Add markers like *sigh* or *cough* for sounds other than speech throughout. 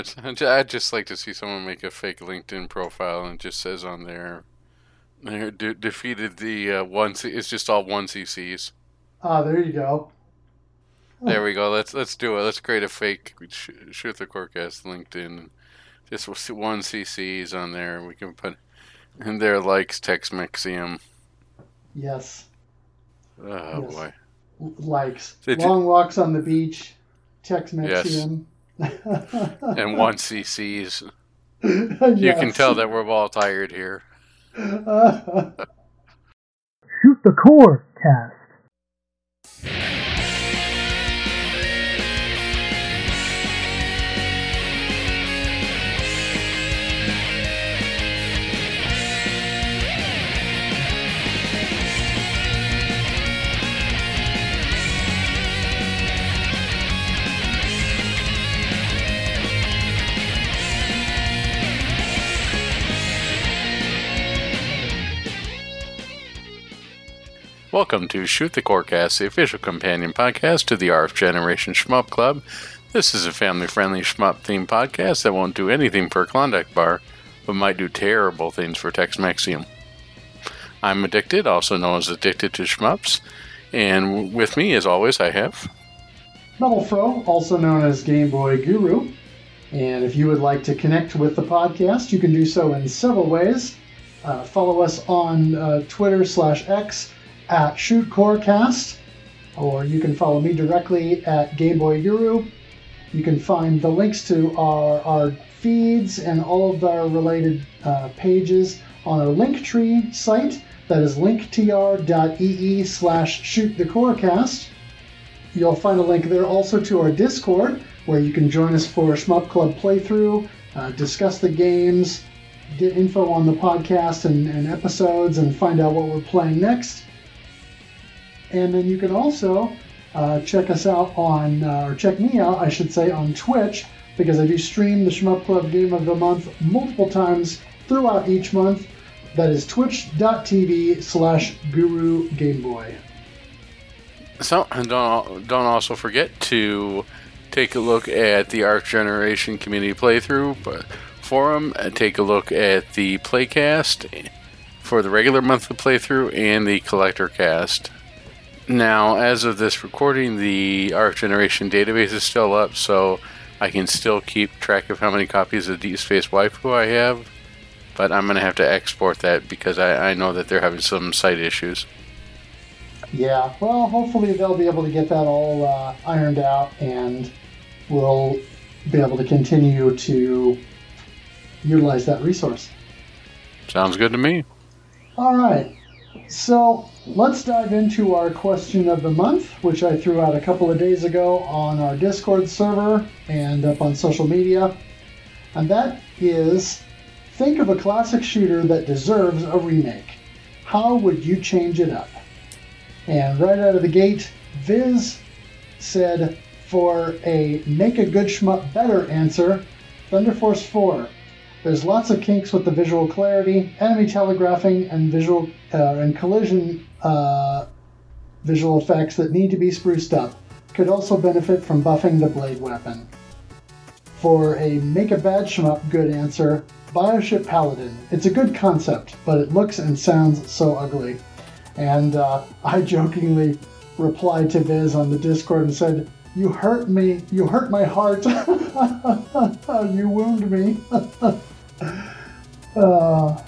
It's, *laughs* I'd just like to see someone make a fake LinkedIn profile and just says on there, they de- defeated the uh, one. C- it's just all one CCs. Ah, there you go. There we go. Let's let's do it. Let's create a fake sh- shoot the Corecast LinkedIn. Just one CCs on there. We can put in there likes Tex Mexium. Yes. Oh Yes. boy. Likes. Did you- Long walks on the beach. Tex Mexium. And one CCs. *laughs* You can tell that we're all tired here. *laughs* Shoot the core cast. Welcome to Shoot the Corecast, the official companion podcast to the RF Generation Shmup Club. This is a family friendly shmup themed podcast that won't do anything for a Klondike bar, but might do terrible things for Tex. I'm Addicted, also known as Addicted to Shmups, and with me, as always, I have. MetalFRO, also known as Game Boy Guru. And if you would like to connect with the podcast, you can do so in several ways. Uh, follow us on uh, Twitter slash X at ShootCoreCast, or you can follow me directly at Game Boy Guru. You can find the links to our, our feeds and all of our related uh, pages on our Linktree site. That is linktr.ee slash shootthecorecast. You'll find a link there also to our Discord, where you can join us for Shmup Club playthrough, uh, discuss the games, get info on the podcast and, and episodes, and find out what we're playing next. And then you can also uh, check us out on, uh, or check me out, I should say, on Twitch, because I do stream the Shmup Club Game of the Month multiple times throughout each month. That is twitch.tv slash guru gameboy. So, and don't, don't also forget to take a look at the RF Generation Community Playthrough forum, and take a look at the Playcast for the regular monthly playthrough and the Collector Cast. Now, as of this recording, the RF Generation database is still up, so I can still keep track of how many copies of Deep Space Waifu I have, but I'm going to have to export that because I, I know that they're having some site issues. Yeah, well, hopefully they'll be able to get that all uh, ironed out and we'll be able to continue to utilize that resource. Sounds good to me. All right, so let's dive into our question of the month, which I threw out a couple of days ago on our Discord server and up on social media. And that is think of a classic shooter that deserves a remake. How would you change it up? And right out of the gate, Viz said for a make a good shmup better answer, Thunder Force 4. There's lots of kinks with the visual clarity, enemy telegraphing, and visual uh, and collision uh, visual effects that need to be spruced up. Could also benefit from buffing the blade weapon. For a make a bad shmup good answer, Bioship Paladin. It's a good concept, but it looks and sounds so ugly. And uh, *laughs* I jokingly replied to Viz on the Discord and said, You hurt me. You hurt my heart. *laughs* you wound me. *laughs* uh,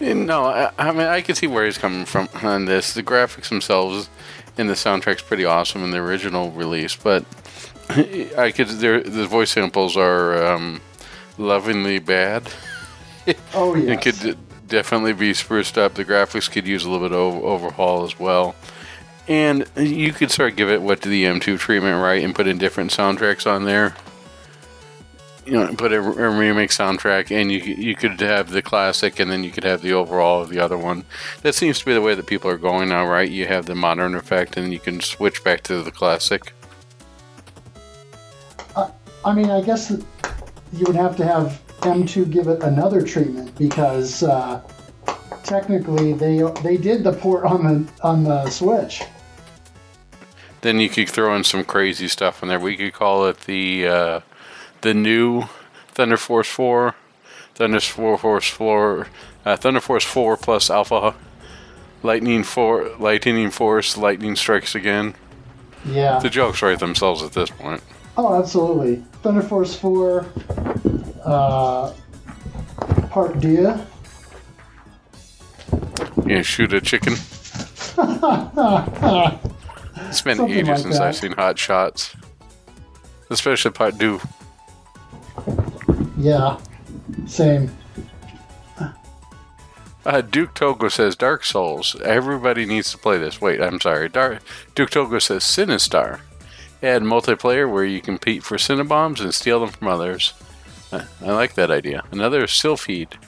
no, I, I mean I can see where he's coming from on this. The graphics themselves and the soundtrack's pretty awesome in the original release, but *laughs* I could the voice samples are um, lovingly bad. *laughs* oh, yes. It could definitely be spruced up. The graphics could use a little bit of overhaul as well. And you could sort of give it what to the M2 treatment right and put in different soundtracks on there. You know, put a, a remake soundtrack, and you you could have the classic, and then you could have the overall of the other one. That seems to be the way that people are going now, right? You have the modern effect, and you can switch back to the classic. I mean, I guess you would have to have M2 give it another treatment because uh, technically they they did the port on the on the Switch. Then you could throw in some crazy stuff in there. We could call it the uh, the new Thunder Force 4, Thunder Force 4, uh, Thunder Force 4 plus Alpha, Lightning 4, Lightning Force, Lightning Strikes Again. Yeah. The jokes write themselves at this point. Oh, absolutely. Thunder Force 4, uh, Part Deux. Yeah, shoot a chicken. *laughs* It's been Something ages like since that. I've seen Hot Shots. Especially Part 2. Yeah, same. Uh, Duke Togo says Dark Souls. Everybody needs to play this. Wait, I'm sorry. Dark, Duke Togo says Sinistar. Add multiplayer where you compete for Cinnabons and steal them from others. Uh, I like that idea. Another Sylpheed.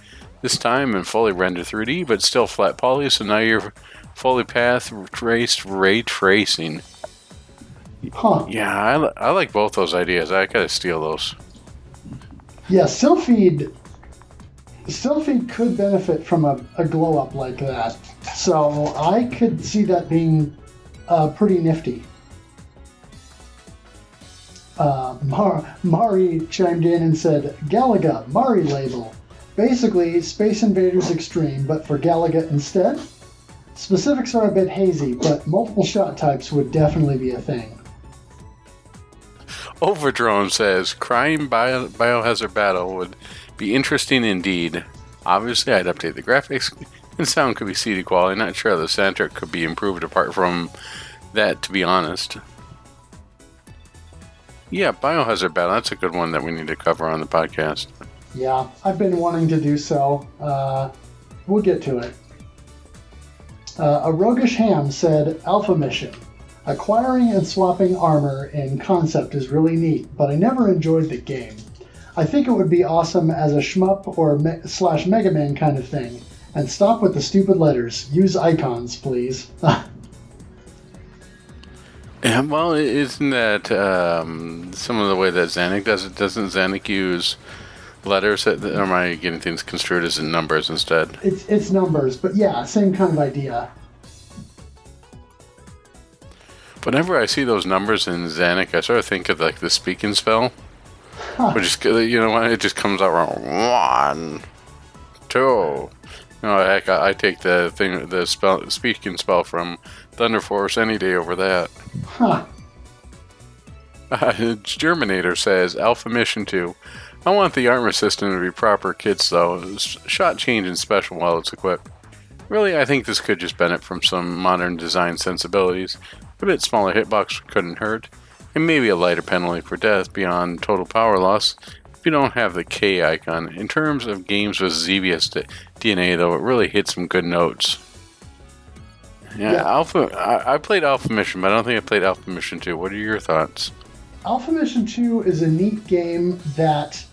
This time in fully rendered 3D, but still flat poly, so now you're fully path traced ray tracing. Huh. Yeah, I, I like both those ideas. I gotta steal those. Yeah, Sylpheed. Sylpheed could benefit from a, a glow up like that. So I could see that being uh, pretty nifty. Uh, Mar- Mari chimed in and said, Galaga, Mari label. Basically, Space Invaders Extreme, but for Galaga instead. Specifics are a bit hazy, but multiple shot types would definitely be a thing. Overdrone says crime bio- biohazard battle would be interesting indeed. Obviously, I'd update the graphics *laughs* and sound could be seated quality. Not sure the soundtrack could be improved apart from that, to be honest. Yeah, biohazard battle. That's a good one that we need to cover on the podcast. Yeah, I've been wanting to do so. Uh, we'll get to it. Uh, a roguish ham said Alpha Mission. Acquiring and swapping armor in concept is really neat, but I never enjoyed the game. I think it would be awesome as a shmup or me- slash Mega Man kind of thing. And stop with the stupid letters. Use icons, please. *laughs* Yeah, well, isn't that um, some of the way that Zanac does it? Doesn't Zanac use letters? Or am I getting things construed as in numbers instead? it's it's numbers, but yeah, same kind of idea. Whenever I see those numbers in Zanac, I sort of think of like the speaking spell. Which is, you know, it just comes out wrong. One, two. You know, heck, I, I take the thing, the spell, speaking spell from Thunder Force any day over that. Huh. Uh, *laughs* Germinator says Alpha Mission 2. I want the armor system to be proper kits though. Shot change and special while it's equipped. Really, I think this could just benefit from some modern design sensibilities. A bit smaller hitbox couldn't hurt, and maybe a lighter penalty for death beyond total power loss if you don't have the K icon. In terms of games with Xevious d- DNA, though, it really hit some good notes. Yeah, Yeah. Alpha. I, I played Alpha Mission, but I don't think I played Alpha Mission 2. What are your thoughts? Alpha Mission 2 is a neat game that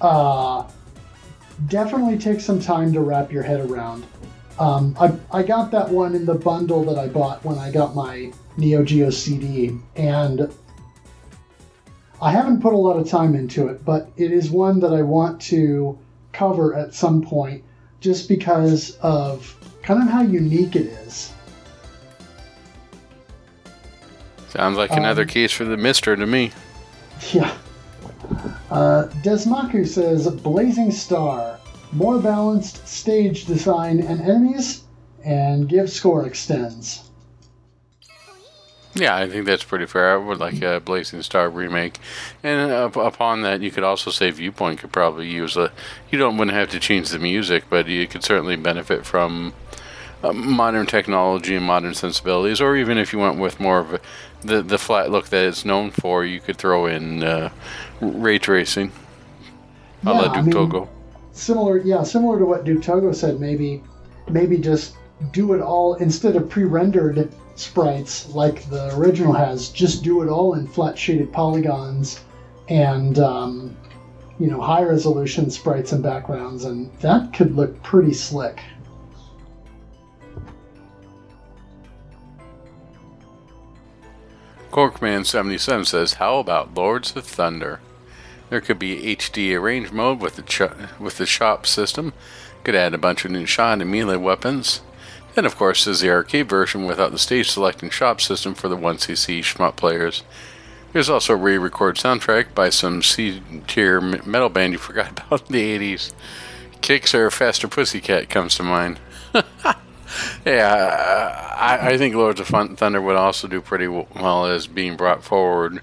uh, definitely takes some time to wrap your head around. Um, I, I got that one in the bundle that I bought when I got my Neo Geo CD, and I haven't put a lot of time into it, but it is one that I want to cover at some point just because of kind of how unique it is. Sounds like another Um, case for the MiSTer to me. Yeah. Uh, Desmaku says Blazing Star, more balanced stage design and enemies, and give score extends. Yeah, I think that's pretty fair. I would like a Blazing Star remake, and up, upon that, you could also say Viewpoint could probably use a. You don't wouldn't have to change the music, but you could certainly benefit from uh, modern technology and modern sensibilities, or even if you went with more of a, the the flat look that it's known for, you could throw in uh, ray tracing. a la Yeah, I Duke mean- Togo. Similar, yeah, similar to what Duke Togo said. Maybe, maybe just do it all instead of pre-rendered sprites like the original has. Just do it all in flat shaded polygons and um, you know high resolution sprites and backgrounds, and that could look pretty slick. Corkman77 says, How about Lords of Thunder? There could be HD arrange mode with the, ch- with the shop system. Could add a bunch of new shot and melee weapons. Then, of course, there's the arcade version without the stage select and shop system for the 1cc shmup players. There's also a re-record soundtrack by some C-tier metal band you forgot *laughs* about in the 80s. Kix or Faster Pussycat comes to mind. *laughs* yeah, I, I, think Lords of Thunder would also do pretty well as being brought forward.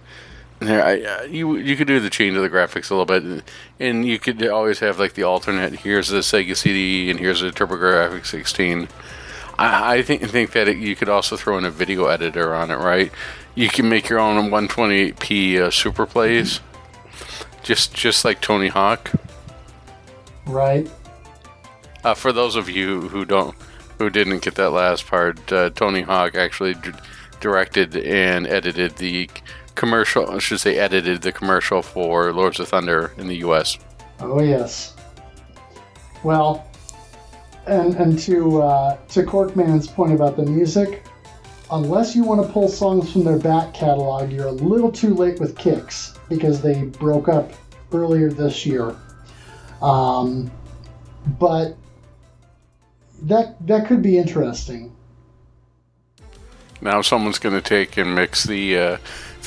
There, I, you you could do the change of the graphics a little bit, and you could always have like the alternate. Here's the Sega CD, and here's the TurboGrafx 16. I, I think think that it, you could also throw in a video editor on it, right? You can make your own 128p uh, super plays, just just like Tony Hawk. Right. Uh, for those of you who don't, who didn't get that last part, uh, Tony Hawk actually d- directed and edited the commercial. I should say, edited the commercial for Lords of Thunder in the U.S. Oh yes. Well, and and to uh, to Corkman's point about the music, unless you want to pull songs from their back catalog, you're a little too late with Kix because they broke up earlier this year. Um, but that that could be interesting. Now someone's going to take and mix the uh,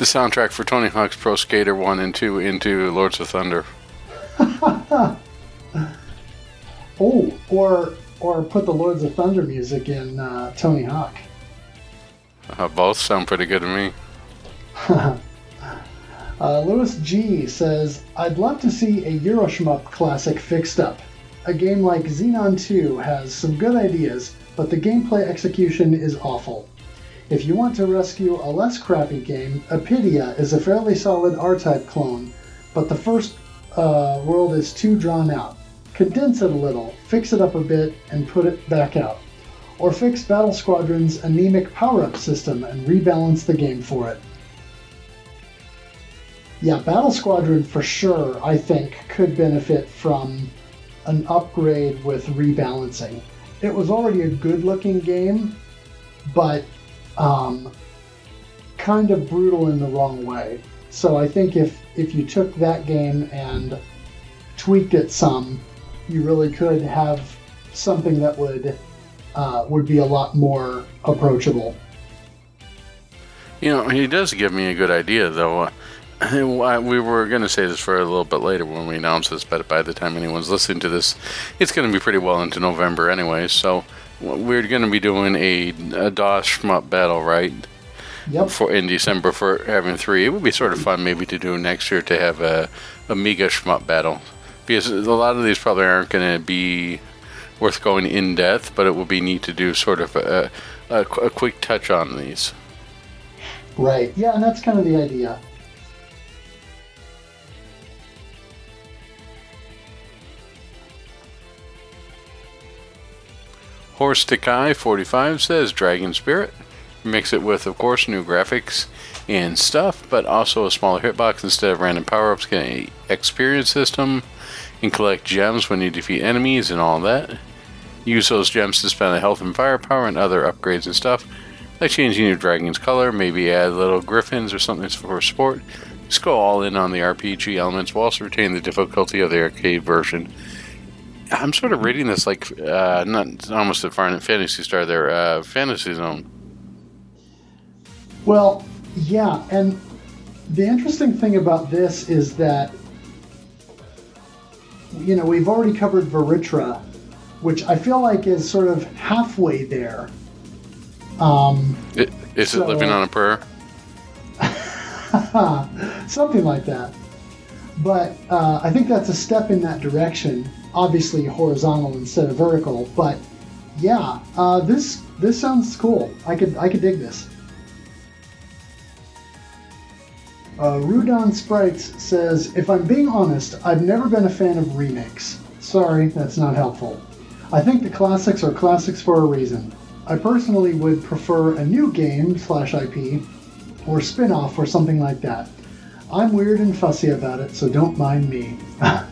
the soundtrack for Tony Hawk's Pro Skater One and Two into Lords of Thunder. *laughs* oh, or or put the Lords of Thunder music in uh, Tony Hawk. Uh, both sound pretty good to me. *laughs* uh, Lewis G says, I'd love to see a Euroshmup classic fixed up. A game like Xenon 2 has some good ideas, but the gameplay execution is awful. If you want to rescue a less crappy game, Apidya is a fairly solid R-Type clone, but the first uh, world is too drawn out. Condense it a little, fix it up a bit, and put it back out or fix Battle Squadron's anemic power-up system and rebalance the game for it. Yeah, Battle Squadron for sure, I think, could benefit from an upgrade with rebalancing. It was already a good-looking game, but um, kind of brutal in the wrong way. So I think if if you took that game and tweaked it some, you really could have something that would uh, would be a lot more approachable. You know, he does give me a good idea, though. Uh, *laughs* we were going to say this for a little bit later when we announce this, but by the time anyone's listening to this, it's going to be pretty well into November anyway. So we're going to be doing a, a DOS shmup battle, right? Yep. For in December for having three, it would be sort of fun maybe to do next year to have a Amiga shmup battle because a lot of these probably aren't going to be worth going in depth, but it would be neat to do sort of a, a, a quick touch on these. Right. Yeah, and that's kind of the idea. Horse Takai 45 says Dragon Spirit. Mix it with, of course, new graphics and stuff, but also a smaller hitbox instead of random power ups. Get an experience system and collect gems when you defeat enemies and all that. Use those gems to spend the health and firepower and other upgrades and stuff, like changing your dragon's color, maybe add little griffins or something for sport. Just go all in on the RPG elements while also retaining the difficulty of the arcade version. I'm sort of rating this like uh, not almost a Phantasy Star there, uh, Fantasy Zone. Well, yeah, and the interesting thing about this is that you know we've already covered Vritra which I feel like is sort of halfway there. Um, it, is so, it living on a prayer? *laughs* something like that. But uh, I think that's a step in that direction. Obviously horizontal instead of vertical, but yeah, uh, this this sounds cool. I could I could dig this. Uh, Rudon Sprites says, if I'm being honest, I've never been a fan of remakes. Sorry, that's not helpful. I think the classics are classics for a reason. I personally would prefer a new game slash IP or spin off or something like that. I'm weird and fussy about it, so don't mind me. *laughs*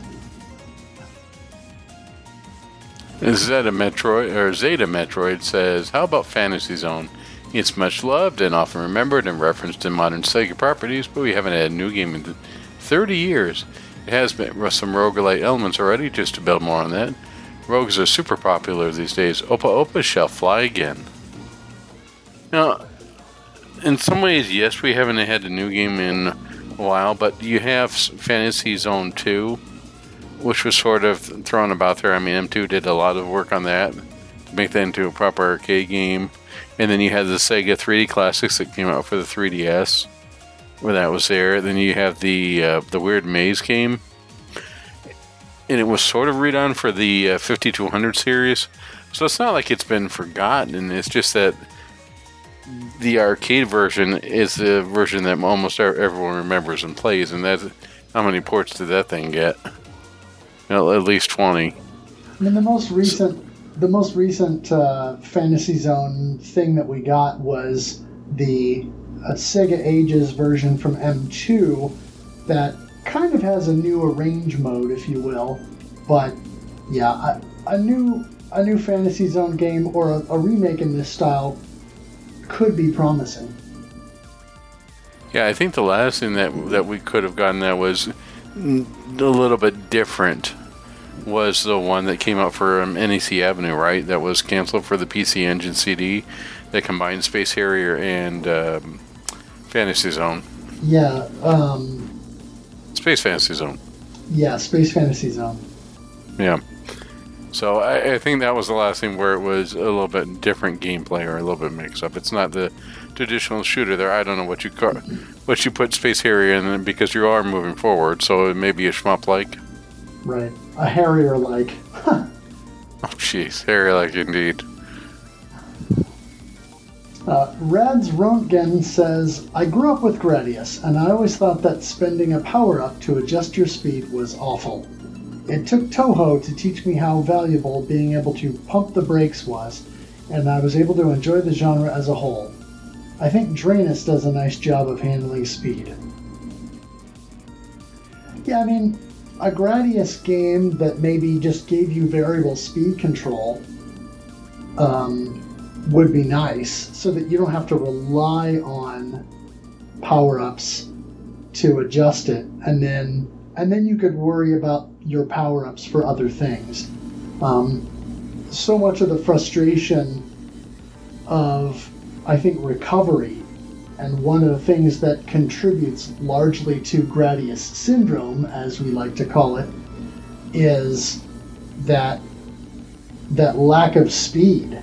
Zeta Metroid or Zeta Metroid says, "How about Fantasy Zone? It's much loved and often remembered and referenced in modern Sega properties, but we haven't had a new game in 30 years. It has been some roguelite elements already, just to build more on that. Rogues are super popular these days. Opa Opa shall fly again. Now, in some ways, yes, we haven't had a new game in a while, but you have Fantasy Zone 2, which was sort of thrown about there. I mean, M2 did a lot of work on that to make that into a proper arcade game. And then you had the Sega 3D Classics that came out for the 3DS, where that was there. Then you have the uh, the Weird Maze game, and it was sort of redone for the uh, 5200 series. So it's not like it's been forgotten. It's just that the arcade version is the version that almost everyone remembers and plays, and that's how many ports did that thing get? At least twenty. I mean, the most recent, the most recent uh, Fantasy Zone thing that we got was the uh, Sega Ages version from M2 that kind of has a new arrange mode, if you will. But yeah, a, a new a new Fantasy Zone game or a, a remake in this style could be promising. Yeah, I think the last thing that that we could have gotten that was a little bit different was the one that came out for um, NEC Avenue, right? That was canceled for the PC Engine CD that combined Space Harrier and um, Fantasy Zone. Yeah. Um, Space Fantasy Zone. Yeah, Space Fantasy Zone. Yeah. So I, I, think that was the last thing where it was a little bit different gameplay or a little bit mixed up. It's not the traditional shooter there. I don't know what you car- what you put Space Harrier in because you are moving forward, so it may be a shmup like. Right, a Harrier like. *laughs* oh jeez, Harrier like indeed. Uh, Rads Rontgen says, I grew up with Gradius, and I always thought that spending a power up to adjust your speed was awful. It took Touhou to teach me how valuable being able to pump the brakes was, and I was able to enjoy the genre as a whole. I think Drainus does a nice job of handling speed. Yeah, I mean, a Gradius game that maybe just gave you variable speed control um, would be nice so that you don't have to rely on power ups to adjust it and then and then you could worry about your power ups for other things. Um, so much of the frustration of, I think, recovery, and one of the things that contributes largely to Gradius syndrome, as we like to call it, is that that lack of speed.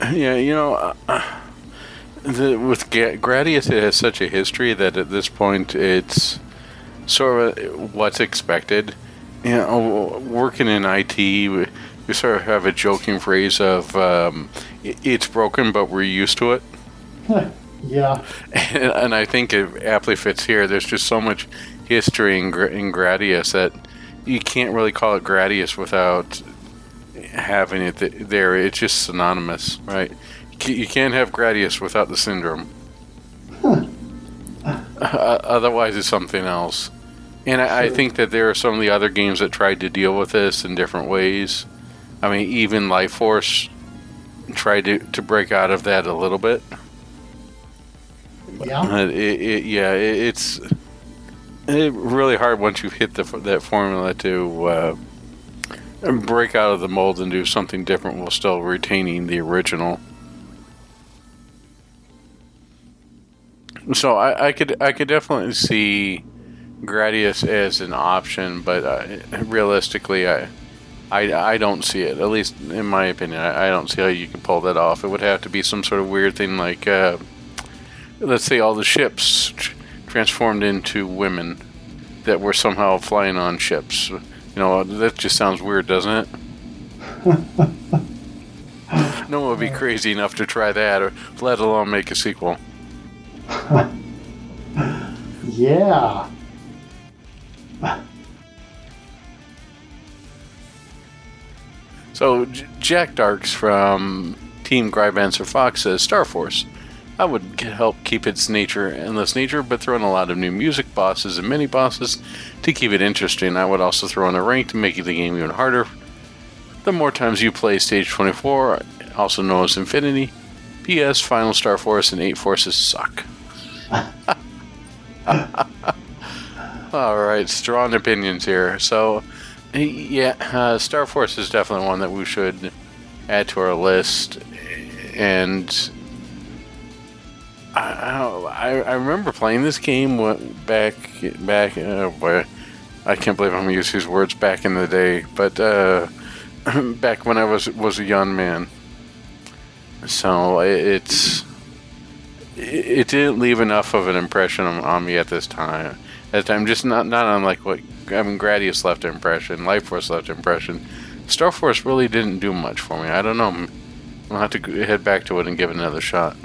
*laughs* Yeah, you know. Uh, the, with Gradius, it has such a history that at this point it's sort of what's expected. You know, working in IT, we, sort of have a joking phrase of um, "it's broken, but we're used to it." *laughs* yeah, and, and, I think it aptly fits here. There's just so much history in, in Gradius that you can't really call it Gradius without having it there. It's just synonymous, right? you can't have Gradius without the syndrome. Huh. Uh, otherwise, it's something else. And I, I, think that there are some of the other games that tried to deal with this in different ways. I mean, even Life Force tried to, to break out of that a little bit. Yeah. It, it, yeah, it, it's it really hard once you've hit the, that formula to uh, break out of the mold and do something different while still retaining the original. So I, I, could I could definitely see Gradius as an option, but uh, realistically, I, I I don't see it. At least in my opinion, I, I, don't see how you can pull that off. It would have to be some sort of weird thing like, uh, let's say, all the ships tr- transformed into women that were somehow flying on ships. You know, that just sounds weird, doesn't it? *laughs* no one would be crazy enough to try that, or let alone make a sequel. *laughs* yeah. So J- Jack Darks from Team Grybancer Fox says Star Force. I would help keep its nature endless nature, but throw in a lot of new music bosses and mini bosses to keep it interesting. I would also throw in a rank to make the game even harder. The more times you play Stage 24, also known as Infinity, P.S. Final Star Force and 8 Forces suck. *laughs* All right, strong opinions here. So, yeah, uh, Star Force is definitely one that we should add to our list. and I, I, I remember playing this game back back. Boy, I can't believe I'm using these words back in the day, but uh, *laughs* back when I was was a young man. So it's it didn't leave enough of an impression on, on me at this time. At the time, just not not unlike what I mean. Gradius left an impression. Life Force left an impression. Star Force really didn't do much for me. I don't know. I'll have to head back to it and give it another shot.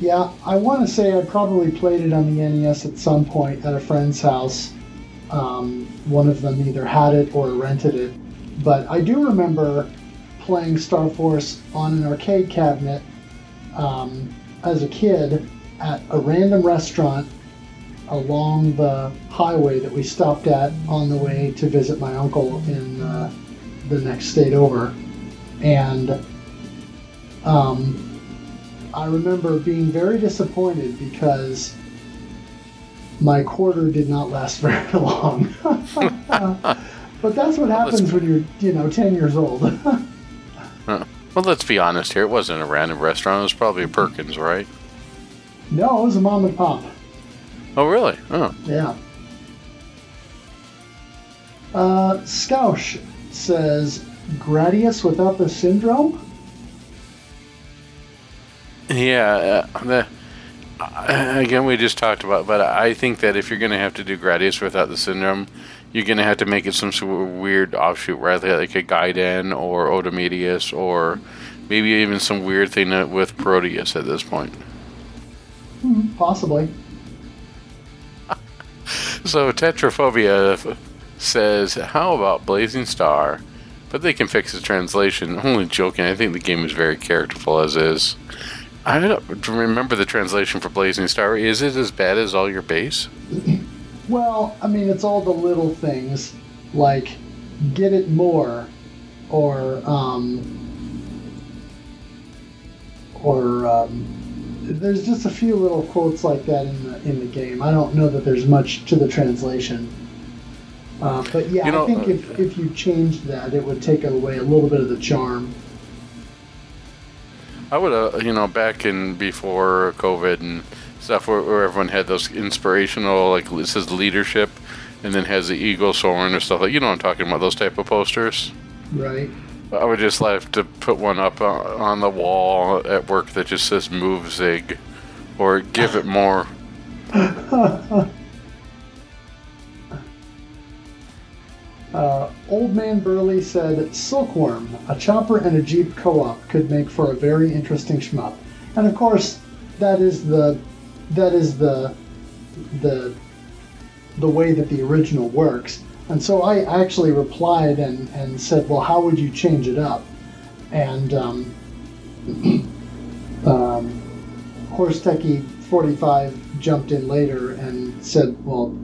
Yeah, I want to say I probably played it on the NES at some point at a friend's house. Um, one of them either had it or rented it. But I do remember playing Star Force on an arcade cabinet um, as a kid at a random restaurant along the highway that we stopped at on the way to visit my uncle in uh, the next state over. And um, I remember being very disappointed because my quarter did not last *laughs* very long. *laughs* but that's what happens when you're, you know, 10 years old. *laughs* well, let's be honest here. It wasn't a random restaurant. It was probably a Perkins, right? No, it was a mom and pop. Oh, really? Oh. Yeah. Uh, Scoush says, Gradius without the syndrome? Yeah, uh, the, uh, again, we just talked about, but I think that if you're going to have to do Gradius without the syndrome, you're going to have to make it some sort of weird offshoot, rather like a Gaiden or Otomedius, or maybe even some weird thing with Parodius at this point. Hmm, possibly. So Tetraphobia says, "How about Blazing Star?" But they can fix the translation. Only joking. I think the game is very characterful as is. I don't remember the translation for Blazing Star. Is it as bad as all your base? Well, I mean, it's all the little things like get it more, or um, or um, there's just a few little quotes like that in the in the game. I don't know that there's much to the translation. Uh, but yeah, you know, I think uh, if, if you changed that, it would take away a little bit of the charm. I would, uh, you know, back in before COVID and stuff, where, where everyone had those inspirational, like it says leadership, and then has the eagle soaring or stuff like. You know, I'm talking about those type of posters. Right. I would just like to put one up uh, on the wall at work that just says "Move Zig," or "Give it more." *laughs* Uh, Old Man Burley said, Silkworm, a chopper and a jeep co-op could make for a very interesting shmup. And of course, that is the that is the the the way that the original works. And so I actually replied and, and said, well, how would you change it up? And um, *clears throat* um, Horse Techie 45 jumped in later and said, well,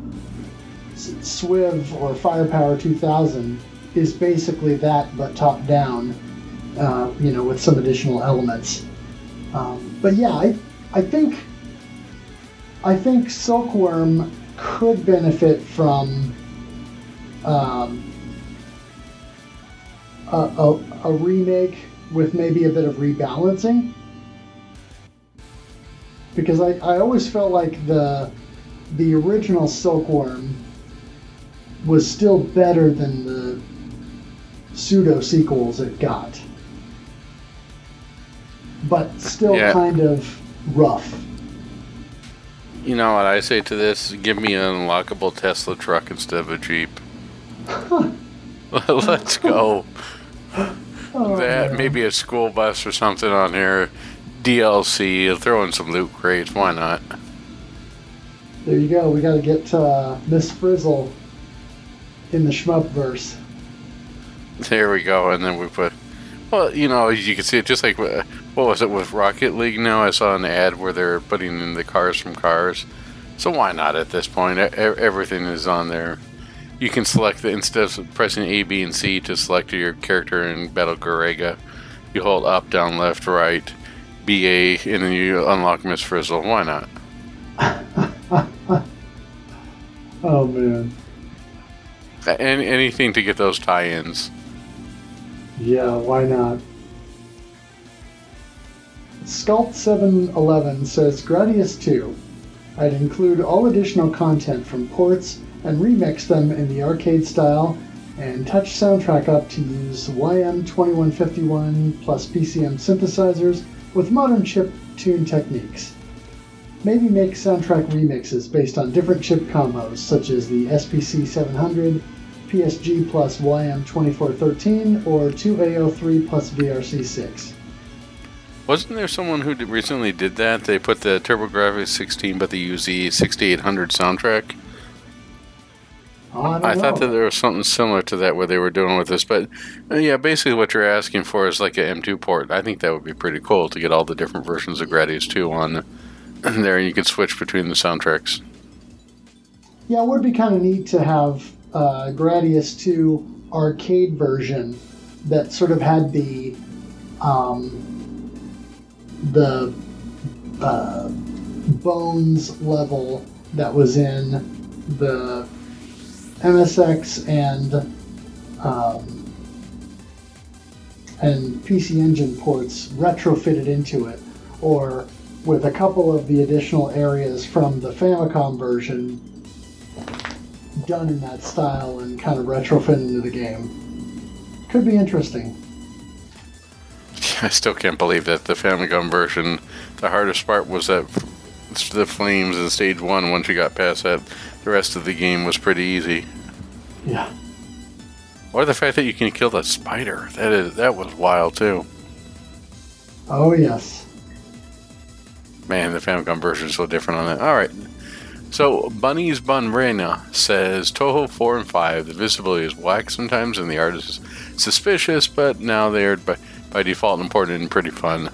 Swiv or Firepower 2000 is basically that, but top down, uh, you know, with some additional elements. Um, but yeah, I, I think I think Silkworm could benefit from um, a, a, a remake with maybe a bit of rebalancing. Because I, I always felt like the the original Silkworm was still better than the pseudo sequels it got, but still yeah. kind of rough. You know what I say to this? Give me an unlockable Tesla truck instead of a Jeep. *laughs* Let's go. Oh, that man. maybe a school bus or something on here. DLC. Throw in some loot crates. Why not? There you go. We got to get uh, Miss Frizzle in the shmup verse. There we go, and then we put. Well, you know, you can see it just like uh, what was it with Rocket League. Now I saw an ad where they're putting in the cars from Cars, so why not at this point? Everything is on there. You can select the instead of pressing A, B, and C to select your character in Battle Garegga. You hold up, down, left, right, B, A, and then you unlock Miss Frizzle. Why not? *laughs* oh man. Any, anything to get those tie-ins. Yeah, why not? Sculpt711 says Gradius 2. I'd include all additional content from ports and remix them in the arcade style and touch soundtrack up to use YM2151 plus PCM synthesizers with modern chip tune techniques. Maybe make soundtrack remixes based on different chip combos, such as the SPC 700, PSG plus YM2413, or 2A03 plus VRC6. Wasn't there someone who recently did that? They put the TurboGrafx 16, but the 6800 soundtrack. Oh, I, thought that there was something similar to that where they were doing with this, but uh, yeah, basically what you're asking for is like an M2 port. I think that would be pretty cool to get all the different versions of Gradius 2 on *clears throat* there, and you could switch between the soundtracks. Yeah, it would be kind of neat to have uh, Gradius 2 arcade version that sort of had the um, the uh, bones level that was in the MSX and um, and PC Engine ports retrofitted into it, or with a couple of the additional areas from the Famicom version done in that style and kind of retrofit into the game. Could be interesting. *laughs* I still can't believe that the Famicom version, the hardest part was that the flames in stage one. Once you got past that, the rest of the game was pretty easy. Yeah. Or the fact that you can kill the spider. That is that was wild too. Oh yes. Man, the Famicom version is so different on that. All right. So, Bunny's Bunrena says Touhou 4 and 5, the visibility is whack sometimes and the art is suspicious, but now they're by, by default important and pretty fun.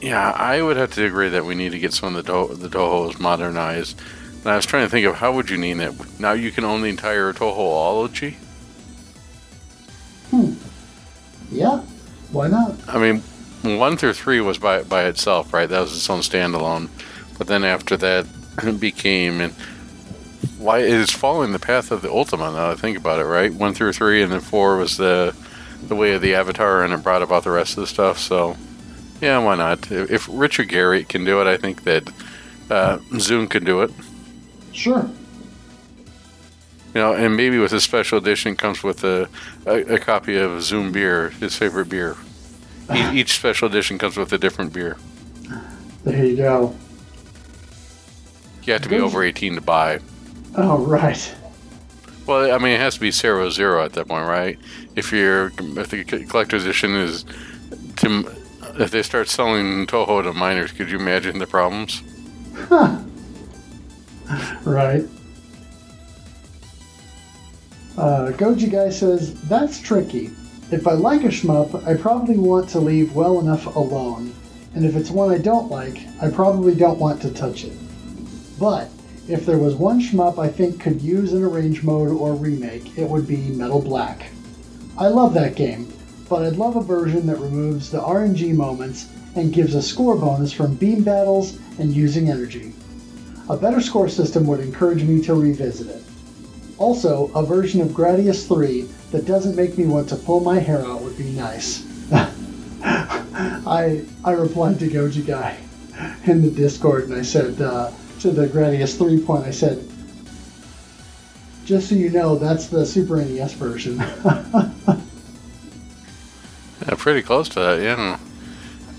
Yeah, I would have to agree that we need to get some of the, to- the Touhous modernized. And I was trying to think of how would you name it. Now you can own the entire Tohoology? Hmm. Yeah. Why not? I mean, one through three was by by itself, right? That was its own standalone. But then after that, it *laughs* became and why it is following the path of the Ultima. Now I think about it, right? One through three, and then four was the the way of the Avatar, and it brought about the rest of the stuff. So, yeah, why not? If, if Richard Garriott can do it, I think that uh, ZUN can do it. Sure. You know, and maybe with a special edition comes with a, a, a copy of ZUN beer, his favorite beer. E- ah. each special edition comes with a different beer. There you go. You have to be Good. over 18 to buy. Oh right. Well, I mean, it has to be zero zero at that point, right? If you're if the collector's edition is to if they start selling Touhou to minors, could you imagine the problems? *laughs* Right. Uh, Goji Guy says, That's tricky. If I like a shmup, I probably want to leave well enough alone. And if it's one I don't like, I probably don't want to touch it. But if there was one shmup I think could use an arrange mode or remake, it would be Metal Black. I love that game, but I'd love a version that removes the RNG moments and gives a score bonus from beam battles and using energy. A better score system would encourage me to revisit it. Also, a version of Gradius 3 that doesn't make me want to pull my hair out would be nice. *laughs* I I replied to Goji Guy in the Discord and I said uh, to the Gradius 3 point, I said, just so you know, that's the Super NES version. *laughs* Yeah, pretty close to that, yeah.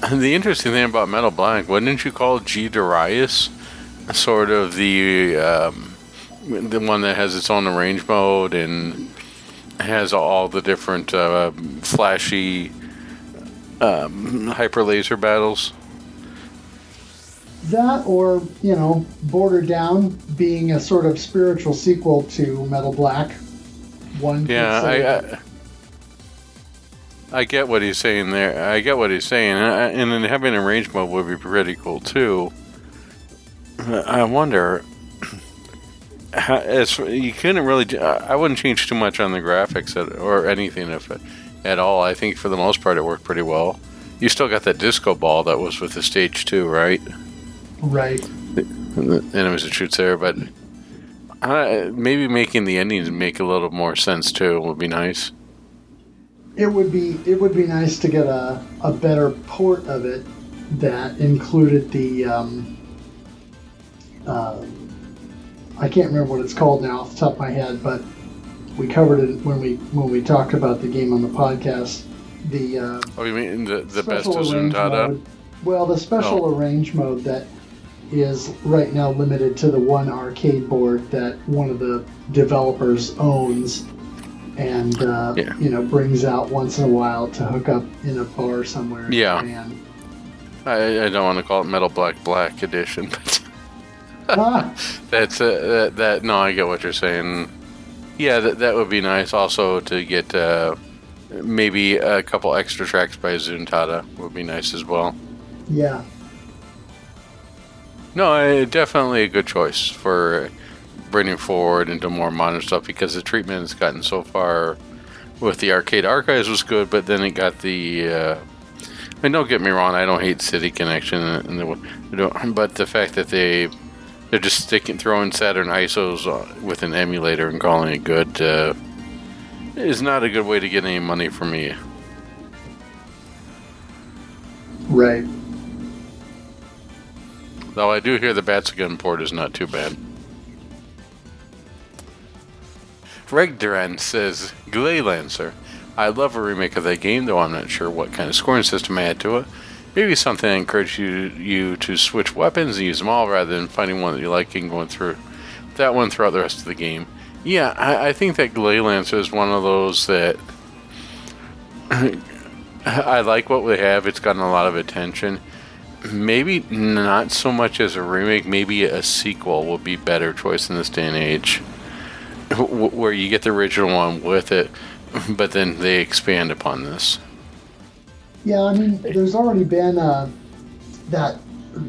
And *laughs* the interesting thing about Metal Black, wouldn't you call G Darius sort of the um, the one that has its own arrange mode and has all the different uh, flashy um, hyper laser battles? that, or, you know, Border Down being a sort of spiritual sequel to Metal Black. One Yeah. I, I I get what he's saying there. I get what he's saying, and, I- and then having a range mode would be pretty cool too. I wonder. How, as you couldn't really, do- I wouldn't change too much on the graphics at, or anything if it, at all. I think for the most part it worked pretty well. You still got that disco ball that was with the stage two, right? Right. And the enemies that shoots there, but uh, maybe making the endings make a little more sense too would be nice. It would be it would be nice to get a, a better port of it that included the. Um, uh, I can't remember what it's called now off the top of my head, but we covered it when we when we talked about the game on the podcast. The uh, oh, you mean the the best special of arrange mode. Well, the special Oh. arrange mode that is right now limited to the one arcade board that one of the developers owns, and uh, Yeah. you know brings out once in a while to hook up in a bar somewhere. Yeah. I, I don't want to call it Metal Black Black Edition, *laughs* but *laughs* that's uh, that, that. No, I get what you're saying. Yeah, that that would be nice. Also to get uh, maybe a couple extra tracks by Zuntata would be nice as well. yeah, No, I, definitely a good choice for bringing forward into more modern stuff because the treatment has gotten so far with the arcade archives was good, but then it got the. Uh, I mean, don't get me wrong, I don't hate City Connection, and the, but the fact that they they're just sticking throwing Saturn ISOs uh, with an emulator and calling it good uh, is not a good way to get any money from me. right. Though I do hear the Batsugun port is not too bad. Regduran says, Gley Lancer. I love a remake of that game, though I'm not sure what kind of scoring system I add to it. Maybe something that encourages you, you to switch weapons and use them all rather than finding one that you like and going through that one throughout the rest of the game. Yeah, I, I think that Gley Lancer is one of those that *clears throat* I like what we have. It's gotten a lot of attention maybe not so much as a remake maybe a sequel would be better choice in this day and age where you get the original one with it but then they expand upon this Yeah, I mean, there's already been uh, that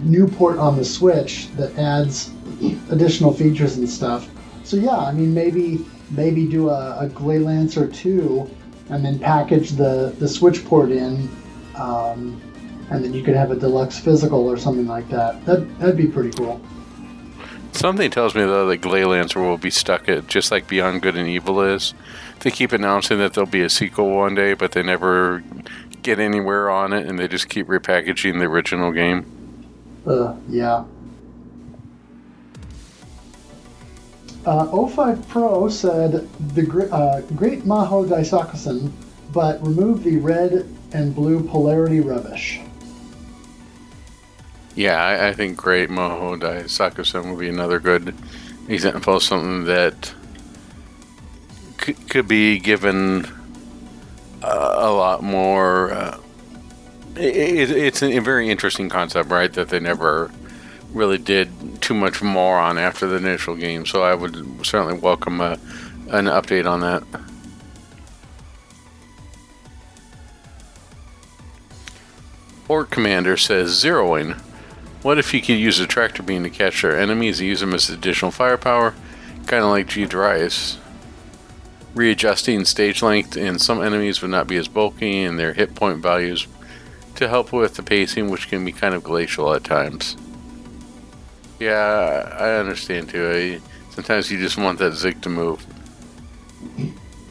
new port on the Switch that adds additional features and stuff. So yeah, I mean, maybe maybe do a, a Gley Lancer two, and then package the the Switch port in, um, and then you could have a deluxe physical or something like that. That that'd be pretty cool. something tells me though that Gley Lancer will be stuck at just like Beyond Good and Evil is they keep announcing that there'll be a sequel one day but they never get anywhere on it and they just keep repackaging the original game Uh, yeah. Uh, 05 Pro said the uh, Great Mahou Daisakusen, but remove the red and blue polarity rubbish. Yeah, I, I think Great Mahou Dai Sakusen would be another good example of something that could, could be given a lot more. Uh, it, it's a very interesting concept, right? That they never really did too much more on after the initial game. So I would certainly welcome a, an update on that. Orc Commander says Zero Wing. What if you could use a tractor beam to catch their enemies and use them as additional firepower? Kind of like Gaiares. Readjusting stage length, and some enemies would not be as bulky, and their hit point values to help with the pacing, which can be kind of glacial at times. Yeah, I understand too. I, sometimes you just want that zig to move.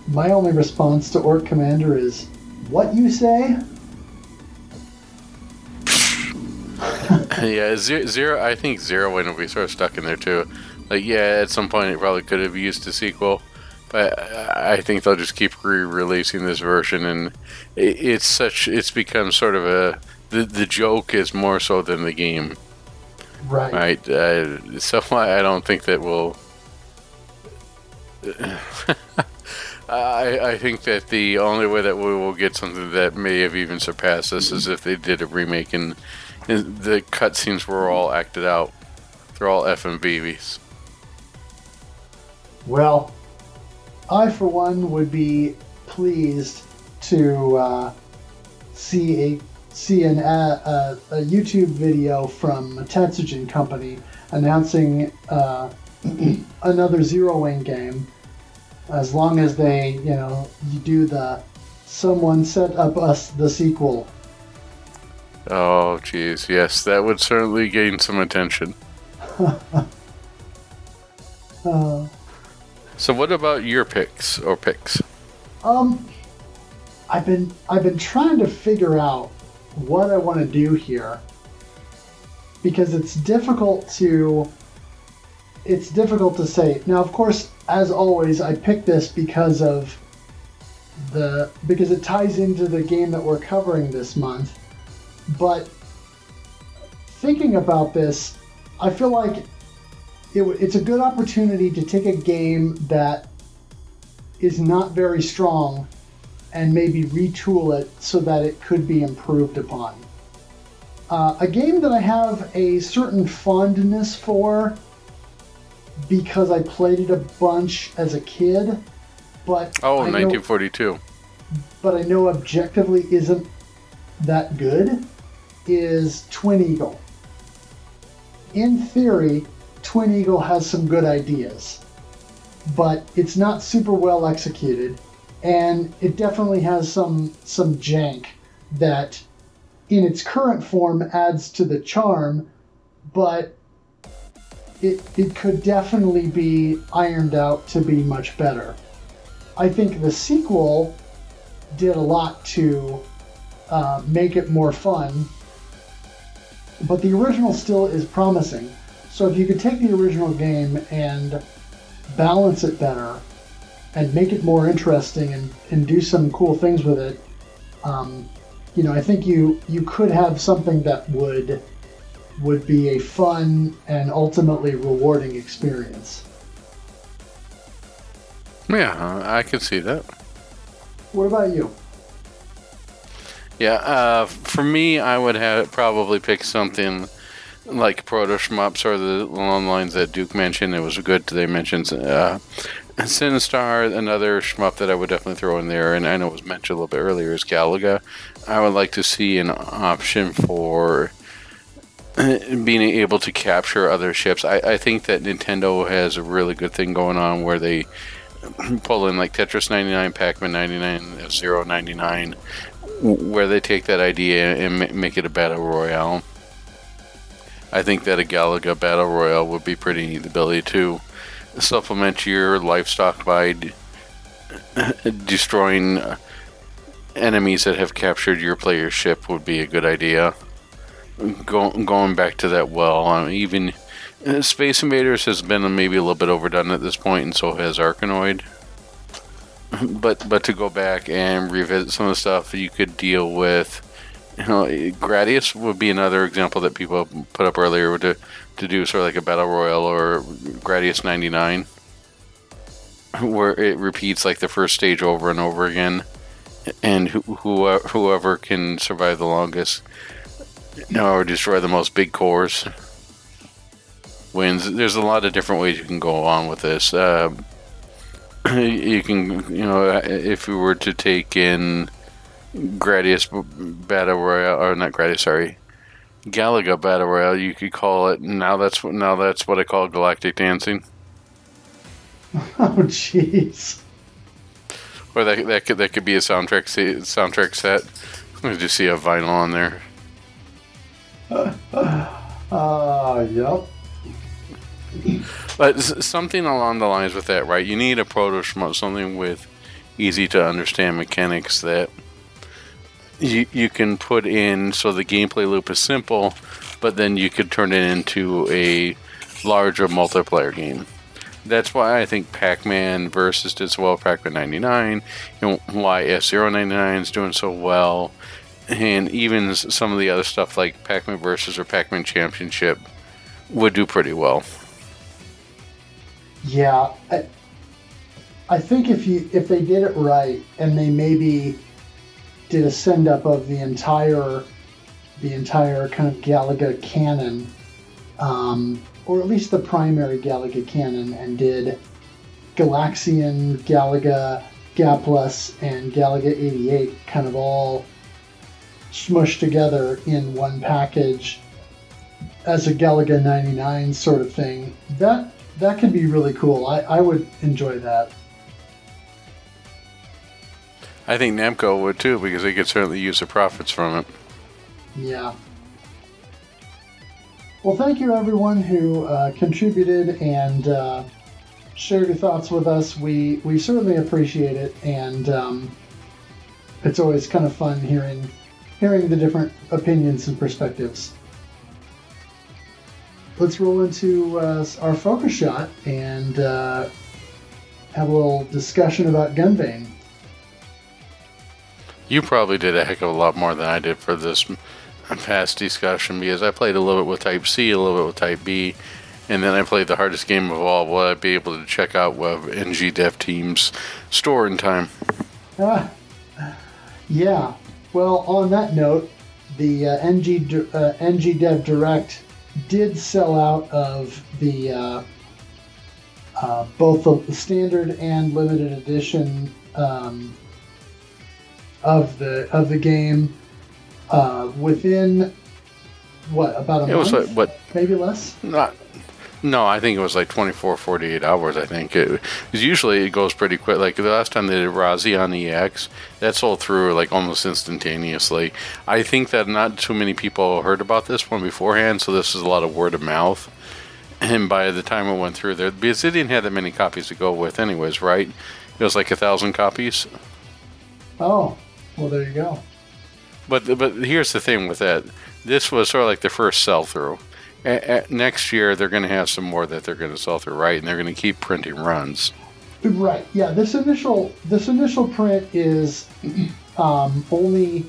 My only response to Orc Commander is, "What you say?" *laughs* yeah, zero, zero. I think zero will be sort of stuck in there too. Like, yeah, at some point it probably could have used a sequel, I I think they'll just keep re-releasing this version, and it, it's such. It's become sort of a. The the joke is more so than the game, Right. right? Uh, so I *laughs* I don't think that will. *laughs* I, I think that the only way that we will get something that may have even surpassed this is if they did a remake and, and the cutscenes were all acted out. They're all FMVs. Well, I for one would be pleased to uh, see a see an uh, a, YouTube video from Tatsujin Company announcing uh, *clears throat* another Zero Wing game. As long as they, you know, you do the someone set up us the sequel. Oh, jeez, yes, that would certainly gain some attention. *laughs* Uh, So, what about your picks or picks? Um, I've been I've been trying to figure out what I want to do here. because it's difficult to it's difficult to say. Now, of course, as always, I picked this because of the because it ties into the game that we're covering this month. But thinking about this, I feel like it, it's a good opportunity to take a game that is not very strong and maybe retool it so that it could be improved upon. Uh, a game that I have a certain fondness for because I played it a bunch as a kid, but Oh, I know- 1942. but I know objectively isn't that good is Twin Eagle. In theory, Twin Eagle has some good ideas, but it's not super well executed, and it definitely has some some jank that in its current form adds to the charm, but it, it could definitely be ironed out to be much better. I think the sequel did a lot to uh, make it more fun. But the original still is promising. So if you could take the original game and balance it better and make it more interesting and, and do some cool things with it, um, you know, I think you you could have something that would would be a fun and ultimately rewarding experience. Yeah, I can see that. What about you? Yeah, uh, for me, I would have probably pick something like Proto Shmups or the long lines that Duke mentioned. It was good. They mentioned uh, Sinistar, another shmup that I would definitely throw in there, and I know it was mentioned a little bit earlier is Galaga. I would like to see an option for uh, being able to capture other ships. I, I think that Nintendo has a really good thing going on where they pull in like Tetris 99, Pac-Man 99, F-Zero 99, where they take that idea and make it a battle royale. I think that a Galaga battle royale would be pretty neat. The ability to supplement your livestock by d- *clears throat* destroying uh, enemies that have captured your player's ship would be a good idea. Go, going back to that well, even uh, Space Invaders has been maybe a little bit overdone at this point, and so has Arkanoid. But but to go back and revisit some of the stuff you could deal with, you know, Gradius would be another example that people put up earlier to to do sort of like a battle royal or Gradius 99, where it repeats like the first stage over and over again, and who, who whoever can survive the longest, no, or destroy the most big cores wins. There's a lot of different ways you can go on with this. Uh, *clears throat* you can, you know, if we were to take in Gradius Battle Royale, or not Gradius, sorry, Galaga Battle Royale, you could call it. Now that's what now that's what I call Galactic Dancing, *laughs* Oh, jeez. or that that could that could be a soundtrack soundtrack set. I just see a vinyl on there. *laughs* Ah, yep. But something along the lines with that, right? You need a proto shmup, something with easy to understand mechanics that you you can put in so the gameplay loop is simple, but then you could turn it into a larger multiplayer game. That's why I think Pac-Man versus did so well. Pac-Man 99, you know, why F-Zero 99 is doing so well, and even some of the other stuff like Pac-Man versus or Pac-Man Championship would do pretty well. Yeah, I, I think if you if they did it right and they maybe did a send up of the entire the entire kind of Galaga canon, um, or at least the primary Galaga canon, and did Galaxian, Galaga, Gaplus, and Galaga 88 kind of all smushed together in one package as a Galaga 99 sort of thing. That that could be really cool. I, I would enjoy that. I think Namco would too because they could certainly use the profits from it. Yeah. Well, thank you everyone who uh, contributed and uh, shared your thoughts with us. We we certainly appreciate it, and um, it's always kind of fun hearing hearing the different opinions and perspectives. let's roll into uh, our focus shot and uh, have a little discussion about Gunvein. You probably did a heck of a lot more than I did for this past discussion because I played a little bit with Type C, a little bit with Type B, and then I played the hardest game of all. Will I be able to check out what NG Dev Team's store in time? Ah, yeah. Well, on that note, the uh, NG uh, NG Dev Direct did sell out of the uh, uh, both the standard and limited edition um, of the of the game uh, within what about a It month? was like what? maybe less. Not. No, I think it was like 24, 48 hours. I think it, usually it goes pretty quick. Like the last time they did Razion EX, that sold through like almost instantaneously. I think that not too many people heard about this one beforehand, so this is a lot of word of mouth. And by the time it went through there, because they didn't have that many copies to go with, anyways, right? It was like a thousand copies. Oh, well, there you go. But but here's the thing with that. This was sort of like the first sell through. next year they're going to have some more that they're going to sell through, right? And they're going to keep printing runs. Right. Yeah. This initial this initial print is *clears throat* um, only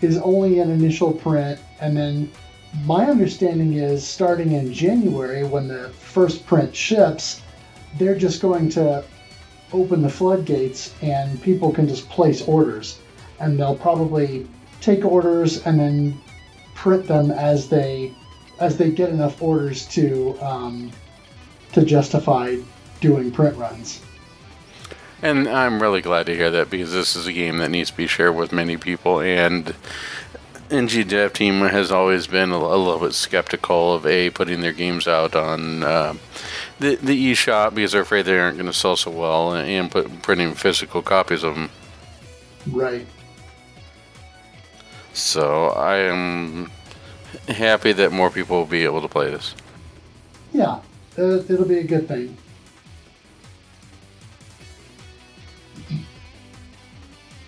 is only an initial print, and then my understanding is starting in January when the first print ships, they're just going to open the floodgates and people can just place orders, and they'll probably take orders and then print them as they as they get enough orders to um, to justify doing print runs. And I'm really glad to hear that because this is a game that needs to be shared with many people. And NG Dev Team has always been a, a little bit skeptical of a putting their games out on uh, the the eShop because they're afraid they aren't going to sell so well, and, and put, printing physical copies of them. Right. So I am happy that more people will be able to play this. Yeah, uh, it'll be a good thing.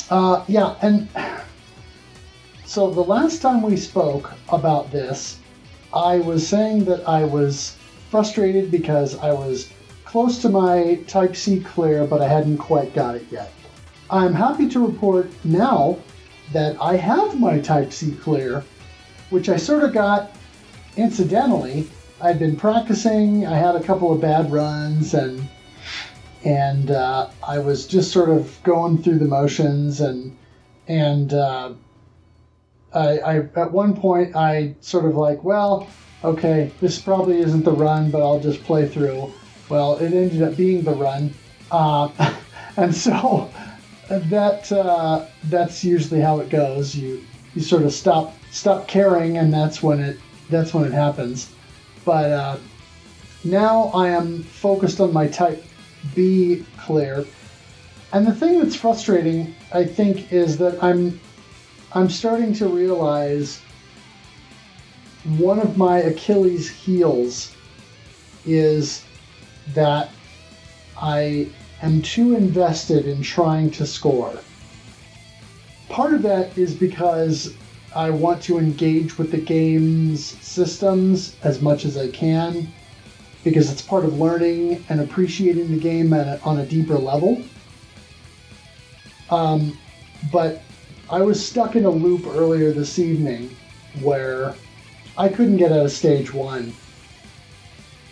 Uh, yeah, and so the last time we spoke about this, I was saying that I was frustrated because I was close to my Type C clear, but I hadn't quite got it yet. I'm happy to report now that I have my Type C clear, which I sort of got incidentally. I'd been practicing. I had a couple of bad runs, and and uh, I was just sort of going through the motions, and and uh, I, I at one point I sort of like, well, okay, this probably isn't the run, but I'll just play through. Well, it ended up being the run, uh, *laughs* and so that uh, that's usually how it goes. You you sort of stop stop caring, and that's when it that's when it happens. But uh, now I am focused on my type B clear, and the thing that's frustrating, I think, is that I'm I'm starting to realize one of my Achilles' heels is that I am too invested in trying to score. Part of that is because I want to engage with the game's systems as much as I can, because it's part of learning and appreciating the game a, on a deeper level. Um, but I was stuck in a loop earlier this evening where I couldn't get out of stage one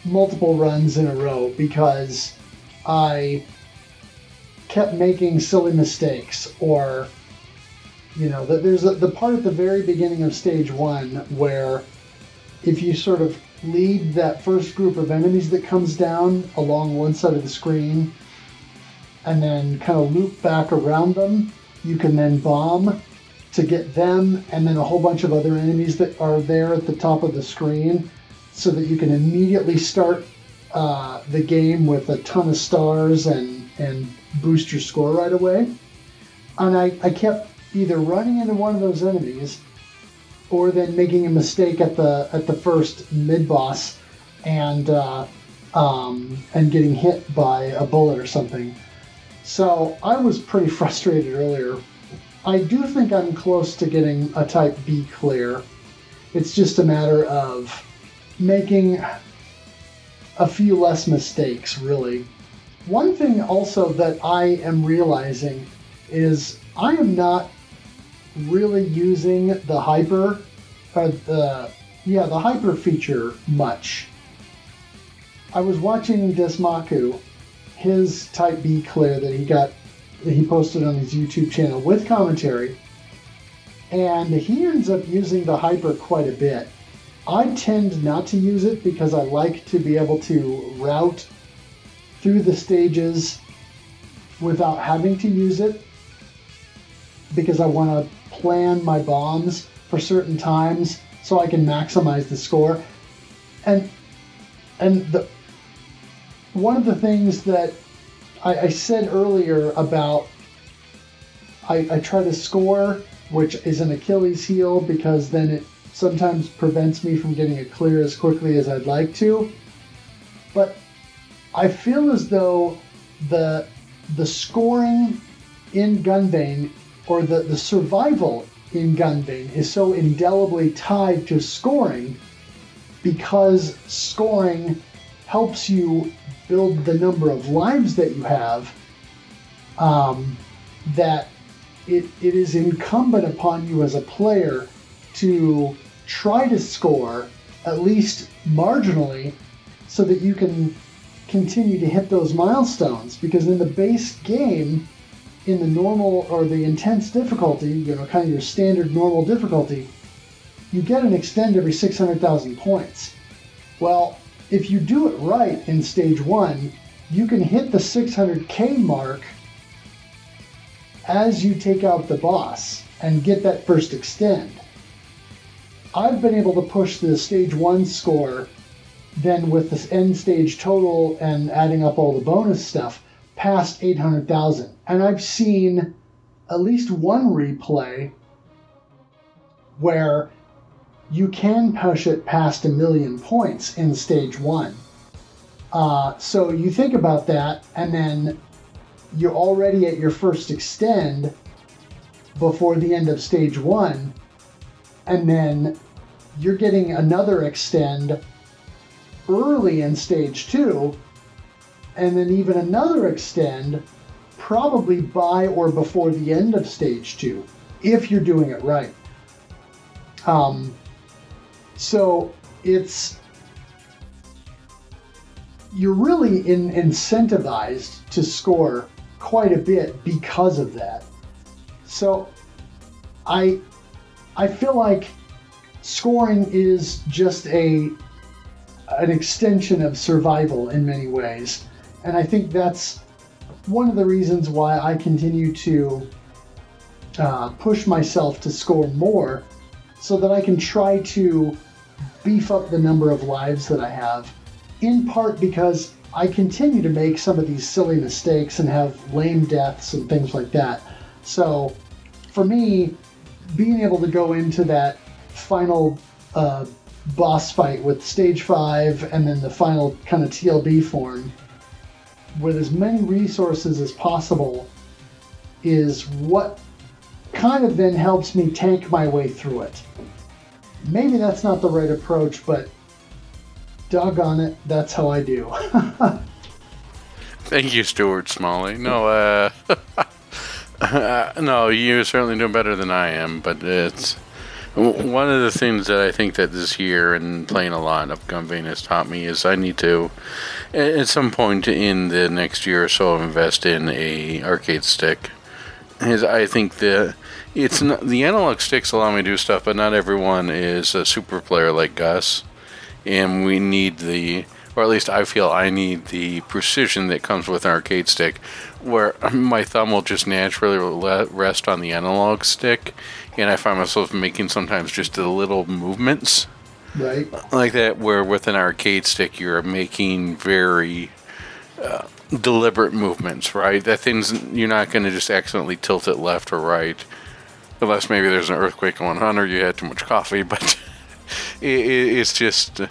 multiple runs in a row because I kept making silly mistakes or you know there's a, the part at the very beginning of stage one where if you sort of lead that first group of enemies that comes down along one side of the screen and then kind of loop back around them you can then bomb to get them and then a whole bunch of other enemies that are there at the top of the screen so that you can immediately start uh, the game with a ton of stars and, and boost your score right away. And I, I kept either running into one of those enemies or then making a mistake at the at the first mid boss and uh, um, and getting hit by a bullet or something. So I was pretty *laughs* frustrated earlier. I do think I'm close to getting a Type B clear. It's just a matter of making a few less mistakes, really. One thing also that I am realizing is I am not really using the hyper, uh, the yeah, the hyper feature much. I was watching Desmaku, his Type B clear that he got, that he posted on his YouTube channel with commentary, and he ends up using the hyper quite a bit. I tend not to use it because I like to be able to route through the stages without having to use it because I want to plan my bombs for certain times so I can maximize the score. And and the one of the things that I, I said earlier about I, I try to score, which is an Achilles heel because then it sometimes prevents me from getting it clear as quickly as I'd like to. But I feel as though the the scoring in Gunvein or the, the survival in Gunvein is so indelibly tied to scoring because scoring helps you build the number of lives that you have um, that it, it is incumbent upon you as a player to try to score at least marginally so that you can continue to hit those milestones because in the base game in the normal or the intense difficulty, you know, kind of your standard normal difficulty, you get an extend every 600,000 points. Well, if you do it right in stage one, you can hit the 600k mark as you take out the boss and get that first extend. I've been able to push the stage one score then with this end stage total and adding up all the bonus stuff past 800,000. And I've seen at least one replay where you can push it past a million points in stage one. Uh, so you think about that, and then you're already at your first extend before the end of stage one, and then you're getting another extend early in stage two, and then even another extend probably by or before the end of stage two, if you're doing it right. Um, so it's you're really in, incentivized to score quite a bit because of that. So I I feel like scoring is just a an extension of survival in many ways. And I think that's one of the reasons why I continue to uh, push myself to score more so that I can try to beef up the number of lives that I have, in part because I continue to make some of these silly mistakes and have lame deaths and things like that. So, for me, being able to go into that final uh, boss fight with stage 5 and then the final kind of TLB form with as many resources as possible is what kind of then helps me tank my way through it. Maybe that's not the right approach, but doggone it, that's how I do. *laughs* Thank you, Stuart Smalley. No, *laughs* uh, no, you're certainly doing better than I am, but it's one of the things that I think that this year and playing a lot of Gunvein has taught me is I need to, at some point in the next year or so, invest in a arcade stick. As I think the it's not, the analog sticks allow me to do stuff, but not everyone is a super player like Gus, and we need the, or at least I feel I need the precision that comes with an arcade stick, where my thumb will just naturally rest on the analog stick and I find myself making sometimes just the little movements, right, like that. Where with an arcade stick, you're making very uh, deliberate movements, right? That thing's you're not going to just accidentally tilt it left or right, unless maybe there's an earthquake going on or you had too much coffee. *laughs* But it, it's just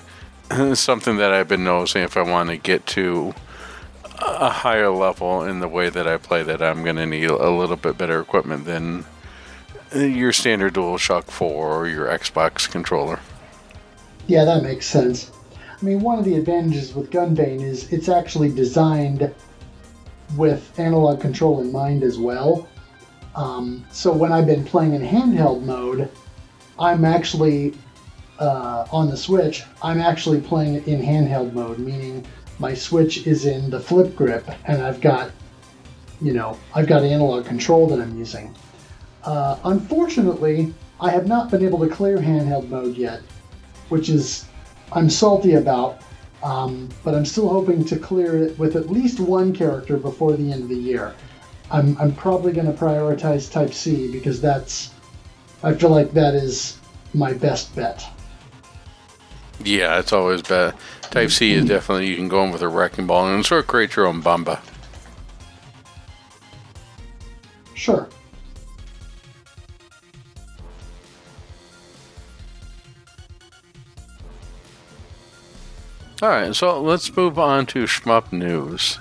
uh, something that I've been noticing. If I want to get to a higher level in the way that I play, that I'm going to need a little bit better equipment than your standard DualShock 4 or your Xbox controller. Yeah, that makes sense. I mean, one of the advantages with Gunvein is it's actually designed with analog control in mind as well. Um, so when I've been playing in handheld mode, I'm actually uh, on the Switch. I'm actually playing it in handheld mode, meaning my Switch is in the flip grip, and I've got, you know, I've got analog control that I'm using. Uh, unfortunately, I have not been able to clear handheld mode yet, which is I'm salty about. Um, but I'm still hoping to clear it with at least one character before the end of the year. I'm, I'm probably going to prioritize Type C because that's I feel like that is my best bet. Yeah, it's always bad. Type C is definitely you can go in with a wrecking ball and sort of create your own bamba. Sure. Alright, so let's move on to Shmup News.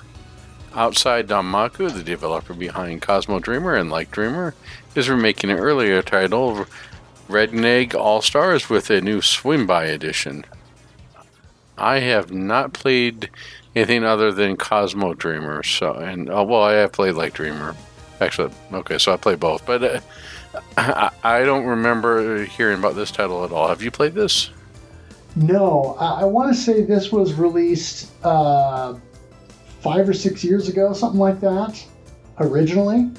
Outside Danmaku, the developer behind Cosmo Dreamer and Like Dreamer, is remaking an earlier title, Red Neg All Stars, with a new Swing By edition. I have not played anything other than Cosmo Dreamer, so and uh, well, I have played Like Dreamer. Actually, okay, so I play both, but uh, *coughs* I, I don't remember hearing about this title at all. Have you played this? No, I, I want to say this was released uh, five or six years ago, something like that, originally.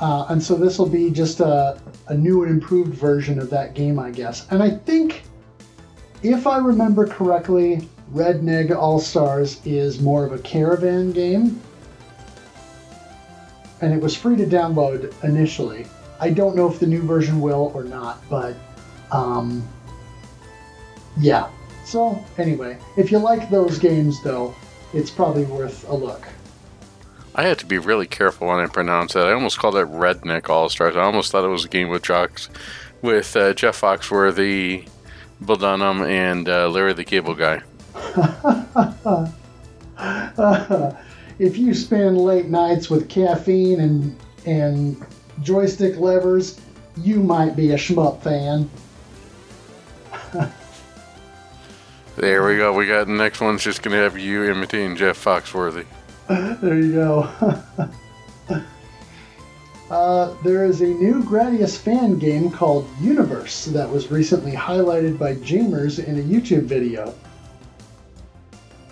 Uh, and so this will be just a, a new and improved version of that game, I guess. And I think, if I remember correctly, Red Neg All Stars is more of a caravan game. And it was free to download initially. I don't know if the new version will or not, but um, yeah. So, anyway, if you like those games, though, it's probably worth a look. I had to be really careful when I pronounced that. I almost called it Redneck All Stars. I almost thought it was a game with jocks, with uh, Jeff Foxworthy, Bill Dunham, and uh, Larry the Cable Guy. *laughs* if you spend late nights with caffeine and and joystick levers, you might be a shmup fan. *laughs* There we go. We got the next one's just going to have you imitating Jeff Foxworthy. *laughs* there you go. *laughs* uh, there is a new Gradius fan game called Universe that was recently highlighted by Jamers in a YouTube video.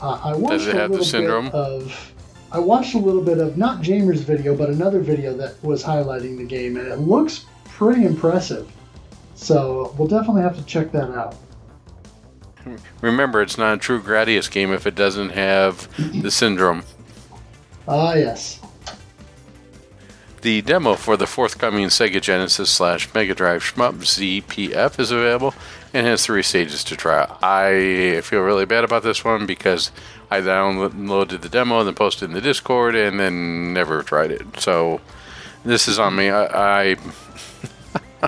Uh, I watched Does it have a the syndrome? bit of. I watched a little bit of not Jamers' video, but another video that was highlighting the game, and it looks pretty impressive. So we'll definitely have to check that out. Remember, it's not a true Gradius game if it doesn't have the syndrome. Ah, yes. The demo for the forthcoming Sega Genesis slash Mega Drive Shmup ZPF is available and has three stages to try. I feel really bad about this one because I downloaded the demo and then posted in the Discord and then never tried it. So this is on me. I, I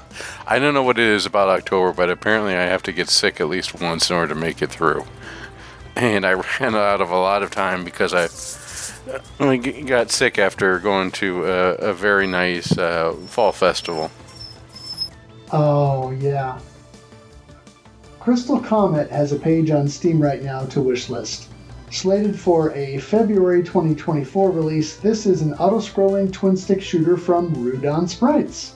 *laughs* I don't know what it is about October, but apparently I have to get sick at least once in order to make it through. And I *laughs* ran out of a lot of time because I, I got sick after going to a, a very nice uh, fall festival. Oh, yeah. Crystal Comet has a page on Steam right now to wishlist. Slated for a February 2024 release, this is an auto scrolling twin stick shooter from Rudon Sprites.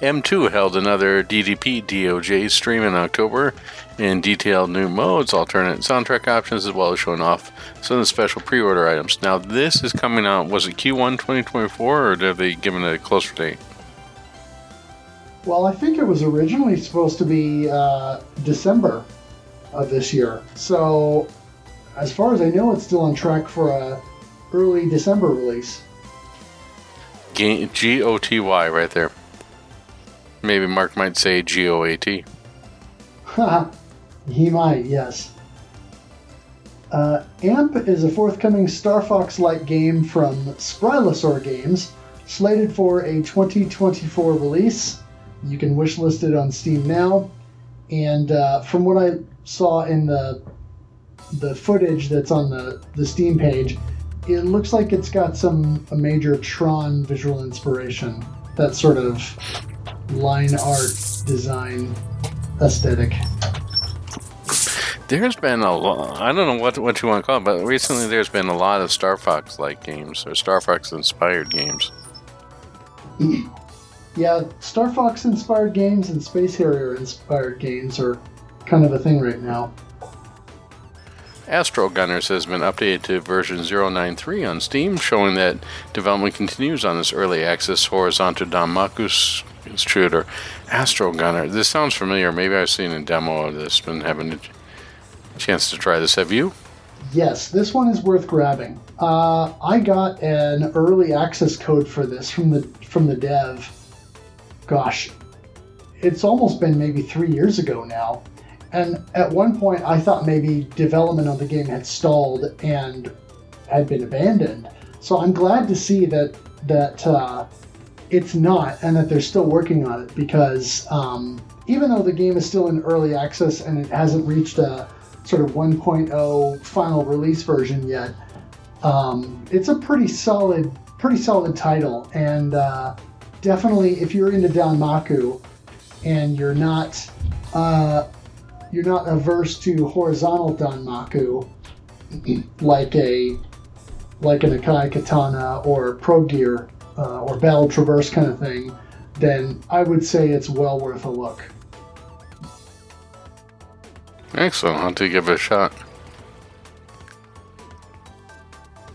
M2 held another DDP DOJ stream in October and detailed new modes, alternate soundtrack options, as well as showing off some of the special pre order items. Now, this is coming out, was it Q1 2024 or have they given it a closer date? Well, I think it was originally supposed to be uh, December of this year. So, as far as I know, it's still on track for a early December release. G O T Y right there. Maybe Mark might say G O A T. *laughs* he might, yes. Uh, AMP is a forthcoming Star Fox like game from Sprylosaur Games, slated for a 2024 release. You can wishlist it on Steam now. And uh, from what I saw in the the footage that's on the, the Steam page, it looks like it's got some a major Tron visual inspiration. That sort of line art design. aesthetic. There's been a lot. I don't know what what you want to call it, but recently there's been a lot of Star Fox like games or Star Fox inspired games. *clears throat* yeah, Star Fox inspired games and Space Harrier inspired games are kind of a thing right now. Astro Gunners has been updated to version 093 on Steam, showing that development continues on this early access horizontal Danmaku shooter. Astro Gunner. This sounds familiar. Maybe I've seen a demo of this, been having a chance to try this. Have you? Yes, this one is worth grabbing. Uh, I got an early access code for this from the from the dev. Gosh, it's almost been maybe three years ago now. And at one point, I thought maybe development of the game had stalled and had been abandoned. So I'm glad to see that that uh, it's not, and that they're still working on it because um, even though the game is still in early access and it hasn't reached a sort of 1.0 final release version yet, um, it's a pretty solid, pretty solid title, and uh, definitely if you're into Danmaku and you're not uh, you're not averse to horizontal Danmaku, like a like an Akai Katana or Pro Gear uh, or Battle Traverse kind of thing, then I would say it's well worth a look. Excellent. I'll have to give it a shot.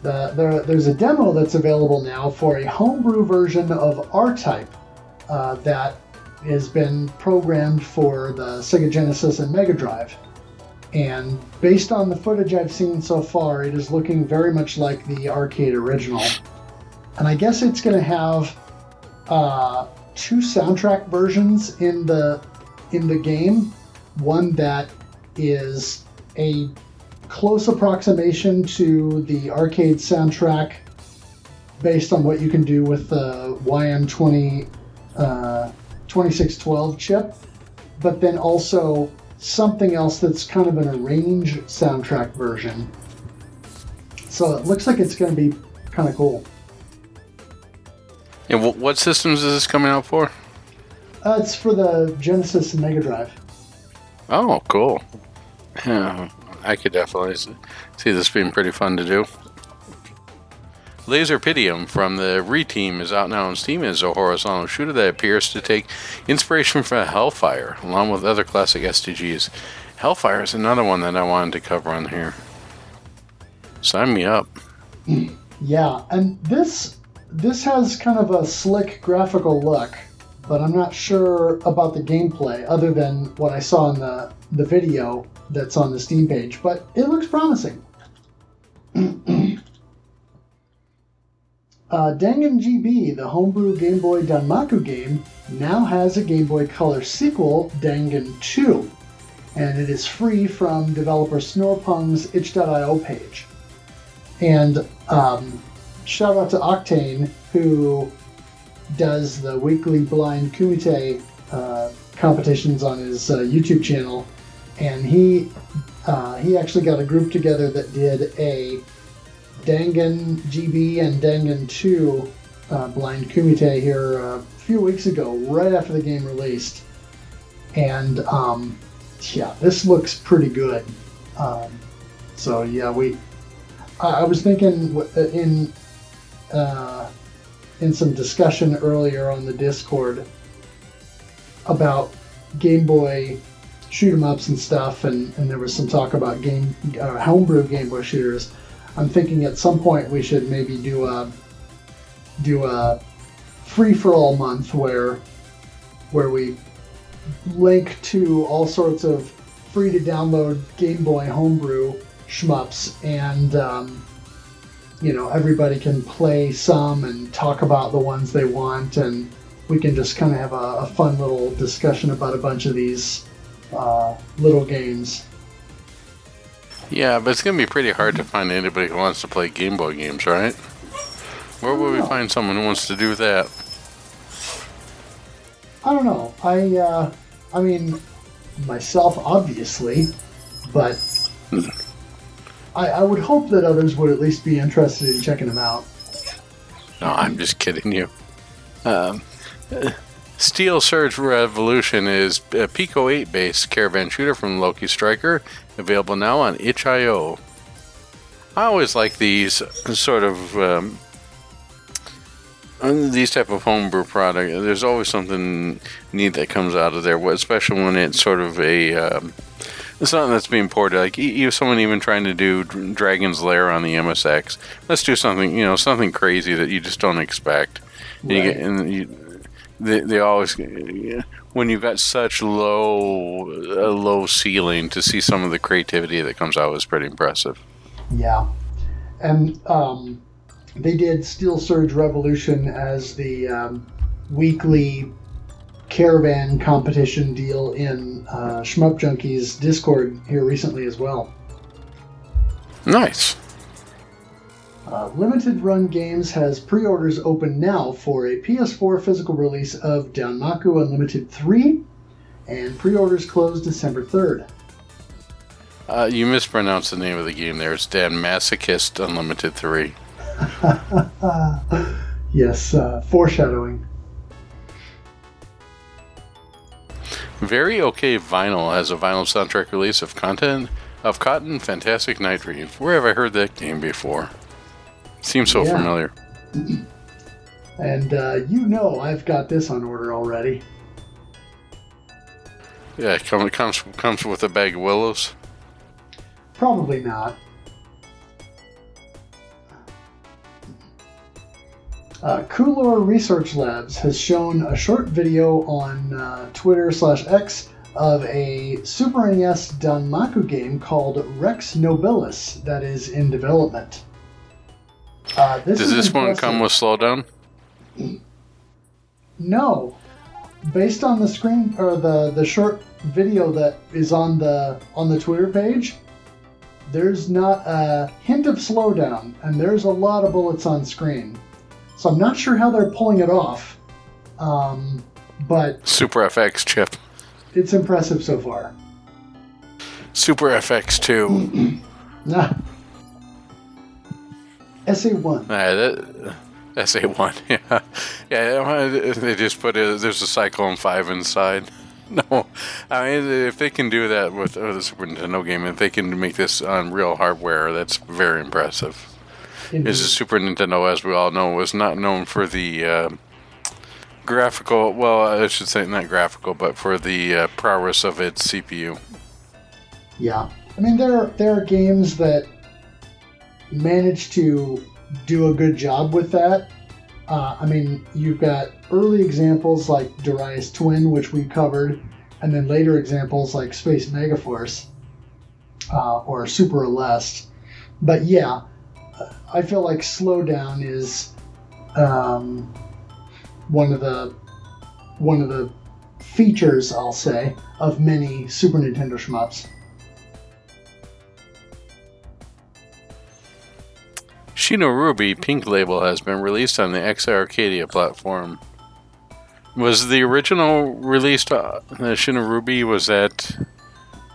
The, there, there's a demo that's available now for a homebrew version of R-Type uh, that has been programmed for the Sega Genesis and Mega Drive. And based on the footage I've seen so far, it is looking very much like the arcade original. And I guess it's going to have uh, two soundtrack versions in the in the game. One that is a close approximation to the arcade soundtrack based on what you can do with the YM20 uh, 2612 chip, but then also something else that's kind of an arranged soundtrack version. So it looks like it's going to be kind of cool. And w- what systems is this coming out for? Uh, it's for the Genesis and Mega Drive. Oh, cool. Yeah, I could definitely see this being pretty fun to do. Laserpidium from the Re-Team is out now on Steam as a horizontal shooter that appears to take inspiration from Hellfire, along with other classic STGs. Hellfire is another one that I wanted to cover on here. Sign me up. Yeah, and this this has kind of a slick graphical look, but I'm not sure about the gameplay other than what I saw in the, the video that's on the Steam page, but it looks promising. *clears throat* uh, Dangan GB, the homebrew Game Boy Danmaku game, now has a Game Boy Color sequel, Dangan 2, and it is free from developer Snorpung's itch.io page. And um, shout out to Octane, who does the weekly blind Kumite uh, competitions on his uh, YouTube channel, and he uh, he actually got a group together that did a Dangan GB and Dangan 2 uh, blind Kumite here a few weeks ago, right after the game released, and um, yeah, this looks pretty good. Um, so yeah, we. I, I was thinking in uh, in some discussion earlier on the Discord about Game Boy shoot 'em ups and stuff, and, and there was some talk about game uh, homebrew Game Boy shooters. I'm thinking at some point we should maybe do a do a free for all month where where we link to all sorts of free to download Game Boy homebrew shmups and um, you know everybody can play some and talk about the ones they want and we can just kind of have a, a fun little discussion about a bunch of these uh, little games Yeah, but it's going to be pretty hard to find anybody who wants to play Game Boy games, right? Where would we know. find someone who wants to do that? I don't know. I uh, I mean, myself obviously, but I, I would hope that others would at least be interested in checking them out. No, I'm just kidding you. Um, Steel Surge Revolution is a Pico 8 based caravan shooter from Loki Striker, available now on itch.io. I always like these sort of um, these type of homebrew product. There's always something neat that comes out of there, especially when it's sort of a um, it's something that's being ported. Like you, someone even trying to do Dragon's Lair on the MSX. Let's do something, you know, something crazy that you just don't expect. Right. And, you get, and you, they, they always when you've got such low a low ceiling to see some of the creativity that comes out is pretty impressive. Yeah, and um, they did Steel Surge Revolution as the um, weekly caravan competition deal in uh, Shmup Junkies Discord here recently as well. Nice. Uh, Limited Run Games has pre orders open now for a PS4 physical release of Danmaku Unlimited 3, and pre orders close December 3rd. Uh, you mispronounced the name of the game there. It's Dan Masochist Unlimited 3. *laughs* yes, uh, foreshadowing. Very okay vinyl has a vinyl soundtrack release of content of Cotton Fantastic Night Dream. Where have I heard that game before? Seems so yeah. familiar. And uh, you know I've got this on order already. Yeah, it comes comes comes with a bag of willows. Probably not. Uh, Coolor Research Labs has shown a short video on uh, Twitter slash X of a Super NES Danmaku game called Rex Nobilis that is in development. Uh, this Does this impressive. one come with slowdown? No. Based on the screen or the, the short video that is on the on the Twitter page, there's not a hint of slowdown, and there's a lot of bullets on screen. So I'm not sure how they're pulling it off. Um, but Super FX chip. It's impressive so far. Super FX two. nah. *clears throat* *laughs* SA1. Uh, that, *laughs* SA1, yeah. Yeah, they just put it, there's a Cyclone 5 inside. *laughs* No, I mean, if they can do that with, with the Super Nintendo game, if they can make this on real hardware, that's very impressive. Is the Super Nintendo, as we all know, was not known for the uh, graphical, well, I should say not graphical, but for the uh, prowess of its CPU. Yeah. I mean, there, are, there are games that managed to do a good job with that. Uh, I mean, you've got early examples like Darius Twin, which we covered, and then later examples like Space Megaforce uh, or Super Aleste. But yeah, I feel like Slowdown is um, one of the one of the features, I'll say, of many Super Nintendo shmups. Shinorubi Pink Label has been released on the exA-Arcadia platform. Was the original released uh, Shinorubi was that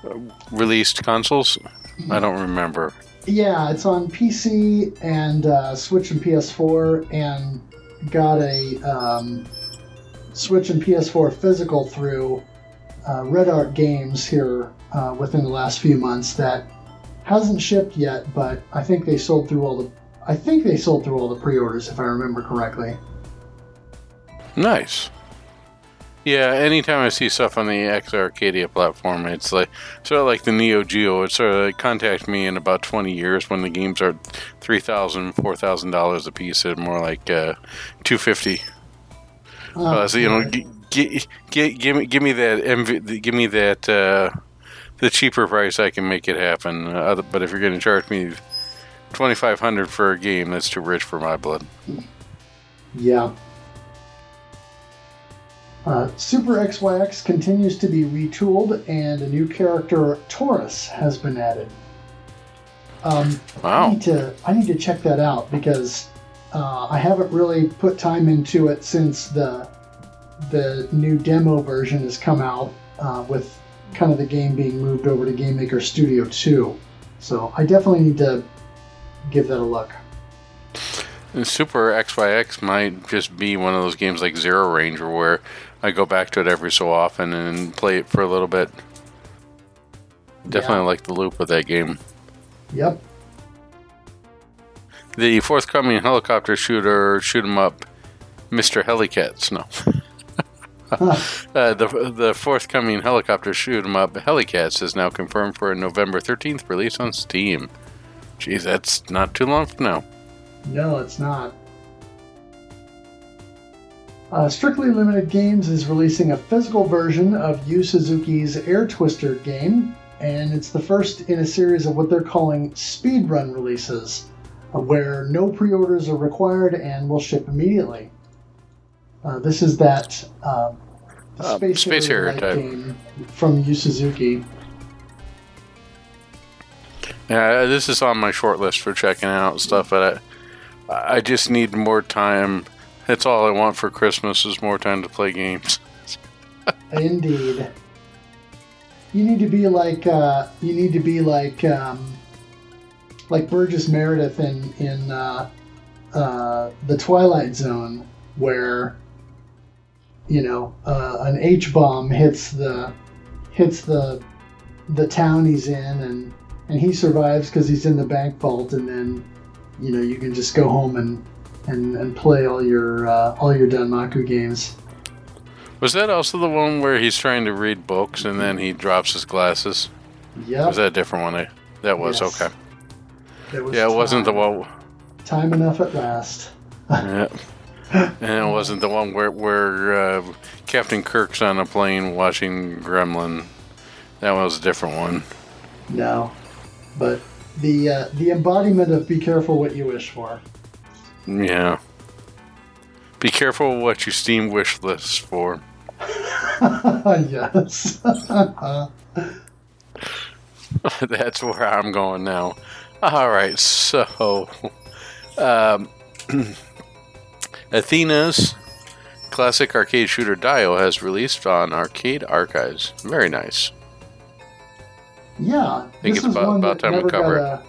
uh, released consoles? I don't remember. Yeah, it's on PC and uh, Switch and PS4, and got a um, Switch and PS4 physical through uh, Red Art Games here uh, within the last few months. That hasn't shipped yet, but I think they sold through all the I think they sold through all the pre-orders, if I remember correctly. Nice. Yeah, anytime I see stuff on the exA-Arcadia platform, it's like sort of like the Neo Geo. It sort of like contact me in about twenty years when the games are three thousand, four thousand dollars a piece, and more like uh, two fifty. Oh, uh, so you know, g- g- g- give me give me that MV, give me that uh, the cheaper price. I can make it happen. Uh, but if you're going to charge me 2500 for a game that's too rich for my blood. Yeah. Uh, Super XYX continues to be retooled, and a new character, Taurus, has been added. Um, wow. I need to I need to check that out because uh, I haven't really put time into it since the the new demo version has come out uh, with kind of the game being moved over to Game Maker Studio 2. So I definitely need to give that a look. And Super XYX might just be one of those games like Zero Ranger where I go back to it every so often and play it for a little bit. Definitely Yeah. like the loop of that game. Yep. The forthcoming helicopter shooter, shoot 'em up, Mr. Helicats. No. *laughs* uh, the the forthcoming helicopter shoot 'em up, Helicats, is now confirmed for a November 13th release on Steam. Geez, that's not too long from now. No, it's not. Uh, Strictly Limited Games is releasing a physical version of Yu Suzuki's Air Twister game, and it's the first in a series of what they're calling speedrun releases, uh, where no pre orders are required and will ship immediately. Uh, this is that uh, Uh, Space, Space Harrier Harrier-like type. game from Yu Suzuki. Yeah, this is on my short list for checking out stuff, but I, I just need more time. That's all I want for Christmas is more time to play games. *laughs* Indeed. You need to be like uh, you need to be like um, like Burgess Meredith in in uh, uh, the Twilight Zone, where you know uh, an H bomb hits the hits the the town he's in, and and he survives because he's in the bank vault, and then you know you can just go home and and, and play all your uh, all your Danmaku games. Was that also the one where he's trying to read books and then he drops his glasses? Yep. Was that a different one? I- That was Yes. okay. Was Yeah, it wasn't the one. Time enough at last. Yeah. *laughs* And it wasn't the one where where uh, Captain Kirk's on a plane watching Gremlin. That was a different one. No, but the uh, the embodiment of "Be careful what you wish for." Yeah. Be careful what you Steam wish lists for. *laughs* yes. *laughs* That's where I'm going now. All right, so um, *clears throat* Athena's classic arcade shooter Daioh has released on Arcade Archives. Very nice. Yeah, I think this it's is about- one about that time we never got cover a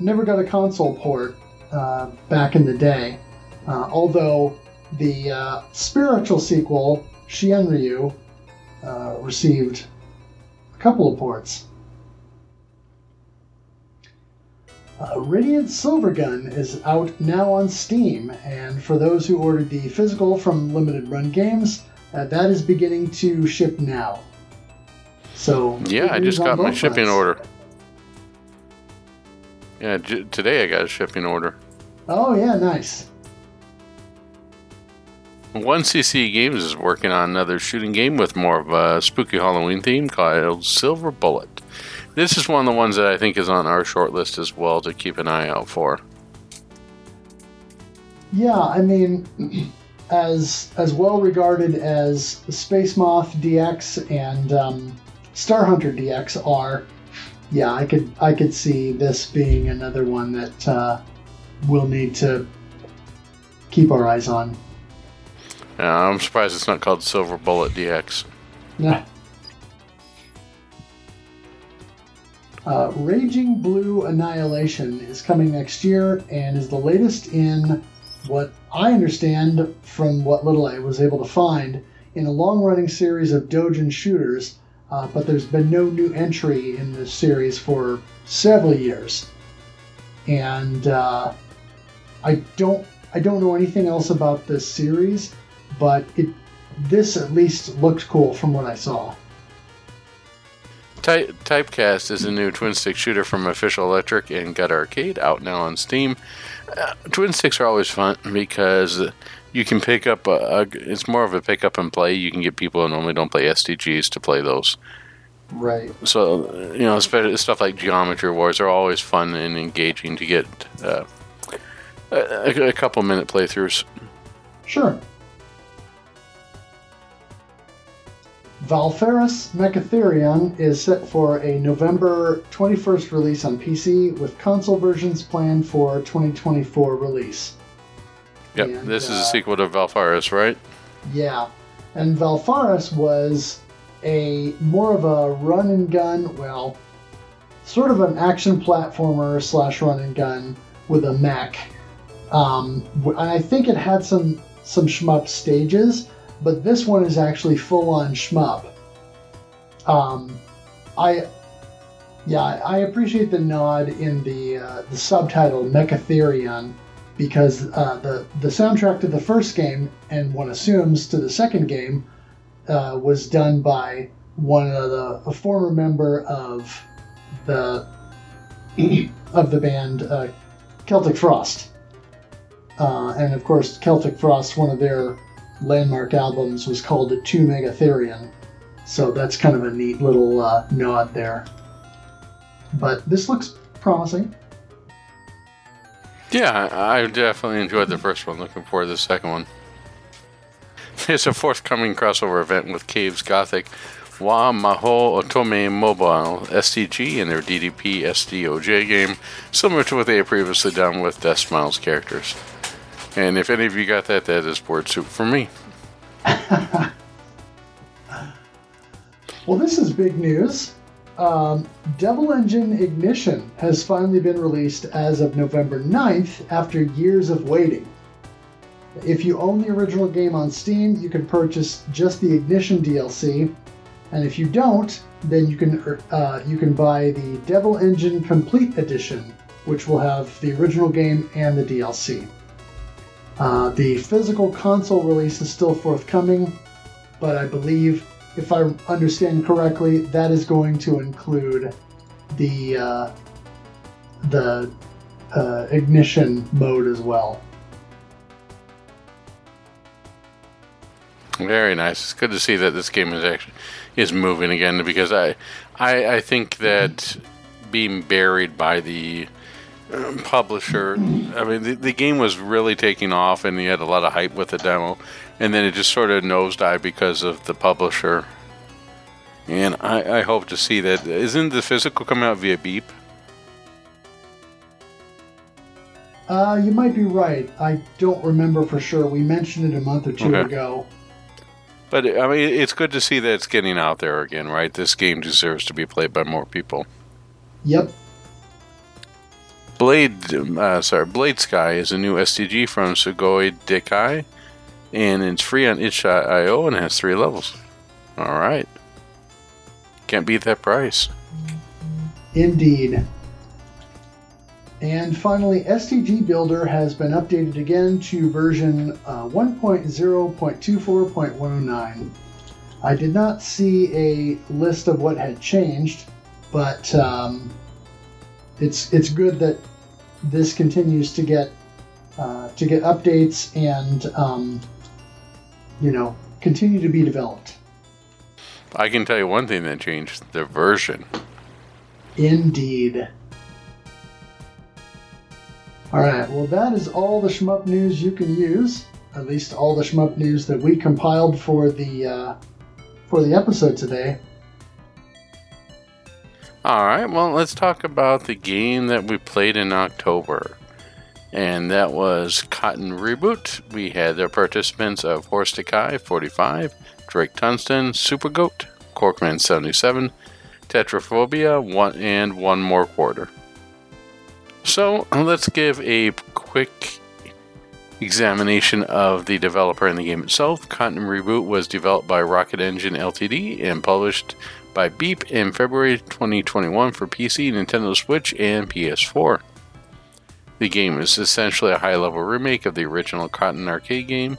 never got a console port uh, back in the day. Uh, although the uh, spiritual sequel, Shienryu, uh, received a couple of ports. Uh, Radiant Silvergun is out now on Steam, and for those who ordered the physical from Limited Run Games, uh, that is beginning to ship now. So Yeah, I just got my both shipping order. Yeah, j- today I got a shipping order. Oh yeah, nice. One CC Games is working on another shooting game with more of a spooky Halloween theme called Silver Bullet. This is one of the ones that I think is on our short list as well to keep an eye out for. Yeah, I mean, *clears throat* as as well regarded as Space Moth DX and um, Star Hunter DX are, yeah, I could I could see this being another one that uh, we'll need to keep our eyes on. Yeah, I'm surprised it's not called Silver Bullet DX. Yeah. Uh, Raging Blue Annihilation is coming next year and is the latest in what I understand from what little I was able to find in a long running series of Dojin shooters, uh, but there's been no new entry in this series for several years. And uh, I don't I don't know anything else about this series, but it this at least looked cool from what I saw. Ty- Typecast is a new twin stick shooter from Official Electric and Gut Arcade out now on Steam. Uh, twin sticks are always fun because you can pick up a, a. It's more of a pick up and play. You can get people who normally don't play STGs to play those. Right. So you know, especially stuff like Geometry Wars are always fun and engaging to get uh, a, a couple minute playthroughs. Sure. Valfaris Mechatherion is set for a November 21st release on PC, with console versions planned for 2024 release. Yep, And, this is uh, a sequel to Valfaris, right? Yeah. And Valfaris was a more of a run and gun, well, sort of an action platformer slash run and gun with a mech. Um, I think it had some some shmup stages, but this one is actually full on shmup. Um, I yeah, I appreciate the nod in the uh, the subtitle Mechatherion because uh, the the soundtrack to the first game and one assumes to the second game uh, was done by one of the a former member of the *clears throat* of the band uh, Celtic Frost, uh, and of course Celtic Frost, one of their landmark albums was called the To Mega Therion, so that's kind of a neat little uh, nod there. But this looks promising. Yeah, I definitely enjoyed the first one. Looking forward to the second one. *laughs* There's a forthcoming crossover event with Caves Gothic, Wa Mahou Otome Mobile STG and their DDP SDOJ game, similar to what they had previously done with Deathsmiles characters. And if any of you got that, that is board soup for me. *laughs* well, this is big news. Um, Devil Engine Ignition has finally been released as of November 9th after years of waiting. If you own the original game on Steam, you can purchase just the Ignition DLC, and if you don't, then you can uh, you can buy the Devil Engine Complete Edition, which will have the original game and the DLC. Uh, the physical console release is still forthcoming, but I believe if I understand correctly, that is going to include the uh, the uh, ignition mode as well. Very nice. It's good to see that this game is actually is moving again because I I, I think that being buried by the publisher, I mean the, the game was really taking off and you had a lot of hype with the demo and then it just sort of nosedived because of the publisher. And I, I hope to see that. Isn't the physical coming out via Beep? Uh, you might be right. I don't remember for sure. We mentioned it a month or two okay. ago. But I mean, it's good to see that it's getting out there again, right? This game deserves to be played by more people. Yep. Blade, uh, sorry, Blade Sky is a new STG from Sugoi Dekai and it's free on itch.io and has three levels. All right. Can't beat that price. Indeed. And finally, STG Builder has been updated again to version uh, 1.0.24.109. I did not see a list of what had changed, but um, it's it's good that this continues to get uh, to get updates and um, you know, continue to be developed. I can tell you one thing that changed the version. Indeed. All right, well, that is all the shmup news you can use. At least all the shmup news that we compiled for the uh, for the episode today. All right, well, let's talk about the game that we played in October and that was Cotton Reboot. We had the participants of Horse Dekai 45, Drake Tungsten, Super Goat, Corkman 77, Tetraphobia, one and one more quarter. So let's give a quick examination of the developer and the game itself. Cotton Reboot was developed by Rocket Engine Ltd. and published by Beep in February 2021 for PC, Nintendo Switch, and PS4. The game is essentially a high level remake of the original Cotton arcade game,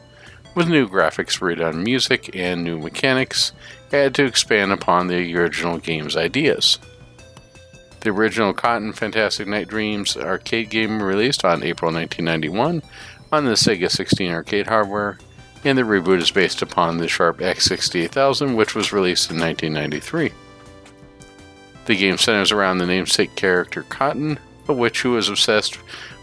with new graphics, redone music, and new mechanics added to expand upon the original game's ideas. The original Cotton Fantastic Night Dreams arcade game released on April 1991 on the Sega 16 arcade hardware, and the reboot is based upon the Sharp X68000, which was released in 1993. The game centers around the namesake character Cotton, a witch who is obsessed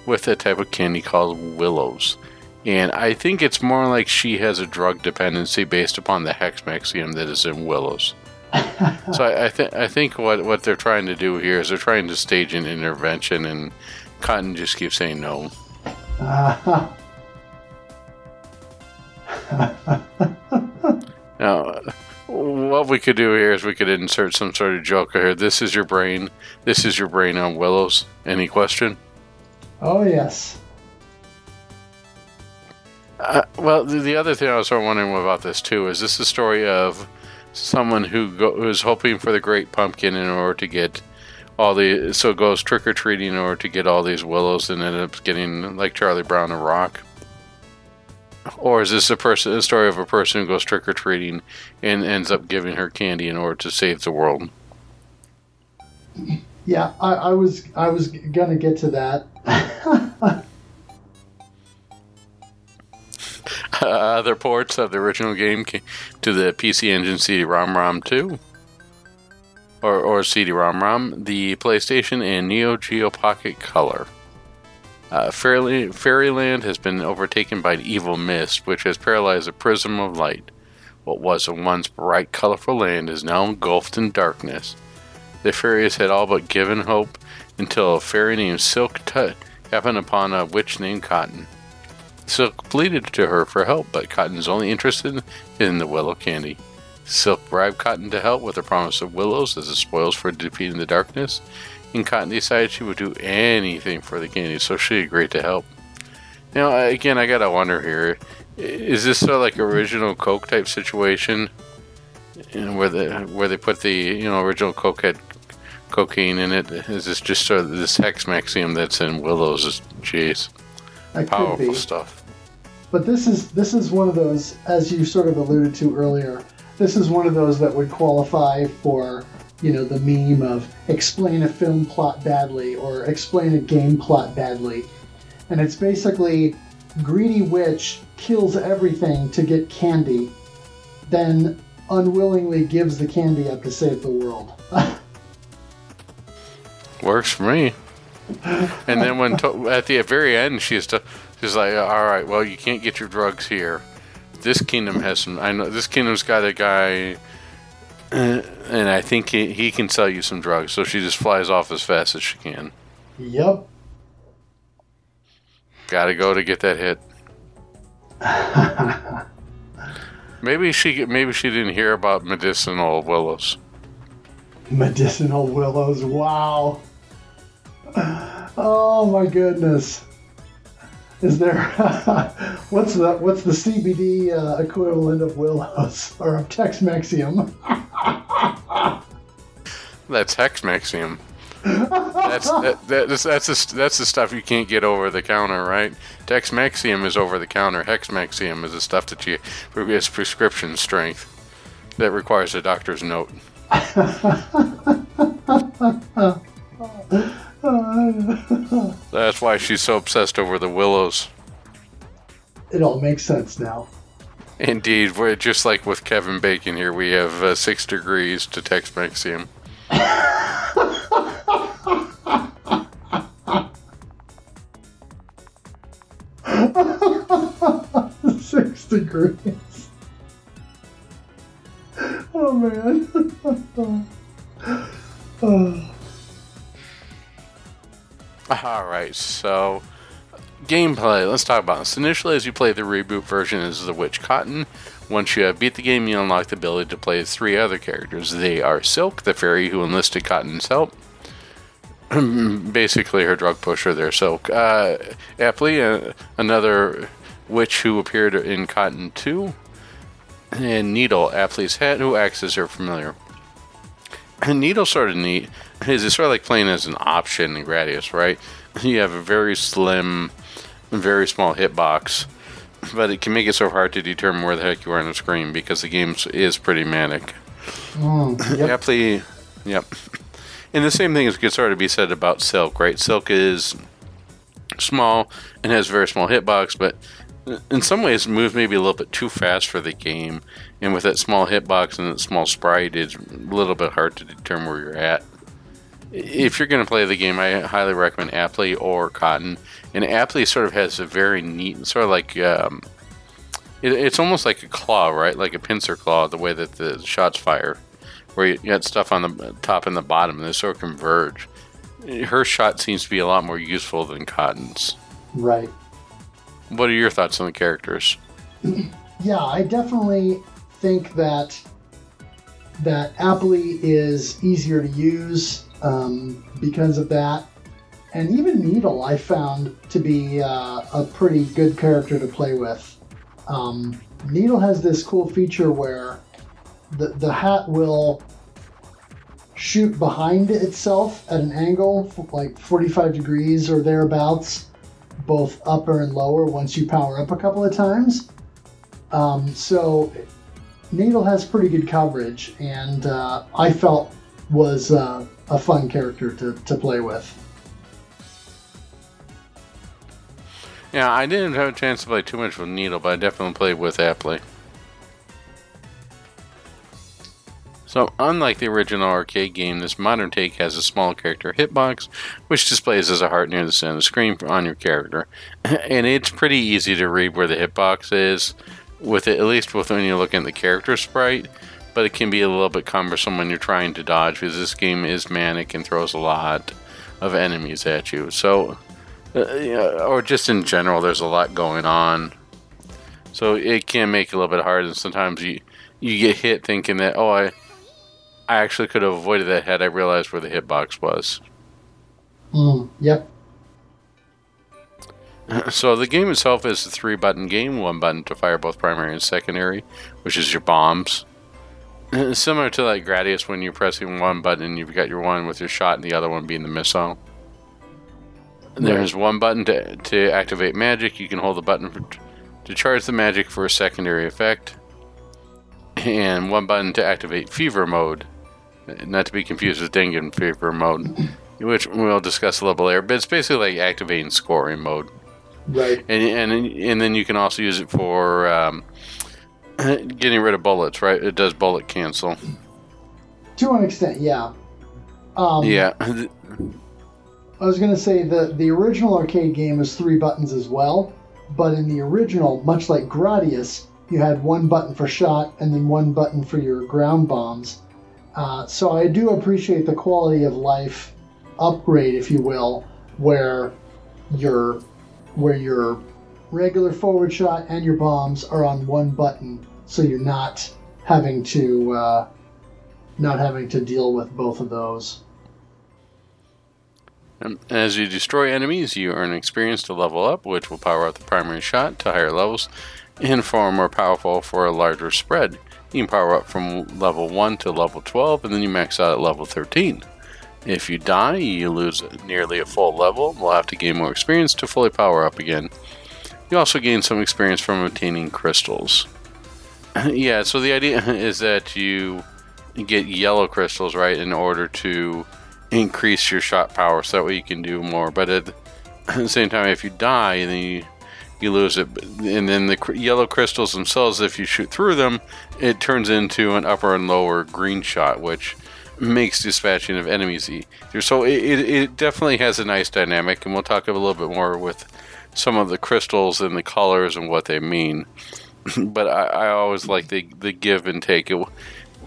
with a type of candy called willows. And I think it's more like she has a drug dependency based upon the hex maxium that is in willows. *laughs* so I, I think I think what, what they're trying to do here is they're trying to stage an intervention, and Cotton just keeps saying no. *laughs* *laughs* now, what we could do here is we could insert some sort of joke here. This is your brain. This is your brain on Willows. Any question? Oh, yes. Uh, well, the, the other thing I was sort of wondering about this too is this a story of someone who go, who's hoping for the great pumpkin in order to get all the so goes trick or treating in order to get all these willows and ends up getting like Charlie Brown a rock. Or is this a person a story of a person who goes trick or treating and ends up giving her candy in order to save the world? Yeah, I, I was I was gonna get to that. uh, *laughs* other ports of the original game to the PC Engine CD-ROM ROM 2 or, or CD-ROM ROM, the PlayStation, and Neo Geo Pocket Color. Uh, Fairy, Fairyland has been overtaken by an evil mist, which has paralyzed a prism of light. What was a once bright, colorful land is now engulfed in darkness. The fairies had all but given hope until a fairy named Silk Tut happened upon a witch named Cotton. Silk pleaded to her for help, but Cotton is only interested in the willow candy. Silk bribed Cotton to help with the promise of willows as the spoils for defeating the darkness, and Cotton decided she would do anything for the candy, so she agreed to help. Now, again, I gotta wonder here: is this sort of like original Coke type situation, where the where they put the you know original Coke had cocaine in it? Is this just sort of this hex maxim that's in Willows? Jeez, powerful stuff. But this is this is one of those, as you sort of alluded to earlier. This is one of those that would qualify for you know the meme of explain a film plot badly or explain a game plot badly, and it's basically greedy witch kills everything to get candy, then unwillingly gives the candy up to save the world. *laughs* Works for me. And then when to- at the very end, she's to- she's like, "All right, well, you can't get your drugs here. This kingdom has some. I know this kingdom's got a guy." Uh, and I think he, he can sell you some drugs, so she just flies off as fast as she can. Yep. Gotta go to get that hit. *laughs* maybe she maybe she didn't hear about medicinal willows. Medicinal willows, wow. *sighs* Oh my goodness. Is there *laughs* what's the what's the CBD uh, equivalent of willows *laughs* or of Tex-Mexium? That's Hexmaxium. that's that, that's that's the, that's the stuff you can't get over the counter, right? Tex-Mexium is over the counter. Hex Hexmaxium is the stuff that you is prescription strength that requires a doctor's note. *laughs* *laughs* That's why she's so obsessed over the willows. It all makes sense now. Indeed, we're just like with Kevin Bacon here. We have uh, six degrees to Tex-Mexium. *laughs* Six degrees. Oh man. *laughs* oh. All right, so gameplay. Let's talk about this. Initially, as you play the reboot version, is the Witch Cotton. Once you have beat the game, you unlock the ability to play three other characters. They are Silk, the fairy who enlisted Cotton's help. *clears throat* Basically, her drug pusher there. Silk. Uh, Appli, uh, another witch who appeared in Cotton 2. And Needle, Appli's hat, who acts as her familiar. *clears throat* Needle sort of neat. Is it's sort of like playing as an option in Gradius, right? *laughs* You have a very slim, very small hitbox, but it can make it so hard to determine where the heck you are on the screen because the game is pretty manic. Mm, yep. Appli, yep. And the same thing is could sort of be said about Silk, right? Silk is small and has a very small hitbox, but in some ways moves maybe a little bit too fast for the game. And with that small hitbox and that small sprite, it's a little bit hard to determine where you're at. If you're going to play the game, I highly recommend Appli or Cotton. And Appli sort of has a very neat, sort of like, um, it, it's almost like a claw, right? Like a pincer claw, the way that the shots fire, where you got stuff on the top and the bottom, and they sort of converge. Her shot seems to be a lot more useful than Cotton's. Right. What are your thoughts on the characters? *clears throat* Yeah, I definitely think that that Appli is easier to use um, because of that. And even Needle, I found to be uh, a pretty good character to play with. Um, Needle has this cool feature where the, the hat will shoot behind itself at an angle, like 45 degrees or thereabouts, both upper and lower once you power up a couple of times. Um, so Needle has pretty good coverage, and uh, I felt was uh, a fun character to, to play with. Yeah, I didn't have a chance to play too much with Needle, but I definitely played with Appli. So, unlike the original arcade game, this modern take has a small character hitbox, which displays as a heart near the center of the screen on your character. *laughs* And it's pretty easy to read where the hitbox is, with it, at least with when you're looking at the character sprite. But it can be a little bit cumbersome when you're trying to dodge, because this game is manic and throws a lot of enemies at you. So, uh, or just in general, there's a lot going on. So it can make it a little bit hard, and sometimes you you get hit thinking that oh I I actually could have avoided that had I realized where the hitbox was. Mm, yep. *clears throat* So the game itself is a three button game, one button to fire both primary and secondary, which is your bombs. Similar to like Gradius when you're pressing one button you've got your one with your shot and the other one being the missile. There's one button to, to activate magic. You can hold the button for, to charge the magic for a secondary effect. And one button to activate fever mode. Not to be confused with Dengen fever mode, which we'll discuss a little later. But it's basically like activating scoring mode. Right. And, and, and then you can also use it for um, *clears throat* getting rid of bullets, right? It does bullet cancel. To an extent, yeah. Um, Yeah. I was going to say the the original arcade game was three buttons as well, but in the original, much like Gradius, you had one button for shot and then one button for your ground bombs. Uh, so I do appreciate the quality of life upgrade, if you will, where your where your regular forward shot and your bombs are on one button, so you're not having to uh, not having to deal with both of those. Um, As you destroy enemies, you earn experience to level up, which will power up the primary shot to higher levels and far more powerful for a larger spread. You can power up from level 1 to level 12, and then you max out at level 13. If you die, you lose nearly a full level and will have to gain more experience to fully power up again. You also gain some experience from obtaining crystals. *laughs* yeah, so the idea *laughs* is that you get yellow crystals, right, in order to increase your shot power so that way you can do more. But at *laughs* the same time, if you die, then you, you lose it. And then the cr- yellow crystals themselves, if you shoot through them, it turns into an upper and lower green shot, which makes dispatching of enemies easier. So it, it, it definitely has a nice dynamic, and we'll talk a little bit more with some of the crystals and the colors and what they mean. *laughs* but I, I always like the, the give and take. It,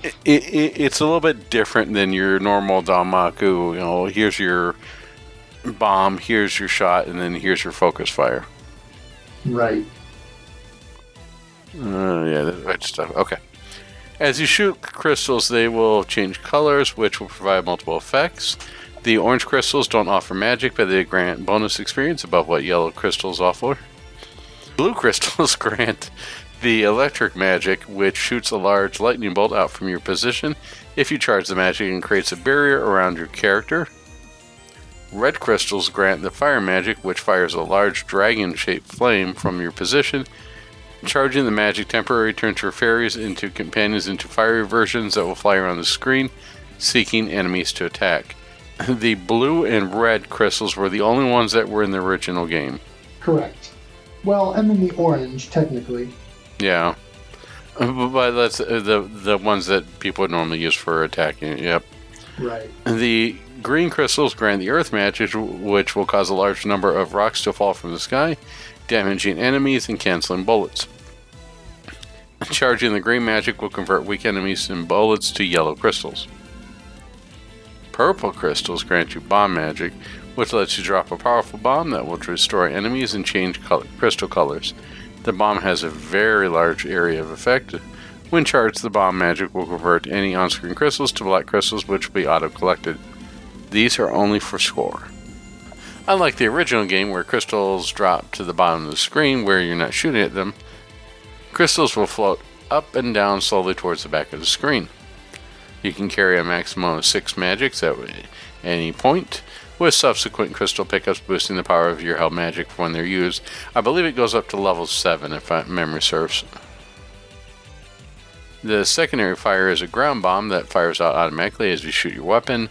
it, it, it's a little bit different than your normal Danmaku. You know, here's your bomb, here's your shot, and then here's your focus fire. Right. Uh, yeah, that right stuff. Okay. As you shoot crystals, they will change colors, which will provide multiple effects. The orange crystals don't offer magic, but they grant bonus experience above what yellow crystals offer. Blue crystals *laughs* grant the electric magic, which shoots a large lightning bolt out from your position if you charge the magic and creates a barrier around your character. Red crystals grant the fire magic, which fires a large dragon shaped flame from your position. Charging the magic temporarily turns your fairies into companions into fiery versions that will fly around the screen, seeking enemies to attack. *laughs* The blue and red crystals were the only ones that were in the original game. Correct. Well, and then the orange, technically. Yeah. Uh, But that's uh, the the ones that people would normally use for attacking. Yep. Right. The green crystals grant the earth magic, which will cause a large number of rocks to fall from the sky, damaging enemies and canceling bullets. *laughs* Charging the green magic will convert weak enemies and bullets to yellow crystals. Purple crystals grant you bomb magic, which lets you drop a powerful bomb that will destroy enemies and change color, crystal colors. The bomb has a very large area of effect. When charged, the bomb magic will convert any on screen crystals to black crystals, which will be auto collected. These are only for score. Unlike the original game, where crystals drop to the bottom of the screen where you're not shooting at them, Crystals will float up and down slowly towards the back of the screen. You can carry a maximum of six magics at any point, with subsequent crystal pickups boosting the power of your held magic when they're used. I believe it goes up to level 7 if memory serves. The secondary fire is a ground bomb that fires out automatically as you shoot your weapon.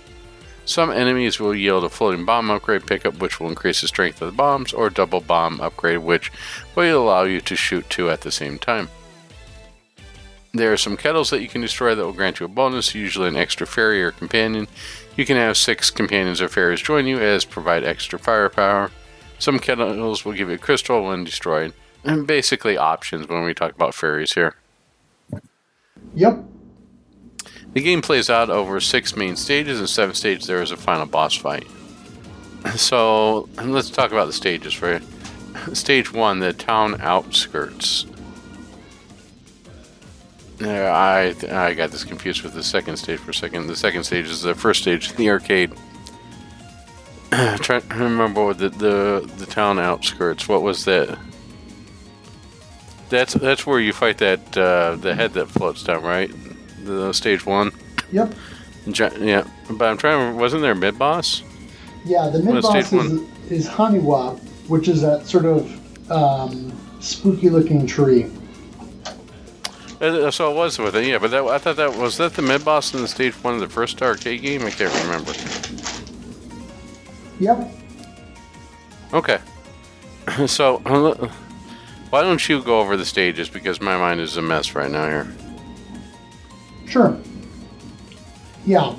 Some enemies will yield a floating bomb upgrade pickup, which will increase the strength of the bombs, or double bomb upgrade, which will allow you to shoot two at the same time. There are some kettles that you can destroy that will grant you a bonus, usually an extra fairy or companion. You can have six companions or fairies join you as provide extra firepower. Some kettles will give you a crystal when destroyed. And basically options when we talk about fairies here. Yep. The game plays out over six main stages, and seven stages there is a final boss fight. So let's talk about the stages for you. Stage one, the town outskirts. Yeah, I I got this confused with the second stage for a second. The second stage is the first stage in the arcade. *clears throat* trying to remember what the, the the town outskirts. What was that? That's that's where you fight that uh, the head that floats down, right? The stage one. Yep. Yeah, but I'm trying. Wasn't there a mid boss? Yeah, the mid boss is, is Haniwa, which is that sort of um, spooky looking tree. Uh, so it was with it, yeah. But that, I thought that was that the mid boss in the stage one of the first arcade game. I can't remember. Yep. Okay. *clears throat* So *clears throat* why don't you go over the stages because my mind is a mess right now here. Sure. Yeah.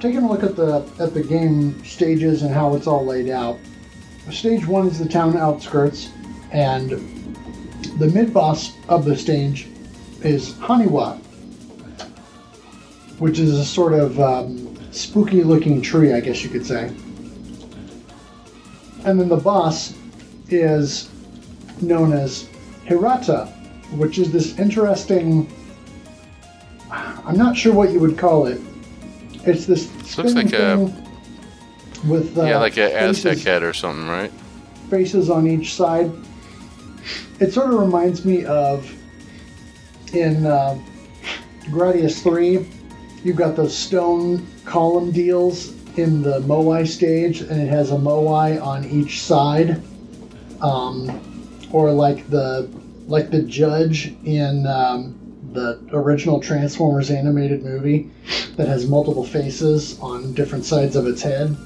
Taking a look at the at the game stages and how it's all laid out. Stage one is the town outskirts, and the mid boss of the stage is Haniwa, which is a sort of um, spooky looking tree, I guess you could say. And then the boss is known as Hirata, which is this interesting. I'm not sure what you would call it. It's this looks like a with uh, yeah, like an Aztec head or something, right? Faces on each side. It sort of reminds me of in uh, Gradius 3, you've got those stone column deals in the Moai stage, and it has a Moai on each side. Um, or like the like the judge in um, the original Transformers animated movie that has multiple faces on different sides of its head.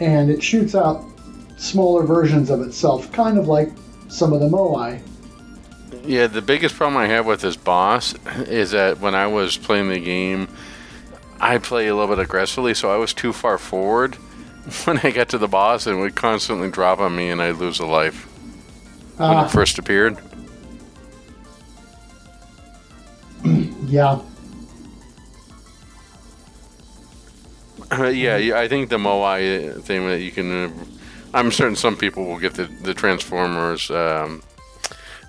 And it shoots out smaller versions of itself, kind of like some of the Moai. Yeah, the biggest problem I have with this boss is that when I was playing the game, I play a little bit aggressively, so I was too far forward *laughs* when I got to the boss and would constantly drop on me and I'd lose a life when it ah. first appeared. *clears throat* yeah. Uh, yeah, I think the Moai thing that you can. Uh, I'm certain some people will get the, the Transformers um,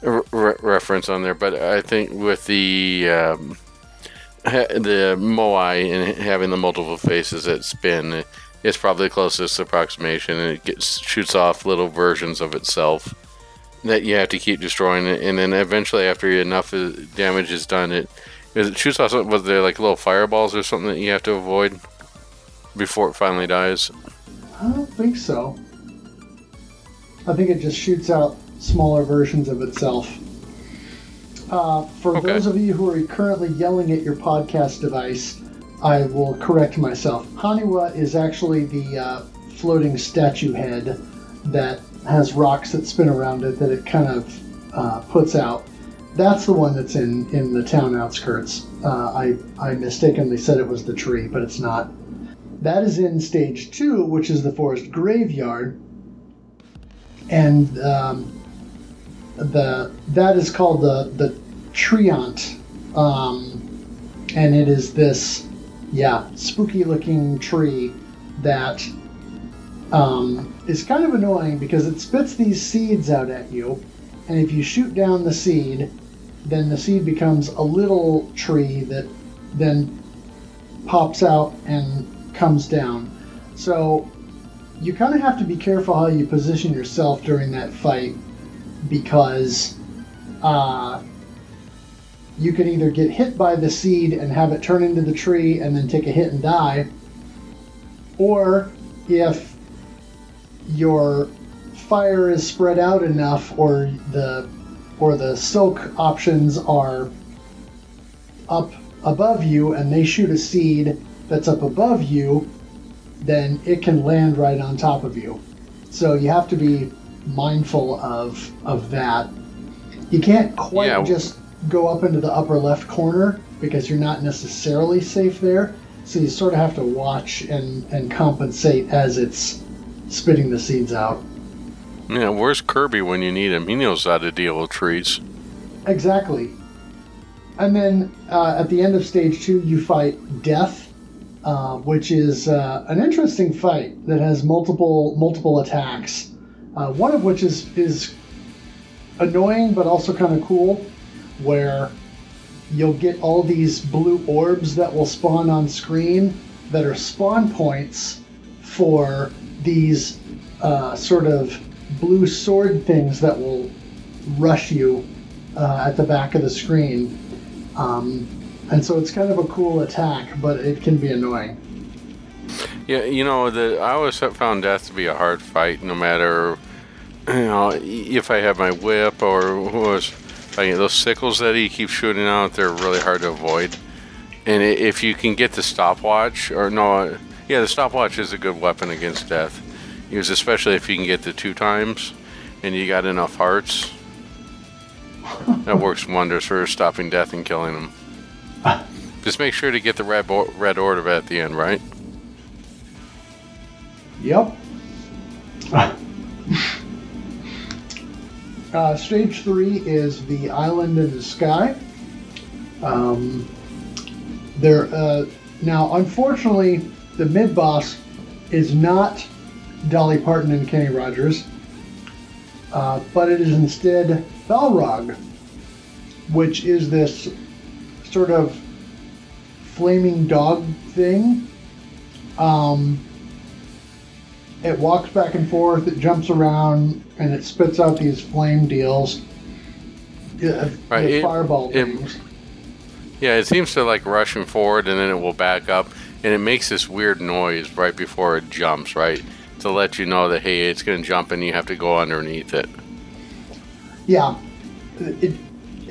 re- reference on there, but I think with the um, the Moai and having the multiple faces that spin, it's probably the closest approximation, and it gets shoots off little versions of itself that you have to keep destroying it, and then eventually, after enough damage is done, it it shoots off. Was there like little fireballs or something that you have to avoid before it finally dies? I don't think so. I think it just shoots out smaller versions of itself. Uh, for okay. those of you who are currently yelling at your podcast device, I will correct myself. Haniwa is actually the uh, floating statue head that has rocks that spin around it that it kind of uh, puts out. That's the one that's in, in the town outskirts. Uh, I, I mistakenly said it was the tree, but it's not. That is in stage two, which is the forest graveyard. And um, the that is called the the treant, um, and it is this yeah spooky looking tree that um, is kind of annoying because it spits these seeds out at you, and if you shoot down the seed, then the seed becomes a little tree that then pops out and comes down. So you kind of have to be careful how you position yourself during that fight because uh, you can either get hit by the seed and have it turn into the tree and then take a hit and die, or if your fire is spread out enough or the or the silk options are up above you and they shoot a seed that's up above you, then it can land right on top of you. So you have to be mindful of of that. You can't quite Yeah. just go up into the upper left corner because you're not necessarily safe there. So you sort of have to watch and, and compensate as it's spitting the seeds out. Yeah, where's Kirby when you need him? He knows how to deal with trees. Exactly. And then uh, at the end of stage two, you fight Death, uh, which is uh, an interesting fight that has multiple multiple attacks. Uh, one of which is is annoying but also kind of cool, where you'll get all these blue orbs that will spawn on screen that are spawn points for these uh, sort of blue sword things that will rush you uh, at the back of the screen. Um, and so it's kind of a cool attack, but it can be annoying. Yeah, you know, the I always found death to be a hard fight, no matter, you know, if I have my whip or was like those sickles that he keeps shooting out. They're really hard to avoid. And if you can get the stopwatch, or no, uh, yeah, the stopwatch is a good weapon against death. Use especially if you can get the two times, and you got enough hearts. that works wonders for stopping death and killing him. Ah. Just make sure to get the red bo- red orb at the end, right? Yep. *laughs* uh, stage three is the island in the sky. Um, there uh, now, unfortunately, the mid boss is not Dolly Parton and Kenny Rogers, uh, but it is instead Balrog, which is this sort of flaming dog thing. Um, it walks back and forth, it jumps around, and it spits out these flame deals. Yeah, uh, Right, it- fireball it- things. Yeah, it seems to like rushing forward and then it will back up and it makes this weird noise right before it jumps, right? To let you know that hey, it's going to jump and you have to go underneath it. Yeah, it,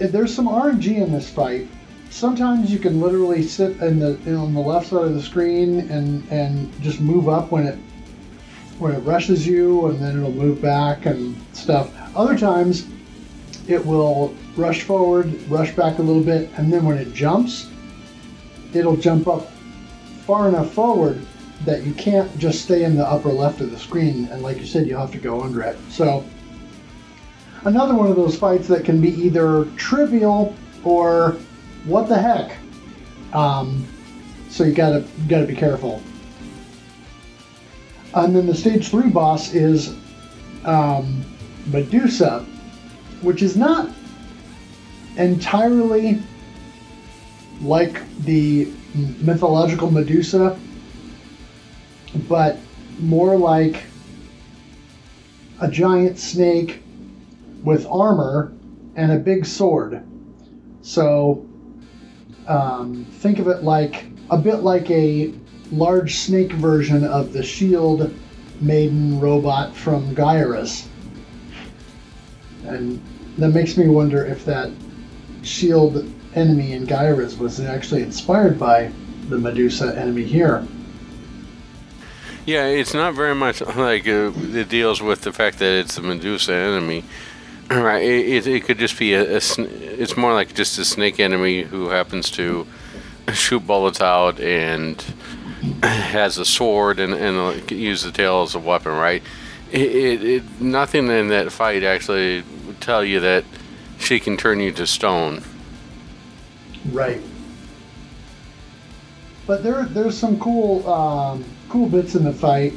there's some RNG in this fight. Sometimes you can literally sit in the on the left side of the screen and and just move up when it when it rushes you, and then it'll move back and stuff. Other times, it will rush forward, rush back a little bit, and then when it jumps, it'll jump up far enough forward that you can't just stay in the upper left of the screen, and like you said, you'll have to go under it. So another one of those fights that can be either trivial or what the heck. Um, so you gotta you gotta be careful. And then the stage three boss is um, Medusa, which is not entirely like the mythological Medusa, but more like a giant snake with armor and a big sword. So um, think of it like a bit like a large snake version of the shield maiden robot from Gaiares. And that makes me wonder if that shield enemy in Gaiares was actually inspired by the Medusa enemy here. Yeah, it's not very much *laughs* like uh, it deals with the fact that it's a Medusa enemy. *clears throat* Right, it, it, it could just be a, a sn- it's more like just a snake enemy who happens to *laughs* shoot bullets out and has a sword and, and uh, use the tail as a weapon, right? It, it, it nothing in that fight actually would tell you that she can turn you to stone. Right. But there, there's some cool, um, cool bits in the fight.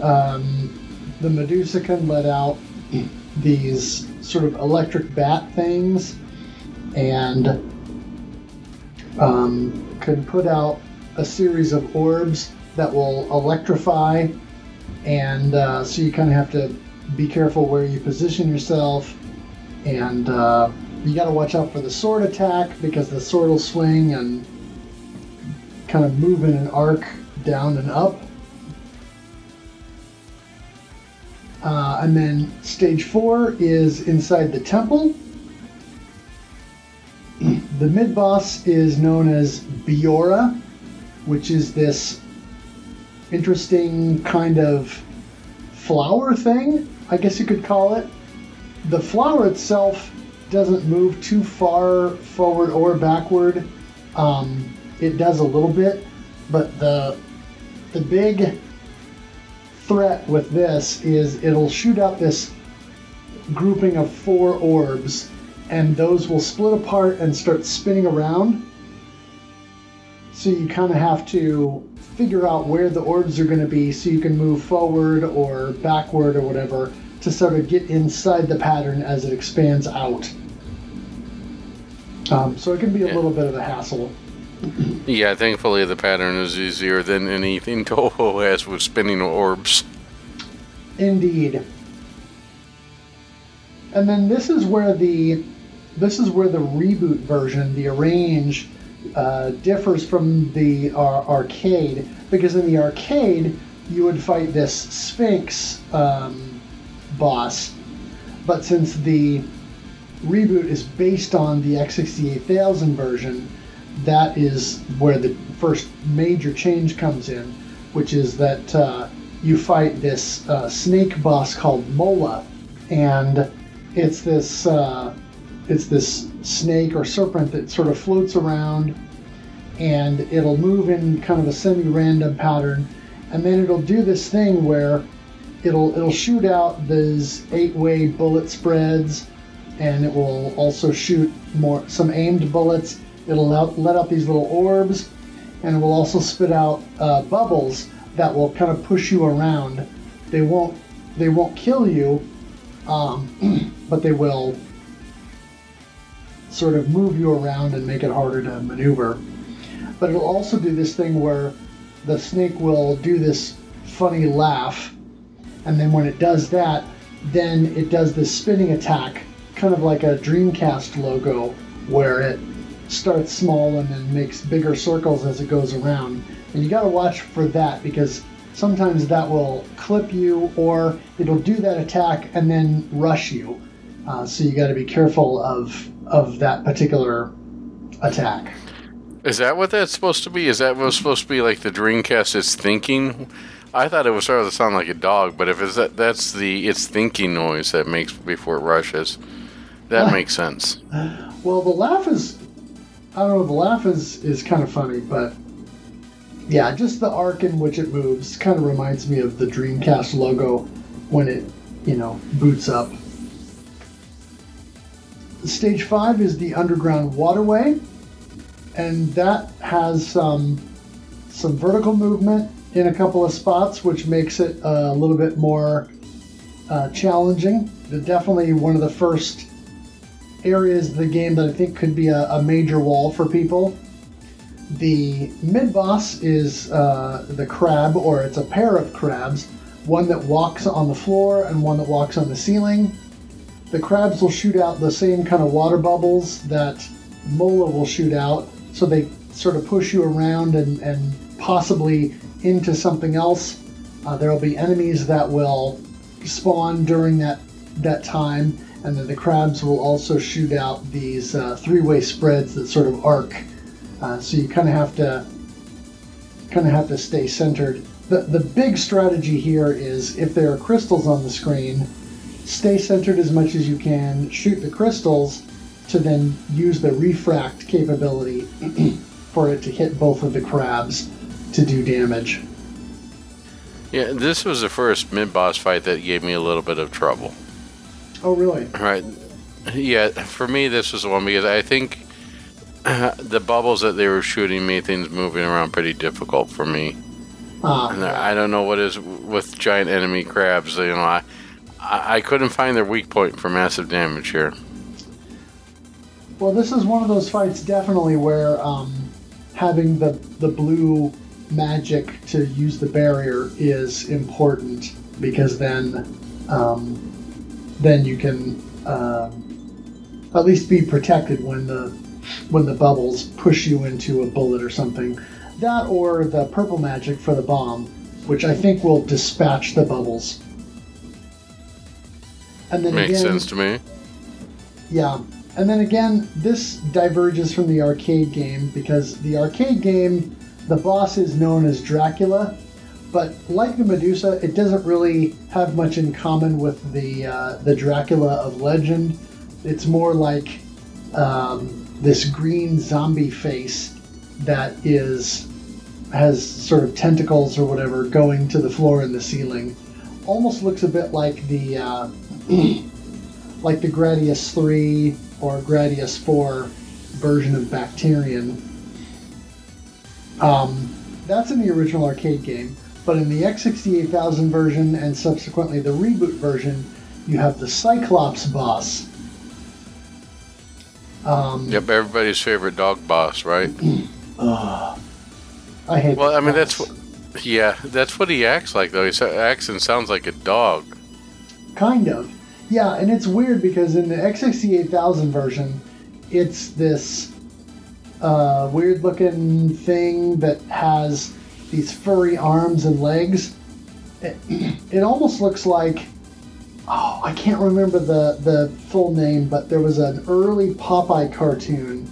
Um, the Medusa can let out these sort of electric bat things, and um, can put out a series of orbs that will electrify, and uh, so you kind of have to be careful where you position yourself and uh, you got to watch out for the sword attack because the sword will swing and kind of move in an arc down and up. Uh, and then stage four is inside the temple. *clears throat* the mid boss is known as Biora, which is this interesting kind of flower thing, I guess you could call it. The flower itself doesn't move too far forward or backward. Um, it does a little bit, but the the big threat with this is it'll shoot out this grouping of four orbs, and those will split apart and start spinning around. So you kind of have to figure out where the orbs are going to be so you can move forward or backward or whatever to sort of get inside the pattern as it expands out. Um, so it can be a little bit of a hassle. Yeah, thankfully the pattern is easier than anything *laughs* Touhou has with spinning orbs. Indeed. And then this is where the this is where the reboot version, the arrange, uh, differs from the ar- arcade because in the arcade you would fight this Sphinx um, boss, but since the reboot is based on the X68000 version, that is where the first major change comes in, which is that uh, you fight this uh, snake boss called Mola, and it's this uh, it's this snake or serpent that sort of floats around, and it'll move in kind of a semi-random pattern, and then it'll do this thing where it'll it'll shoot out these eight-way bullet spreads, and it will also shoot more some aimed bullets. It'll out, let out these little orbs, and it will also spit out uh, bubbles that will kind of push you around. They won't they won't kill you, um, *clears throat* but they will sort of move you around and make it harder to maneuver. But it'll also do this thing where the snake will do this funny laugh, and then when it does that, then it does this spinning attack, kind of like a Dreamcast logo, where it starts small and then makes bigger circles as it goes around. And you got to watch for that because sometimes that will clip you or it'll do that attack and then rush you. Uh, so you got to be careful of of that particular attack. Is that what that's supposed to be? Is that what's supposed to be like the Dreamcast is thinking? I thought it was starting to sound like a dog, but if it's that, that's the it's thinking noise that makes before it rushes. That makes sense. Well, the laugh is, I don't know, the laugh is is kind of funny, but yeah, just the arc in which it moves kind of reminds me of the Dreamcast logo when it, you know, boots up. Stage five is the underground waterway, and that has some some vertical movement in a couple of spots, which makes it a little bit more uh, challenging. But definitely one of the first areas of the game that I think could be a, a major wall for people. The mid boss is uh, the crab, or it's a pair of crabs, one that walks on the floor and one that walks on the ceiling. The crabs will shoot out the same kind of water bubbles that Mola will shoot out, so they sort of push you around and, and possibly into something else. Uh, there will be enemies that will spawn during that that time, and then the crabs will also shoot out these uh, three-way spreads that sort of arc. Uh, so you kind of have to kind of have to stay centered. The the big strategy here is if there are crystals on the screen, stay centered as much as you can. Shoot the crystals to then use the refract capability *clears throat* for it to hit both of the crabs to do damage. Yeah, this was the first mid boss fight that gave me a little bit of trouble. Oh, really? Right. Yeah, for me, this was the one because I think *clears throat* the bubbles that they were shooting made things moving around pretty difficult for me. Ah. And I don't know what is with giant enemy crabs. You know, I I I couldn't find their weak point for massive damage here. Well, this is one of those fights definitely where um, having the the blue magic to use the barrier is important because then um, then you can um at least be protected when the when the bubbles push you into a bullet or something. That or the purple magic for the bomb, which I think will dispatch the bubbles. And then Makes again, sense to me. yeah. And then again, this diverges from the arcade game because the arcade game, the boss is known as Dracula, but like the Medusa, it doesn't really have much in common with the uh, the Dracula of legend. It's more like um, this green zombie face that is has sort of tentacles or whatever going to the floor and the ceiling. Almost looks a bit like the uh, *clears throat* like the Gradius 3 or Gradius 4 version of Bacterian. Um, that's in the original arcade game, but in the X68000 version and subsequently the reboot version, you have the Cyclops boss. Um, Yep, everybody's favorite dog boss, right? *clears throat* I hate. Well, I mean that that's what. Yeah, that's what he acts like though. He acts and sounds like a dog. Kind of. Yeah, and it's weird because in the X68000 version, it's this uh, weird looking thing that has these furry arms and legs. It, *clears throat* it almost looks like. Oh, I can't remember the, the full name, but there was an early Popeye cartoon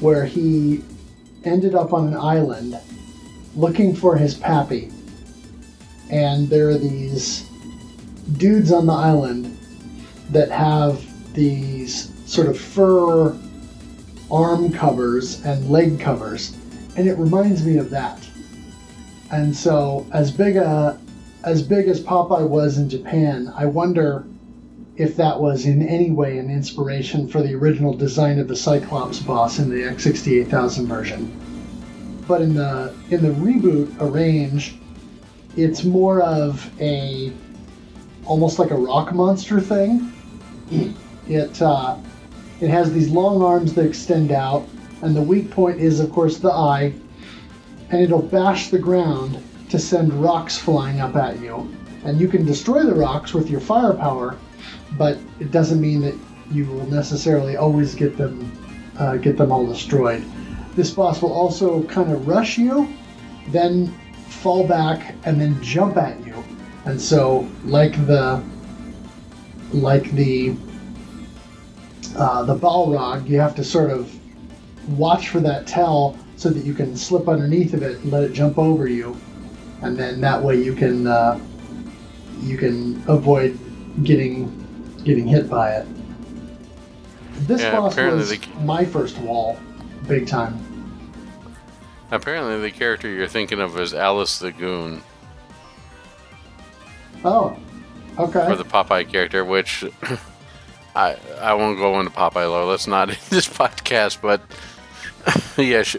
where he ended up on an island looking for his pappy. And there are these dudes on the island that have these sort of fur arm covers and leg covers, and it reminds me of that. And so, as big a as big as Popeye was in Japan, I wonder if that was in any way an inspiration for the original design of the Cyclops boss in the X68000 version. But in the in the reboot arrange, it's more of a almost like a rock monster thing. It uh, it has these long arms that extend out, and the weak point is, of course, the eye. And it'll bash the ground to send rocks flying up at you. And you can destroy the rocks with your firepower, but it doesn't mean that you will necessarily always get them uh, get them all destroyed. This boss will also kind of rush you, then fall back, and then jump at you. And so, like the like the uh, the Balrog, you have to sort of watch for that tell so that you can slip underneath of it and let it jump over you, and then that way you can uh, you can avoid getting getting hit by it. This Yeah, boss was they- my first wall, big time. Apparently, the character you're thinking of is Alice the Goon, Oh, okay. For the Popeye character, which I I won't go into Popeye lore. Let's not *laughs* in this podcast, but *laughs* yeah, she,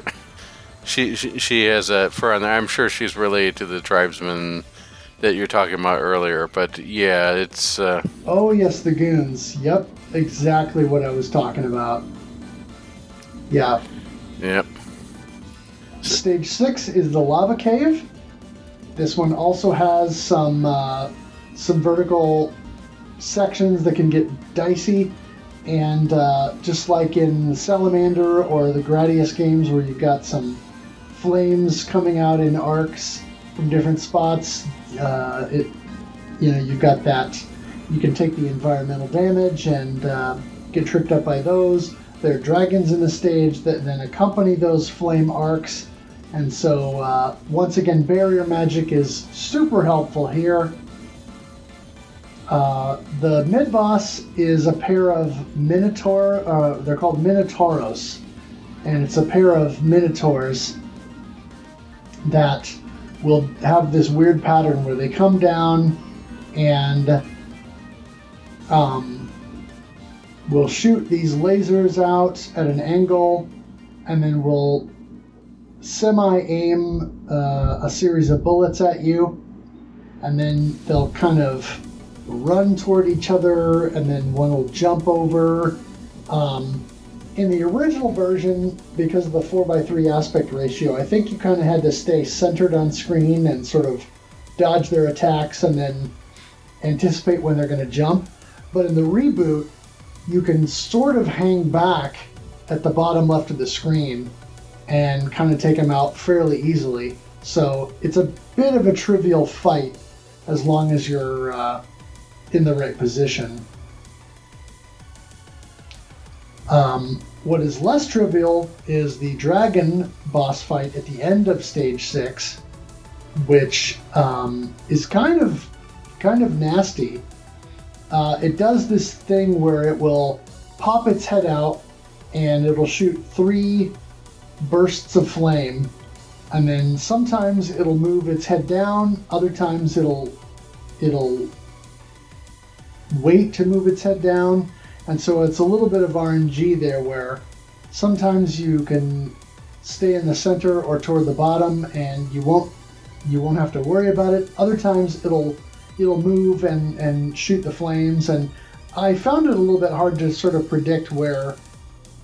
she she she has a fur on there. I'm sure she's related to the tribesmen that you're talking about earlier. But yeah, it's uh, Oh yes, the goons. Yep, exactly what I was talking about. Yeah. yep. Stage six is the lava cave. This one also has some uh, some vertical sections that can get dicey, and uh, just like in Salamander or the Gradius games, where you've got some flames coming out in arcs from different spots, uh, it you know you've got that. You can take the environmental damage and uh, get tripped up by those. There are dragons in the stage that then accompany those flame arcs. And so, uh, once again, barrier magic is super helpful here. Uh, the mid boss is a pair of minotaur. Uh, they're called minotauros, and it's a pair of minotaurs that will have this weird pattern where they come down and um, will shoot these lasers out at an angle, and then will semi aim uh, a series of bullets at you, and then they'll kind of run toward each other, and then one will jump over. Um, in the original version, because of the 4x3 aspect ratio, I think you kind of had to stay centered on screen and sort of dodge their attacks and then anticipate when they're going to jump. But in the reboot, you can sort of hang back at the bottom left of the screen and kind of take them out fairly easily. So it's a bit of a trivial fight as long as you're uh, in the right position. Um, what is less trivial is the dragon boss fight at the end of stage six, which um, is kind of kind of nasty. Uh, it does this thing where it will pop its head out and it'll shoot three bursts of flame, and then sometimes it'll move its head down. Other times it'll it'll wait to move its head down and so it's a little bit of RNG there where sometimes you can stay in the center or toward the bottom and you won't you won't have to worry about it. Other times it'll it'll move and, and shoot the flames and I found it a little bit hard to sort of predict where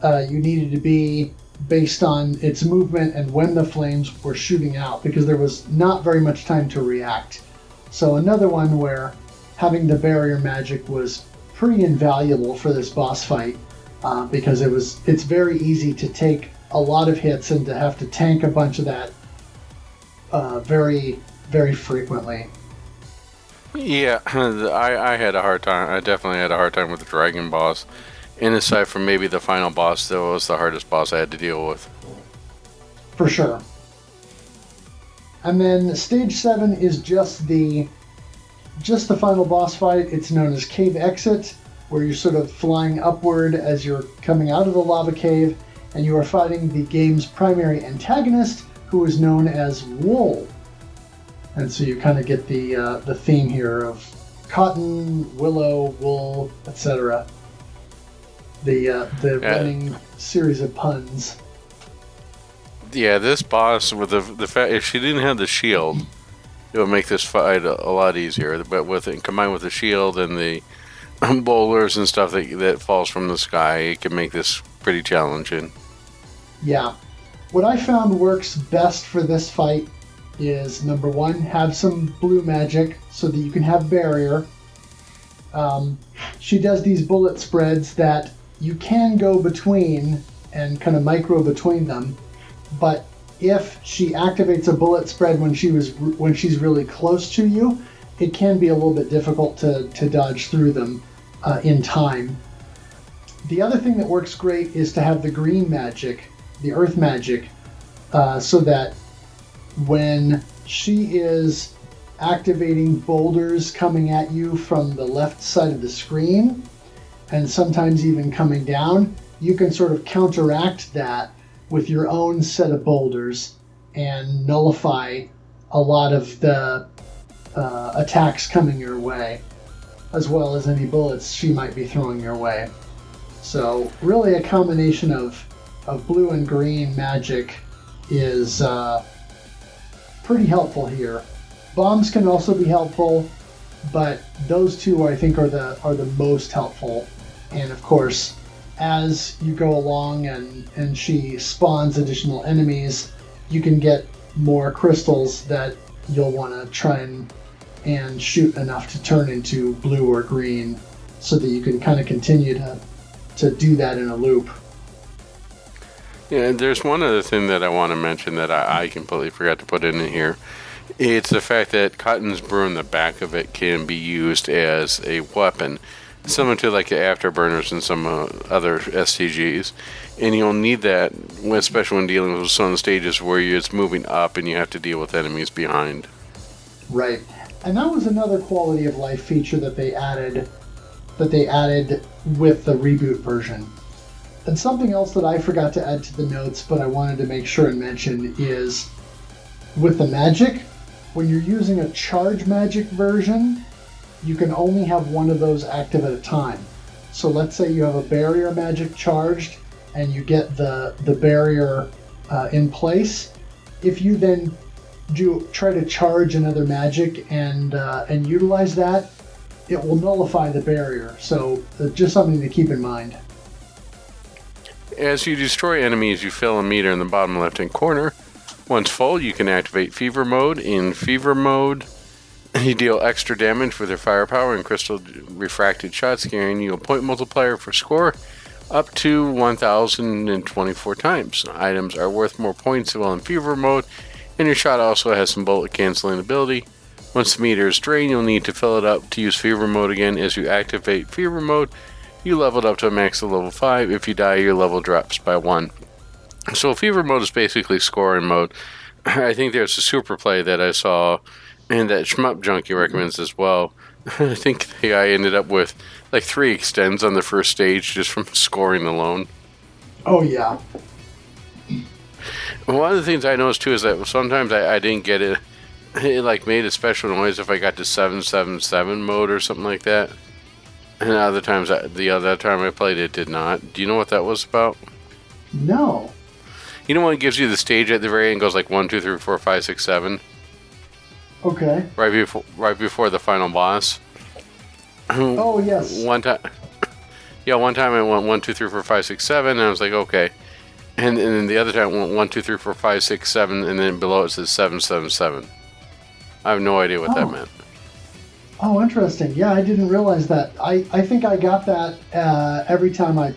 uh, you needed to be based on its movement and when the flames were shooting out because there was not very much time to react. So another one where having the barrier magic was pretty invaluable for this boss fight uh, because it was it's very easy to take a lot of hits and to have to tank a bunch of that uh, very very frequently. Yeah, *laughs* I, I had a hard time. I definitely had a hard time with the dragon boss. And aside from maybe the final boss, that was the hardest boss I had to deal with. For sure. And then stage seven is just the just the final boss fight. It's known as Cave Exit, where you're sort of flying upward as you're coming out of the lava cave, and you are fighting the game's primary antagonist, who is known as Wool. And so you kind of get the uh, the theme here of cotton, willow, wool, etc. The uh, the Yeah. running series of puns. Yeah, this boss with the the fact if she didn't have the shield, it would make this fight a, a lot easier. But with it combined with the shield and the *clears throat* bowlers and stuff that that falls from the sky, it can make this pretty challenging. Yeah. What I found works best for this fight is number one, have some blue magic so that you can have barrier. Um, she does these bullet spreads that you can go between and kind of micro between them, but if she activates a bullet spread when she was when she's really close to you, it can be a little bit difficult to, to dodge through them uh, in time. The other thing that works great is to have the green magic, the earth magic, uh, so that when she is activating boulders coming at you from the left side of the screen, and sometimes even coming down, you can sort of counteract that with your own set of boulders and nullify a lot of the uh, attacks coming your way, as well as any bullets she might be throwing your way. So, really, a combination of, of blue and green magic is uh, pretty helpful here. Bombs can also be helpful, but those two I think are the are the most helpful. And of course, as you go along and and she spawns additional enemies, you can get more crystals that you'll want to try and and shoot enough to turn into blue or green, so that you can kind of continue to to do that in a loop. Yeah, there's one other thing that I want to mention that I, I completely forgot to put in here. It's the fact that Cotton's brew in the back of it can be used as a weapon, similar to like the afterburners and some uh, other STGs. And you'll need that, especially when dealing with some stages where you- it's moving up and you have to deal with enemies behind. Right. And that was another quality of life feature that they added that they added with the reboot version. And something else that I forgot to add to the notes, but I wanted to make sure and mention is with the magic, when you're using a charge magic version, you can only have one of those active at a time. So let's say you have a barrier magic charged and you get the the barrier uh, in place. If you then do try to charge another magic and uh, and utilize that, it will nullify the barrier. So uh, just something to keep in mind. As you destroy enemies, you fill a meter in the bottom left hand corner. Once full, you can activate Fever Mode. In Fever Mode, You deal extra damage with your firepower and crystal refracted shots, guaranteeing you a point multiplier for score up to 1,024 times. Items are worth more points while in fever mode, and your shot also has some bullet canceling ability. Once the meter is drained, you'll need to fill it up to use fever mode again. As you activate fever mode, you leveled up to a max of level 5. If you die, your level drops by 1. So fever mode is basically scoring mode. *clears throat* I think there's a super play that I saw and that Shmup Junkie recommends as well. *laughs* I think the guy ended up with like three extends on the first stage just from *laughs* scoring alone. Oh yeah. One of the things I noticed too is that sometimes I, I didn't get it. It like made a special noise if I got to seven seven seven mode or something like that. And other times, I, the other time I played it did not. Do you know what that was about? No. You know when it gives you the stage at the very end goes like one, two, three, four, five, six, seven. Okay. Right before, right before the final boss. *clears throat* Oh yes. One time, *laughs* yeah, one time I went one, two, three, four, five, six, seven, and I was like, okay. And, and then the other time I went one, two, three, four, five, six, seven, and then below it says seven, seven, seven. I have no idea what that Oh. meant. Oh, interesting. Yeah, I didn't realize that. I, I think I got that uh, every time I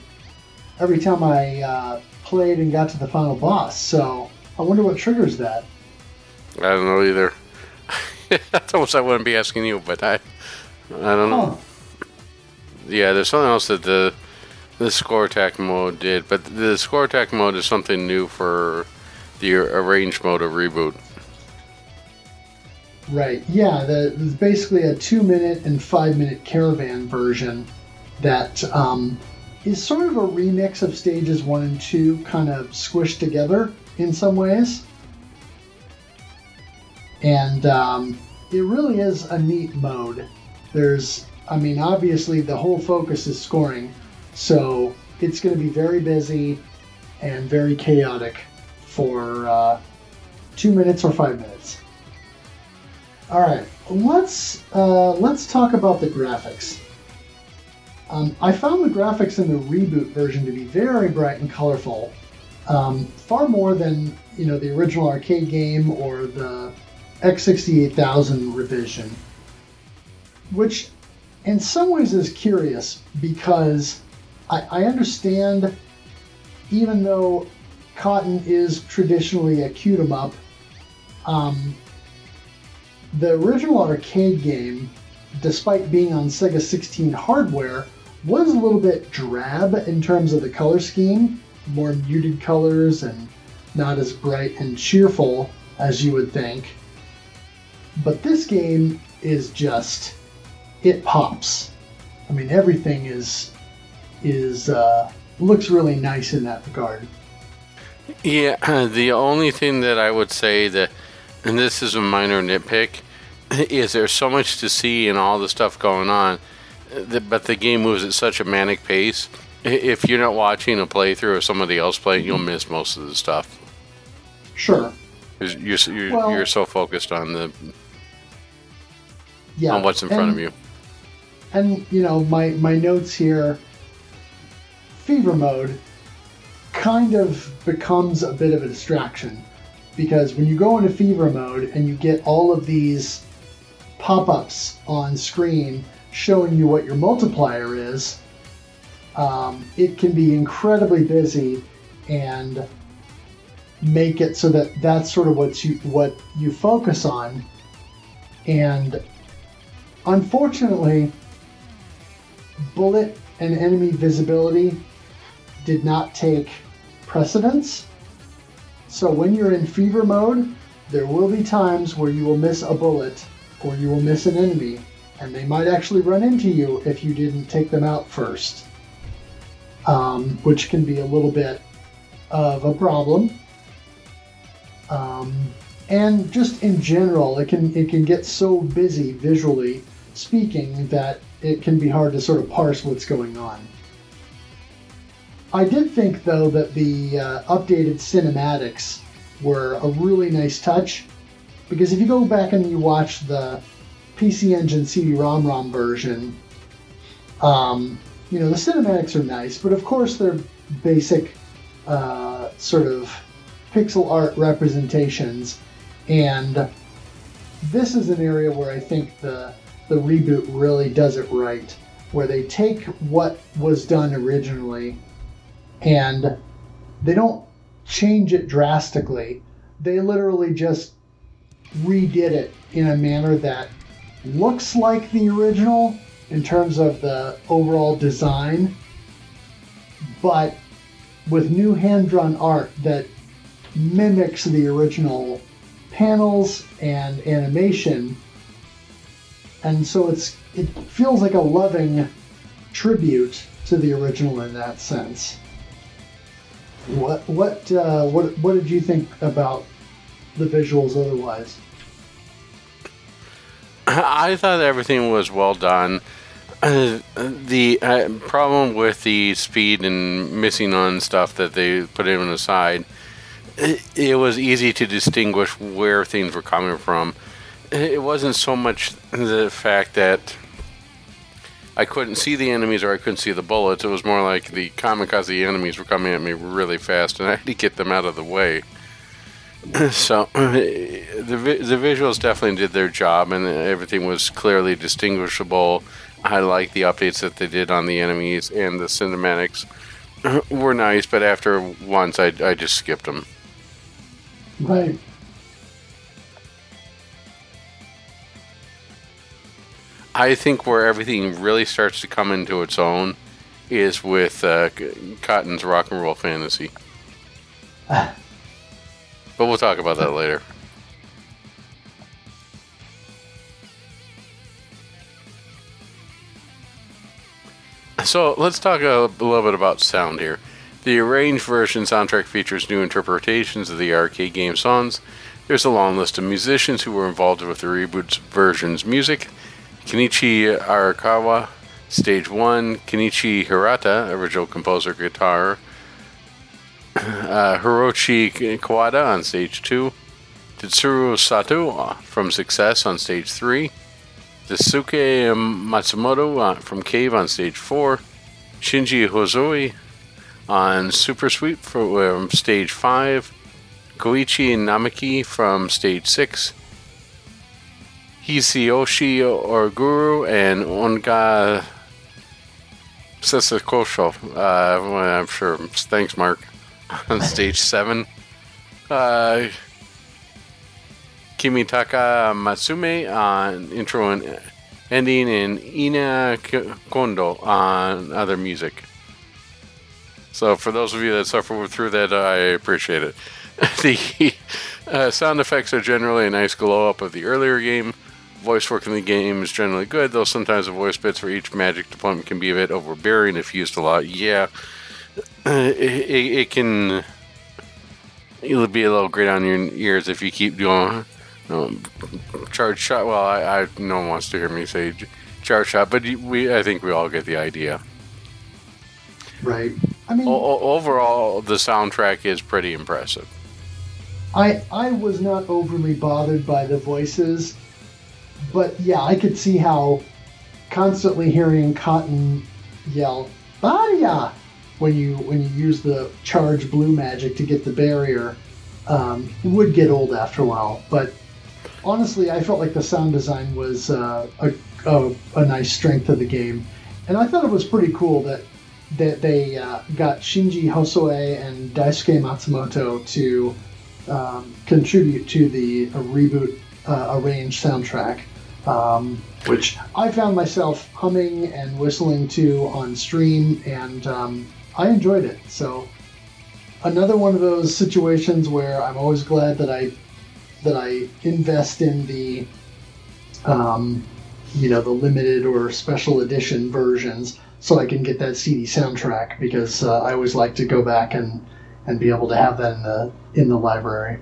every time I uh, played and got to the final boss. So I wonder what triggers that. I don't know either. *laughs* That's almost I wouldn't be asking you, but I, I don't know. Huh. Yeah, there's something else that the the score attack mode did, but the score attack mode is something new for the arrange mode of reboot. Right. Yeah. The, there's basically a two minute and five minute caravan version that um, is sort of a remix of stages one and two, kind of squished together in some ways. And um, it really is a neat mode. There's, I mean, obviously the whole focus is scoring, so it's going to be very busy and very chaotic for uh, two minutes or five minutes. All right, let's uh, let's talk about the graphics. Um, I found the graphics in the reboot version to be very bright and colorful, um, far more than you know the original arcade game or the X68000 revision. Which, in some ways, is curious because I, I understand, even though Cotton is traditionally a cute 'em up, um, the original arcade game, despite being on Sega 16 hardware, was a little bit drab in terms of the color scheme, more muted colors and not as bright and cheerful as you would think. But this game is just it pops. I mean everything is is uh, looks really nice in that regard. Yeah, *clears throat* the only thing that I would say that, and this is a minor nitpick, *clears throat* is there's so much to see and all the stuff going on, but the game moves at such a manic pace. If you're not watching a playthrough of somebody else playing, you'll miss most of the stuff. Sure. You're, you're, Well- you're so focused on the Yeah. on what's in front of you. And you know, my my notes here. Fever mode kind of becomes a bit of a distraction because when you go into fever mode and you get all of these pop-ups on screen showing you what your multiplier is, um, it can be incredibly busy and make it so that that's sort of what you what you focus on and unfortunately bullet and enemy visibility did not take precedence. So when you're in fever mode, there will be times where you will miss a bullet or you will miss an enemy, and they might actually run into you if you didn't take them out first, um, which can be a little bit of a problem. Um, and just in general, it can it can get so busy visually speaking that it can be hard to sort of parse what's going on. I did think, though, that the uh, updated cinematics were a really nice touch because if you go back and you watch the PC Engine CD-ROM ROM version, um, you know the cinematics are nice, but of course they're basic uh, sort of pixel art representations, and this is an area where I think the the reboot really does it right, where they take what was done originally and they don't change it drastically. They literally just redid it in a manner that looks like the original in terms of the overall design, but with new hand drawn art that mimics the original panels and animation. And so it's it feels like a loving tribute to the original in that sense. What what uh, what what did you think about the visuals otherwise? *laughs* I thought everything was well done. Uh, *clears throat* the uh, problem with the speed and missing on stuff that they put in the side, it, was easy to distinguish where things were coming from. It wasn't so much the fact that I couldn't see the enemies or I couldn't see the bullets. It was more like the kamikaze enemies were coming at me really fast, and I had to get them out of the way. *clears throat* so *clears throat* the the visuals definitely did their job, and everything was clearly distinguishable. I like the updates that they did on the enemies and the cinematics *clears throat* were nice, but after once I I just skipped them. Right. I think where everything really starts to come into its own is with uh, Cotton's Rock and Roll Fantasy. *sighs* but we'll talk about that later. So let's talk a, little bit about sound here. The arranged version soundtrack features new interpretations of the arcade game songs. There's a long list of musicians who were involved with the reboot's version's music. Kenichi Arakawa, Stage 1, Kenichi Hirata, original composer guitar, *clears throat* uh, Hiroshi Kawada on Stage 2, Tetsuro Sato from Success on Stage 3, Daisuke Matsumoto uh, from Cave on Stage 4, Shinji Hosoi on Super Sweet from um, Stage 5, Koichi Namaki from Stage 6, Hisayoshi Oguru and Onga Sesakosho. Uh, I'm sure. Thanks, Mark. *laughs* On stage seven. Uh, Kimitaka Matsume on intro and ending, and Ina Kondo on other music. So, for those of you that suffer through that, I appreciate it. *laughs* the uh, sound effects are generally a nice glow up of the earlier game voice work in the game is generally good, though sometimes the voice bits for each magic deployment can be a bit overbearing if used a lot. Yeah, *clears throat* it, it, it can it'll be a little great on your ears if you keep doing um, charge shot. Well, I, I no one wants to hear me say charge shot, but we I think we all get the idea. Right. I mean, o- overall, the soundtrack is pretty impressive. I I was not overly bothered by the voices but yeah, I could see how constantly hearing Cotton yell "Badia" when you when you use the charge blue magic to get the barrier um, would get old after a while. But honestly, I felt like the sound design was uh, a, a, a, nice strength of the game, and I thought it was pretty cool that that they uh, got Shinji Hosoi and Daisuke Matsumoto to um, contribute to the reboot uh, arranged soundtrack um, which I found myself humming and whistling to on stream, and um, I enjoyed it. So another one of those situations where I'm always glad that I that I invest in the um, you know the limited or special edition versions so I can get that CD soundtrack because uh, I always like to go back and and be able to have that in the in the library.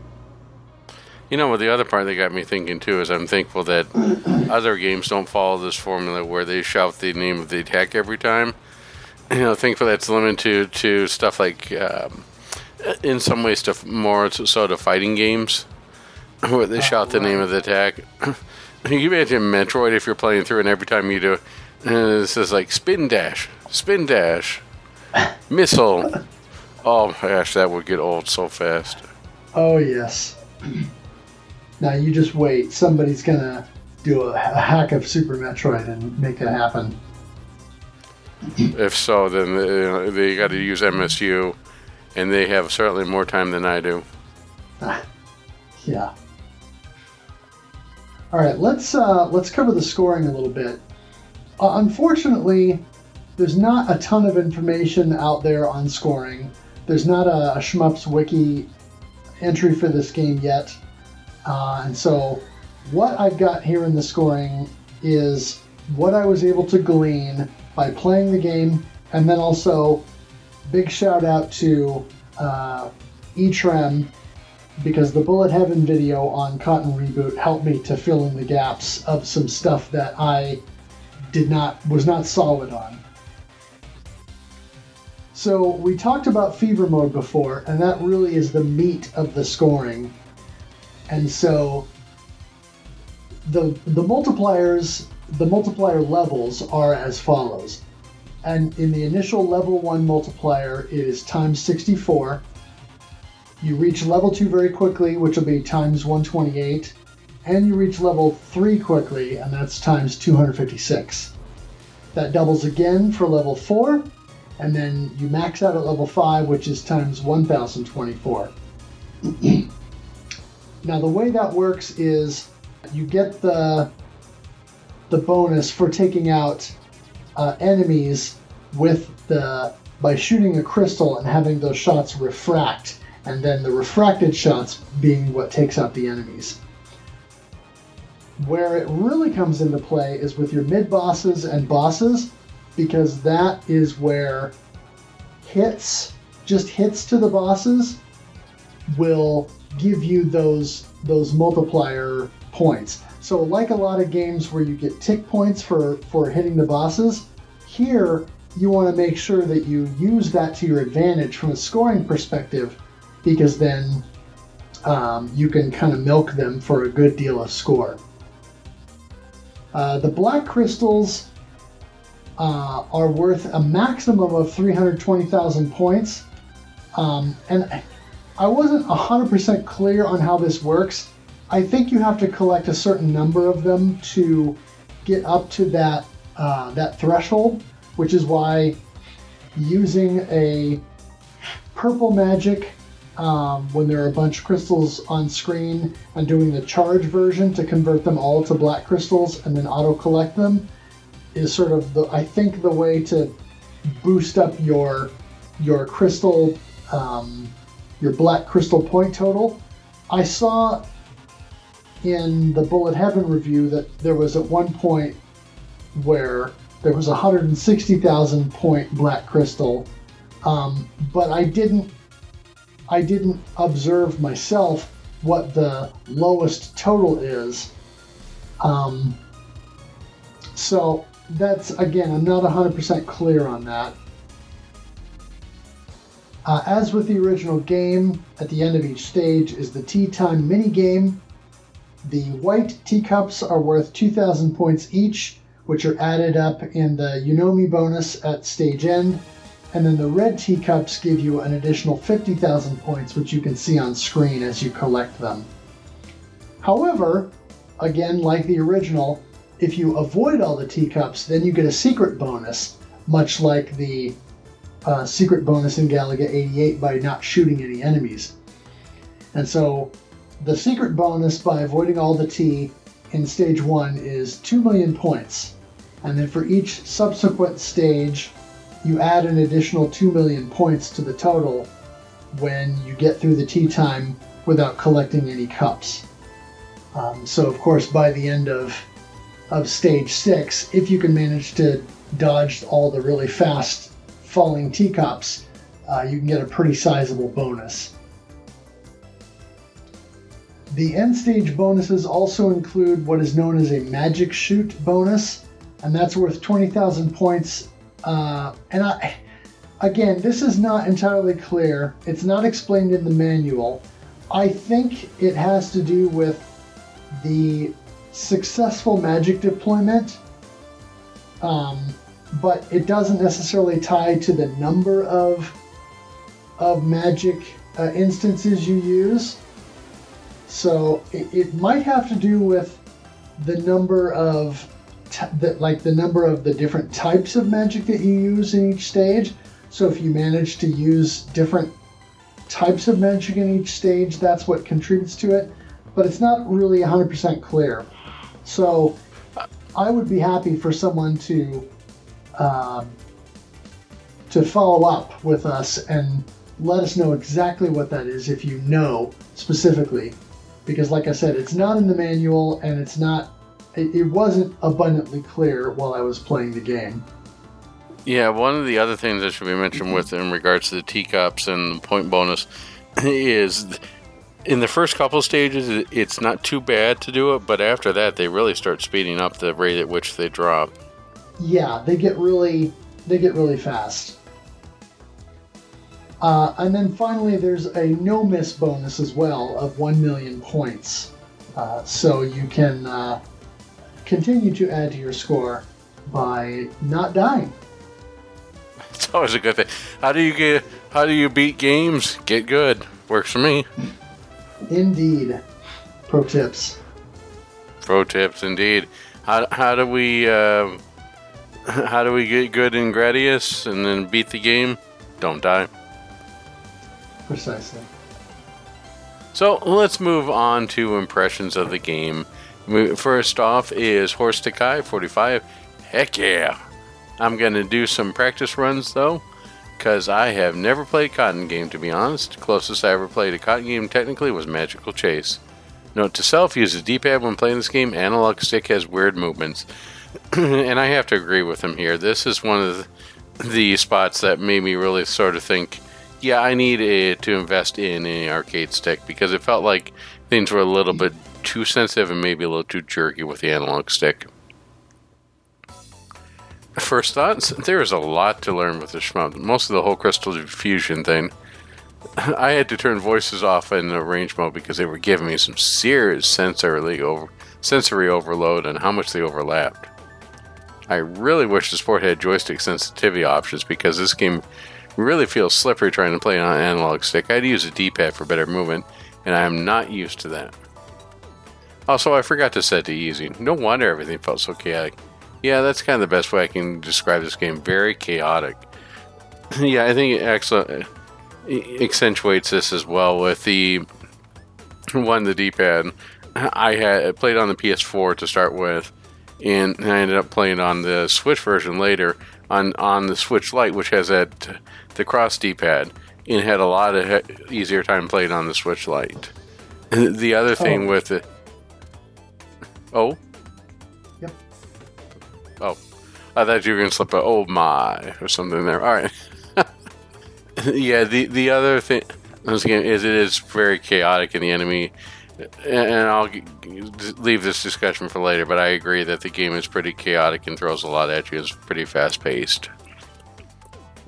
You know, what the other part that got me thinking too is I'm thankful that *clears throat* other games don't follow this formula where they shout the name of the attack every time. *clears throat* You know, thankful that's limited to, to stuff like, um, in some ways, to more so to fighting games *laughs* where they shout the name of the attack. *clears throat* you can imagine Metroid if you're playing through and every time you do it, this is like spin dash, spin dash, missile. Oh my gosh, that would get old so fast. Oh yes. Now you just wait. Somebody's gonna do a, a hack of Super Metroid and make it happen. If so, then they, they got to use MSU, and they have certainly more time than I do. *laughs* Yeah. All right, let's uh, let's cover the scoring a little bit. Uh, unfortunately, there's not a ton of information out there on scoring. There's not a, a Shmups wiki entry for this game yet, uh, and so what I've got here in the scoring is what I was able to glean by playing the game, and then also big shout out to uh, Etrem because the Bullet Heaven video on Cotton Reboot helped me to fill in the gaps of some stuff that I did not was not solid on. So we talked about fever mode before, and that really is the meat of the scoring. And so the the multipliers the multiplier levels are as follows. And in the initial level 1 multiplier it is times 64. You reach level 2 very quickly, which will be times 128. And you reach level 3 quickly, and that's times 256. That doubles again for level 4, and then you max out at level 5, which is times 1024. *clears throat* now, the way that works is you get the the bonus for taking out uh, enemies with the by shooting a crystal and having those shots refract, and then the refracted shots being what takes out the enemies. Where it really comes into play is with your mid bosses and bosses, because that is where hits, just hits to the bosses, will give you those those multiplier points. So, like a lot of games where you get tick points for, for hitting the bosses, here you want to make sure that you use that to your advantage from a scoring perspective because then um, you can kind of milk them for a good deal of score. Uh, the black crystals uh, are worth a maximum of 320,000 points. Um, and I wasn't 100% clear on how this works. I think you have to collect a certain number of them to get up to that uh, that threshold, which is why using a purple magic um, when there are a bunch of crystals on screen and doing the charge version to convert them all to black crystals and then auto collect them is sort of the I think the way to boost up your your crystal um, your black crystal point total. I saw in the Bullet Heaven review that there was at one point where there was 160,000 point black crystal, um, but I didn't I didn't observe myself what the lowest total is. Um, so that's again, I'm not 100% clear on that. Uh, as with the original game, at the end of each stage is the tea time mini game, the white teacups are worth 2,000 points each, which are added up in the Unomi bonus at stage end. And then the red teacups give you an additional 50,000 points, which you can see on screen as you collect them. However, again, like the original, if you avoid all the teacups, then you get a secret bonus, much like the uh, secret bonus in Galaga 88 by not shooting any enemies. And so the secret bonus by avoiding all the tea in stage one is 2 million points. And then for each subsequent stage, you add an additional 2 million points to the total when you get through the tea time without collecting any cups. Um, so, of course, by the end of, of stage six, if you can manage to dodge all the really fast falling teacups, uh, you can get a pretty sizable bonus. The end stage bonuses also include what is known as a magic shoot bonus, and that's worth 20,000 points. Uh, and I, again, this is not entirely clear. It's not explained in the manual. I think it has to do with the successful magic deployment, um, but it doesn't necessarily tie to the number of of magic uh, instances you use. So it, it might have to do with the number of t- like the number of the different types of magic that you use in each stage. So if you manage to use different types of magic in each stage, that's what contributes to it. But it's not really 100% clear. So I would be happy for someone to um, to follow up with us and let us know exactly what that is if you know specifically. Because, like I said, it's not in the manual and it's not, it, it wasn't abundantly clear while I was playing the game. Yeah, one of the other things that should be mentioned with in regards to the teacups and the point bonus *laughs* is in the first couple stages it's not too bad to do it, but after that they really start speeding up the rate at which they drop. Yeah, they get really they get really fast. Uh, and then finally, there's a no miss bonus as well of 1 million points. Uh, so you can uh, continue to add to your score by not dying. *laughs* It's always a good thing. How do you get? How do you beat games? Get good. Works for me. Indeed. Pro tips. Pro tips, indeed. How, how do we uh, *laughs* how do we get good in Gradius and then beat the game? Don't die. Precisely. So let's move on to impressions of the game. First off is Horse Takai 45. Heck yeah! I'm to do some practice runs though, because I have never played cotton game to be honest. Closest I ever played a cotton game technically was Magical Chase. Note to self use a D pad when playing this game, analog stick has weird movements. *clears throat* and I have to agree with him here. This is one of the spots that made me really sort of think, yeah, I need a, to invest in an arcade stick because it felt like things were a little bit too sensitive and maybe a little too jerky with the analog stick. First thoughts, there is a lot to learn with the shmup. Most of the whole crystal fusion thing. *laughs* I had to turn voices off in the range mode because they were giving me some serious sensory over sensory overload and how much they overlapped. I really wish the sport had joystick sensitivity options because this game really feels slippery trying to play on an analog stick. I'd use a D-pad for better movement, and I am not used to that. Also, I forgot to set to easy. No wonder everything felt so chaotic. Yeah, that's kind of the best way I can describe this game. Very chaotic. *clears throat* yeah, I think it actually uh, accentuates this as well with the one the D-pad. *clears throat* I had played on the PS4 to start with, and I ended up playing on the Switch version later on on the Switch Lite, which has that the cross D-pad, and had a lot of easier time playing on the Switch Lite. *clears throat* The other thing oh. with it, oh, yep, oh, I thought you were gonna slip a oh my or something there. All right, *laughs* yeah. The the other thing this game is it is very chaotic in the enemy and I'll leave this discussion for later, but I agree that the game is pretty chaotic and throws a lot at you. It's pretty fast paced.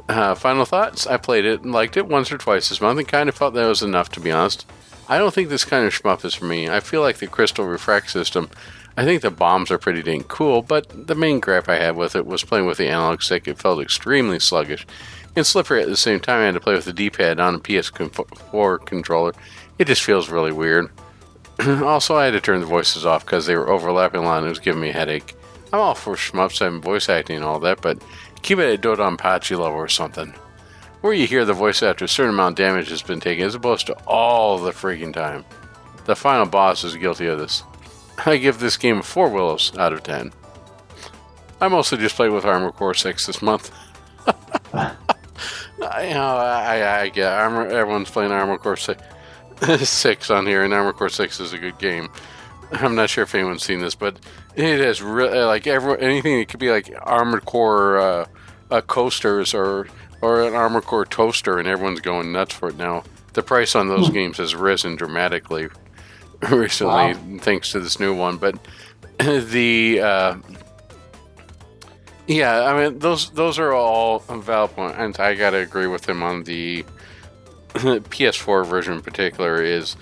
Uh, final thoughts? I played it and liked it once or twice this month and kind of felt that was enough, to be honest. I don't think this kind of shmup is for me. I feel like the crystal refract system. I think the bombs are pretty dang cool, but the main gripe I had with it was playing with the analog stick. It felt extremely sluggish and slippery at the same time. I had to play with the D-pad on a PS4 controller. It just feels really weird. *clears throat* also, I had to turn the voices off because they were overlapping a lot and it was giving me a headache. I'm all for shmups and voice acting and all that, but keep it at Dodonpachi level or something. Where you hear the voice after a certain amount of damage has been taken as opposed to all the freaking time. The final boss is guilty of this. I give this game 4 willows out of 10. I mostly just played with Armored Core 6 this month. *laughs* I, you know, I, I get Armor, everyone's playing Armored Core 6. *laughs* six on here, and Armored Core Six is a good game. I'm not sure if anyone's seen this, but it has really like every, anything. It could be like Armored Core uh, uh, coasters or or an Armored Core toaster, and everyone's going nuts for it now. The price on those hmm. games has risen dramatically *laughs* recently, wow. thanks to this new one. But *clears throat* the uh, yeah, I mean those those are all valid points, and I gotta agree with him on the *laughs* PS4 version in particular is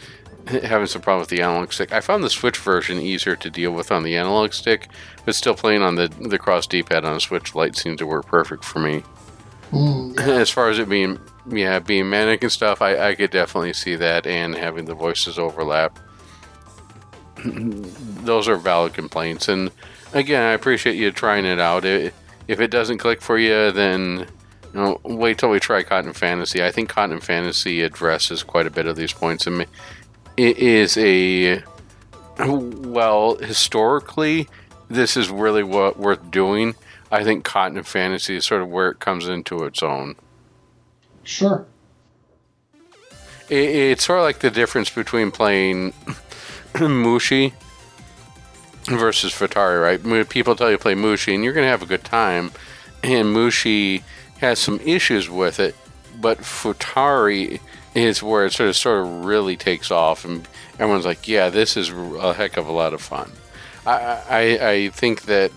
*laughs* having some problem with the analog stick. I found the Switch version easier to deal with on the analog stick, but still playing on the the cross D-pad on a Switch Lite seems to work perfect for me. Mm, *laughs* yeah. As far as it being yeah being manic and stuff, I, I could definitely see that and having the voices overlap. *clears throat* those are valid complaints. And again, I appreciate you trying it out. It, if it doesn't click for you, then you know, wait till we try Cotton Fantasy. I think Cotton Fantasy addresses quite a bit of these points. and it is a well historically, this is really what worth doing. I think Cotton and Fantasy is sort of where it comes into its own. Sure. It, it's sort of like the difference between playing *clears throat* Mushi versus Futari, right? People tell you to play Mushi, and you're going to have a good time, and Mushi has some issues with it, but Futari is where it sort of sort of really takes off, and everyone's like, "Yeah, this is a heck of a lot of fun." I I, I think that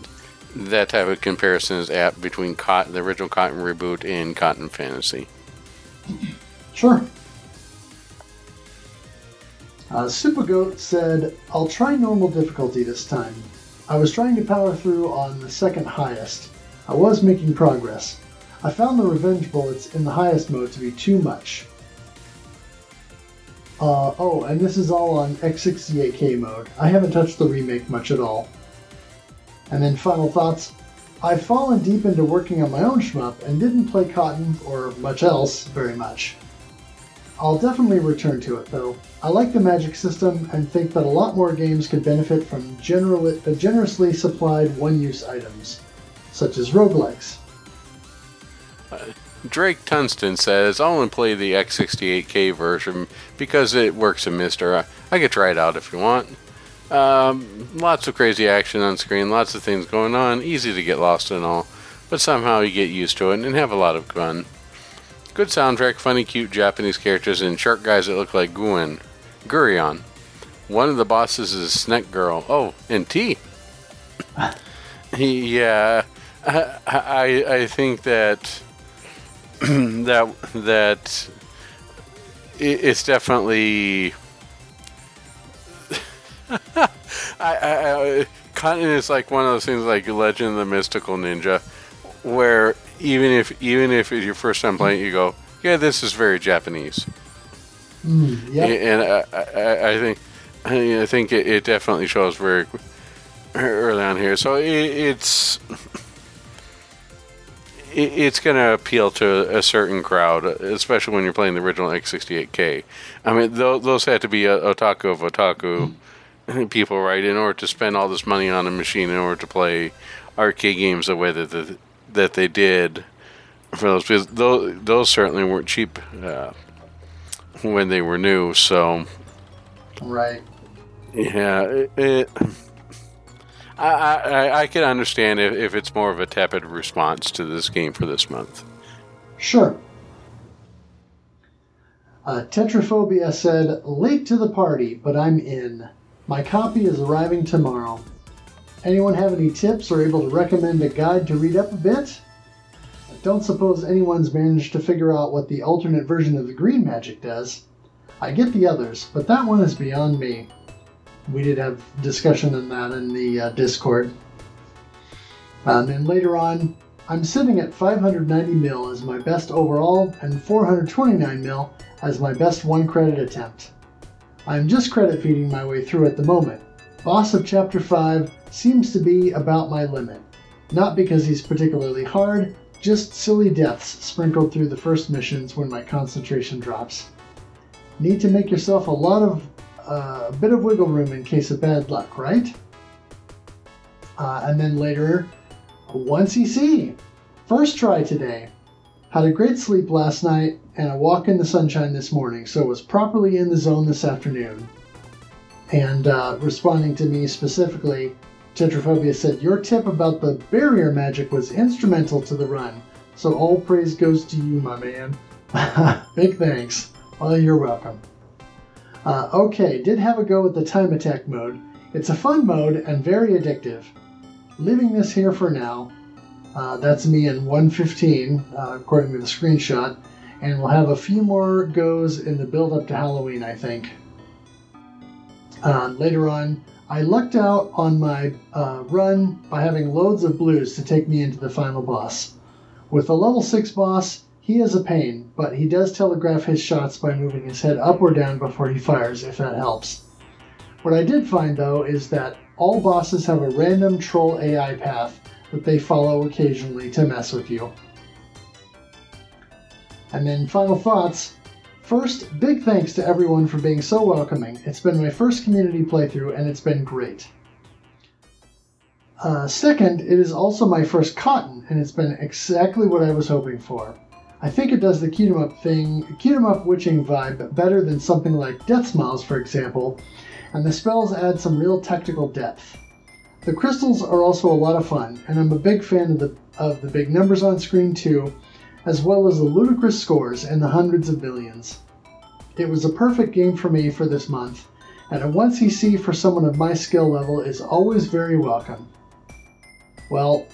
that type of comparison is apt between Cotton, the original Cotton reboot and Cotton Fantasy. Sure. Uh, Supergoat said, I'll try normal difficulty this time. I was trying to power through on the second highest. I was making progress. I found the revenge bullets in the highest mode to be too much. Uh, oh, and this is all on X68K mode. I haven't touched the remake much at all. And then final thoughts. I've fallen deep into working on my own shmup and didn't play Cotton, or much else, very much. I'll definitely return to it, though. I like the magic system and think that a lot more games could benefit from general- generously supplied one-use items, such as roguelikes. Uh, Drake Tunston says, I'll only play the X68K version because it works in MiSTer. I, I could try it out if you want. Um, lots of crazy action on screen, lots of things going on, easy to get lost in all, but somehow you get used to it and have a lot of fun. Good soundtrack, funny, cute Japanese characters, and shark guys that look like Guen. Gurion. One of the bosses is Snack Girl. Oh, and T. *laughs* yeah, I, I, I think that *clears throat* that that it's definitely. I, I, I, Cotton is like one of those things like Legend of the Mystical Ninja, where even if even if it's your first time playing, you go, yeah, this is very Japanese. Mm, yeah. And I, I, I, think I think it, it, definitely shows very early on here. So it, it's it, it's going to appeal to a certain crowd, especially when you're playing the original X68K. I mean, those, those had to be otaku of otaku mm. *laughs* people, right? In order to spend all this money on a machine in order to play arcade games the way that the, that they did for those because those, those certainly weren't cheap uh, when they were new. So, right, yeah, it, it, I, I I can understand if, if it's more of a tepid response to this game for this month. Sure. Uh, Tetraphobia said, late to the party, but I'm in. My copy is arriving tomorrow. Anyone have any tips or able to recommend a guide to read up a bit? I don't suppose anyone's managed to figure out what the alternate version of the green magic does. I get the others, but that one is beyond me. We did have discussion on that in the uh, Discord. Um, and later on, I'm sitting at 590 mil as my best overall and 429 mil as my best one credit attempt. I'm just credit feeding my way through at the moment. Boss of Chapter 5 seems to be about my limit. Not because he's particularly hard, just silly deaths sprinkled through the first missions when my concentration drops. Need to make yourself a lot of uh, a bit of wiggle room in case of bad luck, right? Uh, and then later, 1cc. First try today. Had a great sleep last night and a walk in the sunshine this morning, so was properly in the zone this afternoon. And uh, responding to me specifically, Tetraphobia said, Your tip about the barrier magic was instrumental to the run, so all praise goes to you, my man. *laughs* Big thanks. Well, you're welcome. Uh, okay, did have a go at the time attack mode. It's a fun mode and very addictive. Leaving this here for now. Uh, that's me in 115, uh, according to the screenshot, and we'll have a few more goes in the build up to Halloween, I think. Uh, later on, I lucked out on my uh, run by having loads of blues to take me into the final boss. With the level 6 boss, he is a pain, but he does telegraph his shots by moving his head up or down before he fires, if that helps. What I did find though is that all bosses have a random troll AI path that they follow occasionally to mess with you. And then final thoughts. First, big thanks to everyone for being so welcoming. It's been my first community playthrough and it's been great. Uh, second, it is also my first cotton, and it's been exactly what I was hoping for. I think it does the Cute 'em Up thing, Cute 'em Up witching vibe better than something like Deathsmiles, for example, and the spells add some real technical depth. The crystals are also a lot of fun, and I'm a big fan of the of the big numbers on screen too, as well as the ludicrous scores and the hundreds of millions. It was a perfect game for me for this month, and a 1cc for someone of my skill level is always very welcome. Well,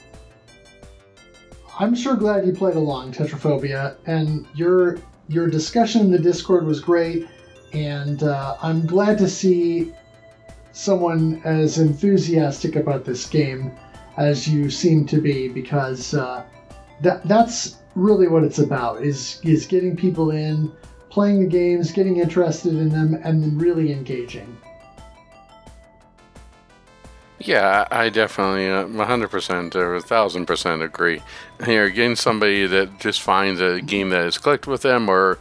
I'm sure glad you played along, Tetraphobia, and your your discussion in the Discord was great, and uh, I'm glad to see someone as enthusiastic about this game as you seem to be, because uh, that that's really what it's about is is getting people in, playing the games, getting interested in them, and then really engaging. Yeah, I definitely uh, 100% or 1000% agree. You're getting somebody that just finds a game that has clicked with them or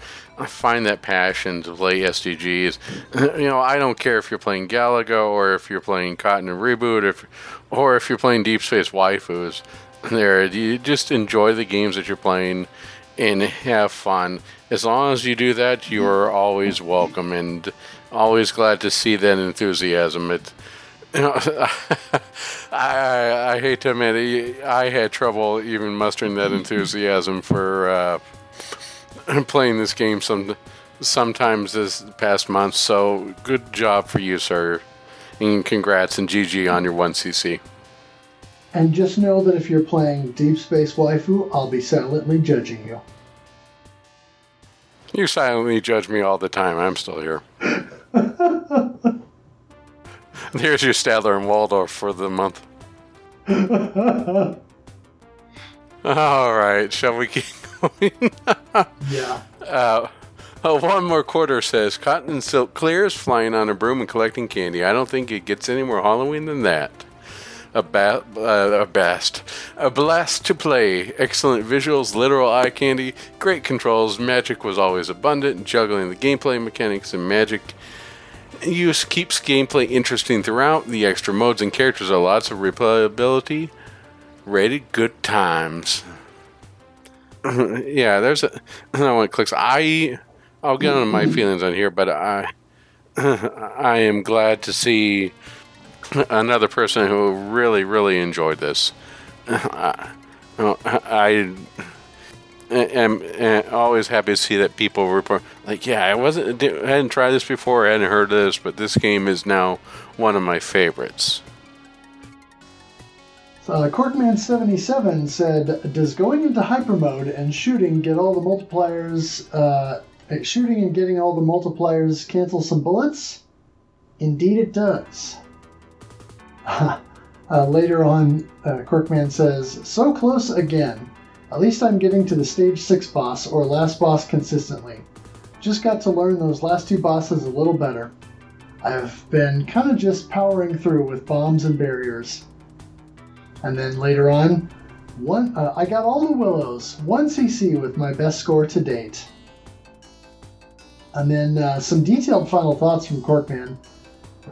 find that passion to play STGs. *laughs* You know, I don't care if you're playing Galaga or if you're playing Cotton and Reboot if, or if you're playing Deep Space Waifus. There, you just enjoy the games that you're playing and have fun. As long as you do that, you are always welcome and always glad to see that enthusiasm. It, you *laughs* know, I, I hate to admit it, I had trouble even mustering that enthusiasm for uh, *clears throat* playing this game some sometimes this past month. So good job for you, sir, and congrats and GG on your one CC. And just know that if you're playing Deep Space Waifu, I'll be silently judging you. You silently judge me all the time. I'm still here. *laughs* Here's your Statler and Waldorf for the month. *laughs* All right, shall we keep going? yeah. *laughs* Uh, oh, one more quarter says Cotton and Silk clears, flying on a broom and collecting candy. I don't think it gets any more Halloween than that. A, ba- uh, a best, a blast to play. Excellent visuals, literal eye candy, great controls. Magic was always abundant. Juggling the gameplay mechanics and magic use keeps gameplay interesting throughout. The extra modes and characters are lots of replayability. Rated good times. *clears throat* yeah, there's a. *clears throat* No one clicks. I. I'll get on my *clears throat* feelings on here, but I. I am glad to see *laughs* another person who really, really enjoyed this. *sighs* I, I am, am always happy to see that people report like, yeah, I wasn't, I hadn't tried this before, I hadn't heard of this, but this game is now one of my favorites. Uh, Corkman77 said, Does going into hyper mode and shooting get all the multipliers, uh, shooting and getting all the multipliers cancel some bullets? Indeed, it does. *laughs* uh, later on, uh, Corkman says, So close again. At least I'm getting to the stage 6 boss or last boss consistently. Just got to learn those last two bosses a little better. I've been kind of just powering through with bombs and barriers. And then later on, one uh, I got all the willows, 1cc with my best score to date. And then uh, some detailed final thoughts from Corkman.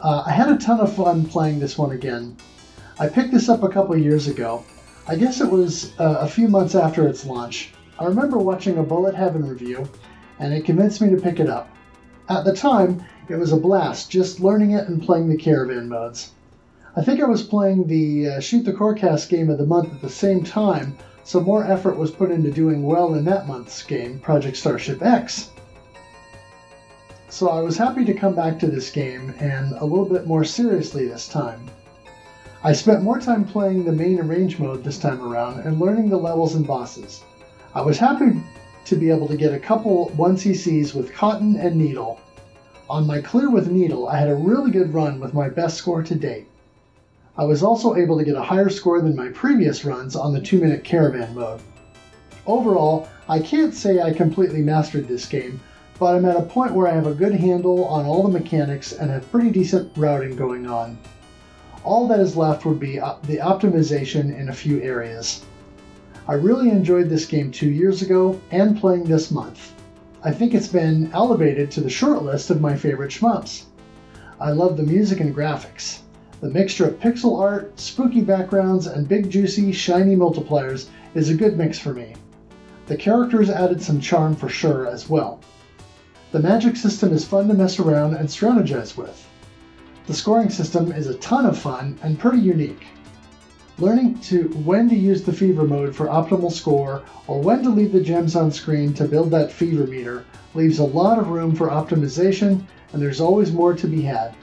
Uh, I had a ton of fun playing this one again. I picked this up a couple years ago. I guess it was uh, a few months after its launch. I remember watching a Bullet Heaven review, and it convinced me to pick it up. At the time, it was a blast just learning it and playing the caravan modes. I think I was playing the uh, Shoot the Corecast game of the month at the same time, so more effort was put into doing well in that month's game, Project Starship X. So I was happy to come back to this game, and a little bit more seriously this time. I spent more time playing the main arrange mode this time around and learning the levels and bosses. I was happy to be able to get a couple 1cc's with Cotton and Needle. On my clear with Needle, I had a really good run with my best score to date. I was also able to get a higher score than my previous runs on the 2 minute caravan mode. Overall, I can't say I completely mastered this game, but I'm at a point where I have a good handle on all the mechanics and have pretty decent routing going on. All that is left would be op- the optimization in a few areas. I really enjoyed this game two years ago and playing this month. I think it's been elevated to the short list of my favorite shmups. I love the music and graphics. The mixture of pixel art, spooky backgrounds, and big juicy, shiny multipliers is a good mix for me. The characters added some charm for sure as well. The magic system is fun to mess around and strategize with. The scoring system is a ton of fun and pretty unique. Learning to when to use the fever mode for optimal score or when to leave the gems on screen to build that fever meter leaves a lot of room for optimization and there's always more to be had.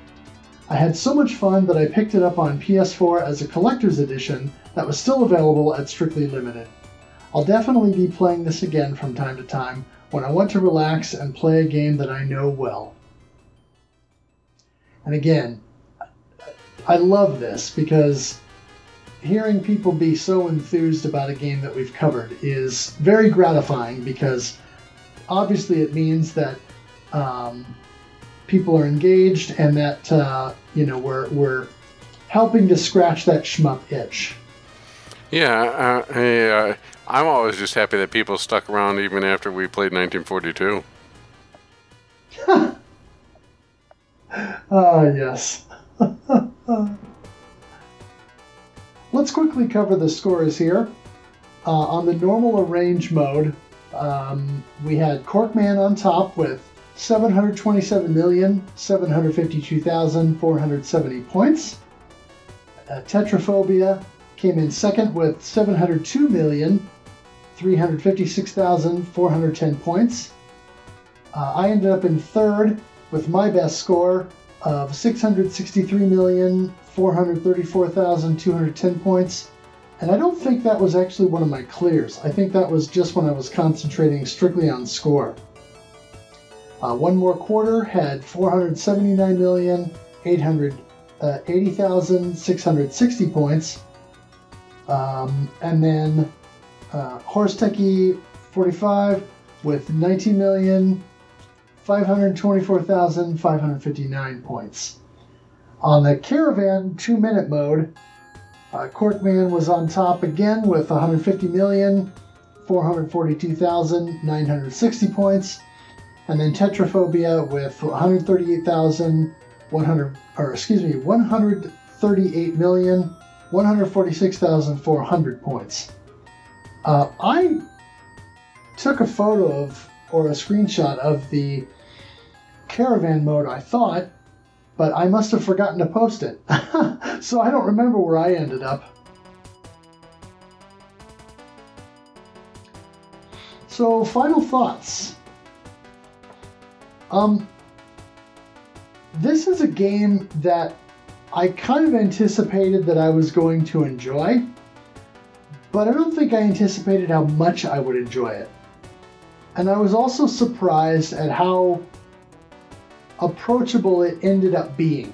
I had so much fun that I picked it up on PS4 as a collector's edition that was still available at Strictly Limited. I'll definitely be playing this again from time to time when I want to relax and play a game that I know well. And again, I love this because hearing people be so enthused about a game that we've covered is very gratifying because obviously it means that um, people are engaged and that uh, you know we're we're helping to scratch that shmup itch. Yeah, uh, I, uh, I'm always just happy that people stuck around even after we played 1942. *laughs* Ah, yes. *laughs* Let's quickly cover the scores here. Uh, on the normal arrange mode, um, we had Corkman on top with 727,752,470 points. Uh, Tetraphobia came in second with 702,356,410 points. Uh, I ended up in third with my best score of 663,434,210 points. And I don't think that was actually one of my clears. I think that was just when I was concentrating strictly on score. Uh, one more quarter had 479,880,660 points. Um, and then uh, Horse Techie 45 with 19,524,559 points. On the Caravan two minute mode, uh, Corkman was on top again with 150,442,960 points. And then Tetraphobia with 138,100, or excuse me, 138,146,400 points. Uh, I took a photo of, or a screenshot of the caravan mode, I thought, but I must have forgotten to post it. *laughs* so I don't remember where I ended up. So, final thoughts. Um, this is a game that I kind of anticipated that I was going to enjoy, but I don't think I anticipated how much I would enjoy it. And I was also surprised at how approachable it ended up being.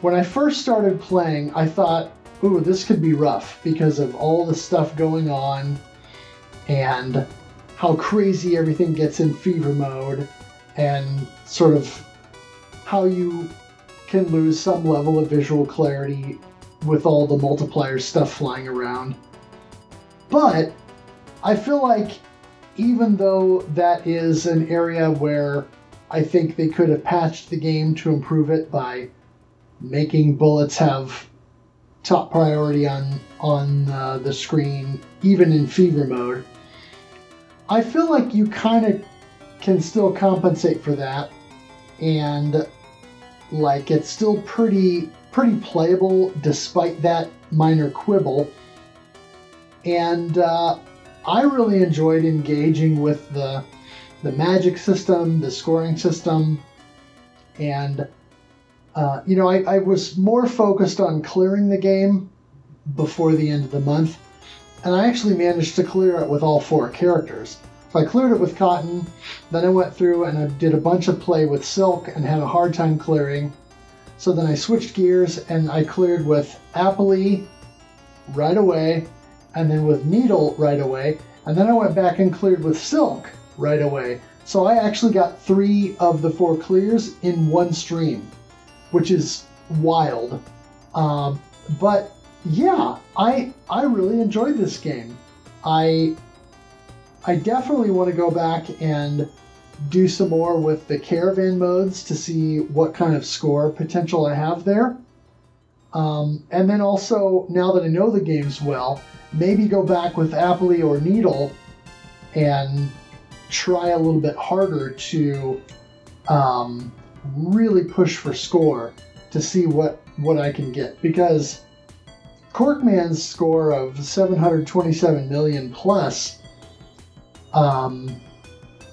When I first started playing, I thought, ooh, this could be rough because of all the stuff going on and how crazy everything gets in fever mode and sort of how you can lose some level of visual clarity with all the multiplier stuff flying around. But I feel like even though that is an area where I think they could have patched the game to improve it by making bullets have top priority on on uh, the screen, even in fever mode. I feel like you kind of can still compensate for that, and like it's still pretty pretty playable despite that minor quibble. And uh, I really enjoyed engaging with the the magic system, the scoring system, and uh, you know I, I was more focused on clearing the game before the end of the month, and I actually managed to clear it with all four characters. So I cleared it with Cotton, then I went through and I did a bunch of play with Silk and had a hard time clearing. So then I switched gears and I cleared with Appli right away, and then with Needle right away, and then I went back and cleared with Silk right away. So I actually got three of the four clears in one stream, which is wild. Um, but yeah, I I really enjoyed this game. I I definitely want to go back and do some more with the caravan modes to see what kind of score potential I have there. Um, and then also, now that I know the games well, maybe go back with Appli or Needle and try a little bit harder to um, really push for score to see what, what I can get. Because Corkman's score of 727 million plus um,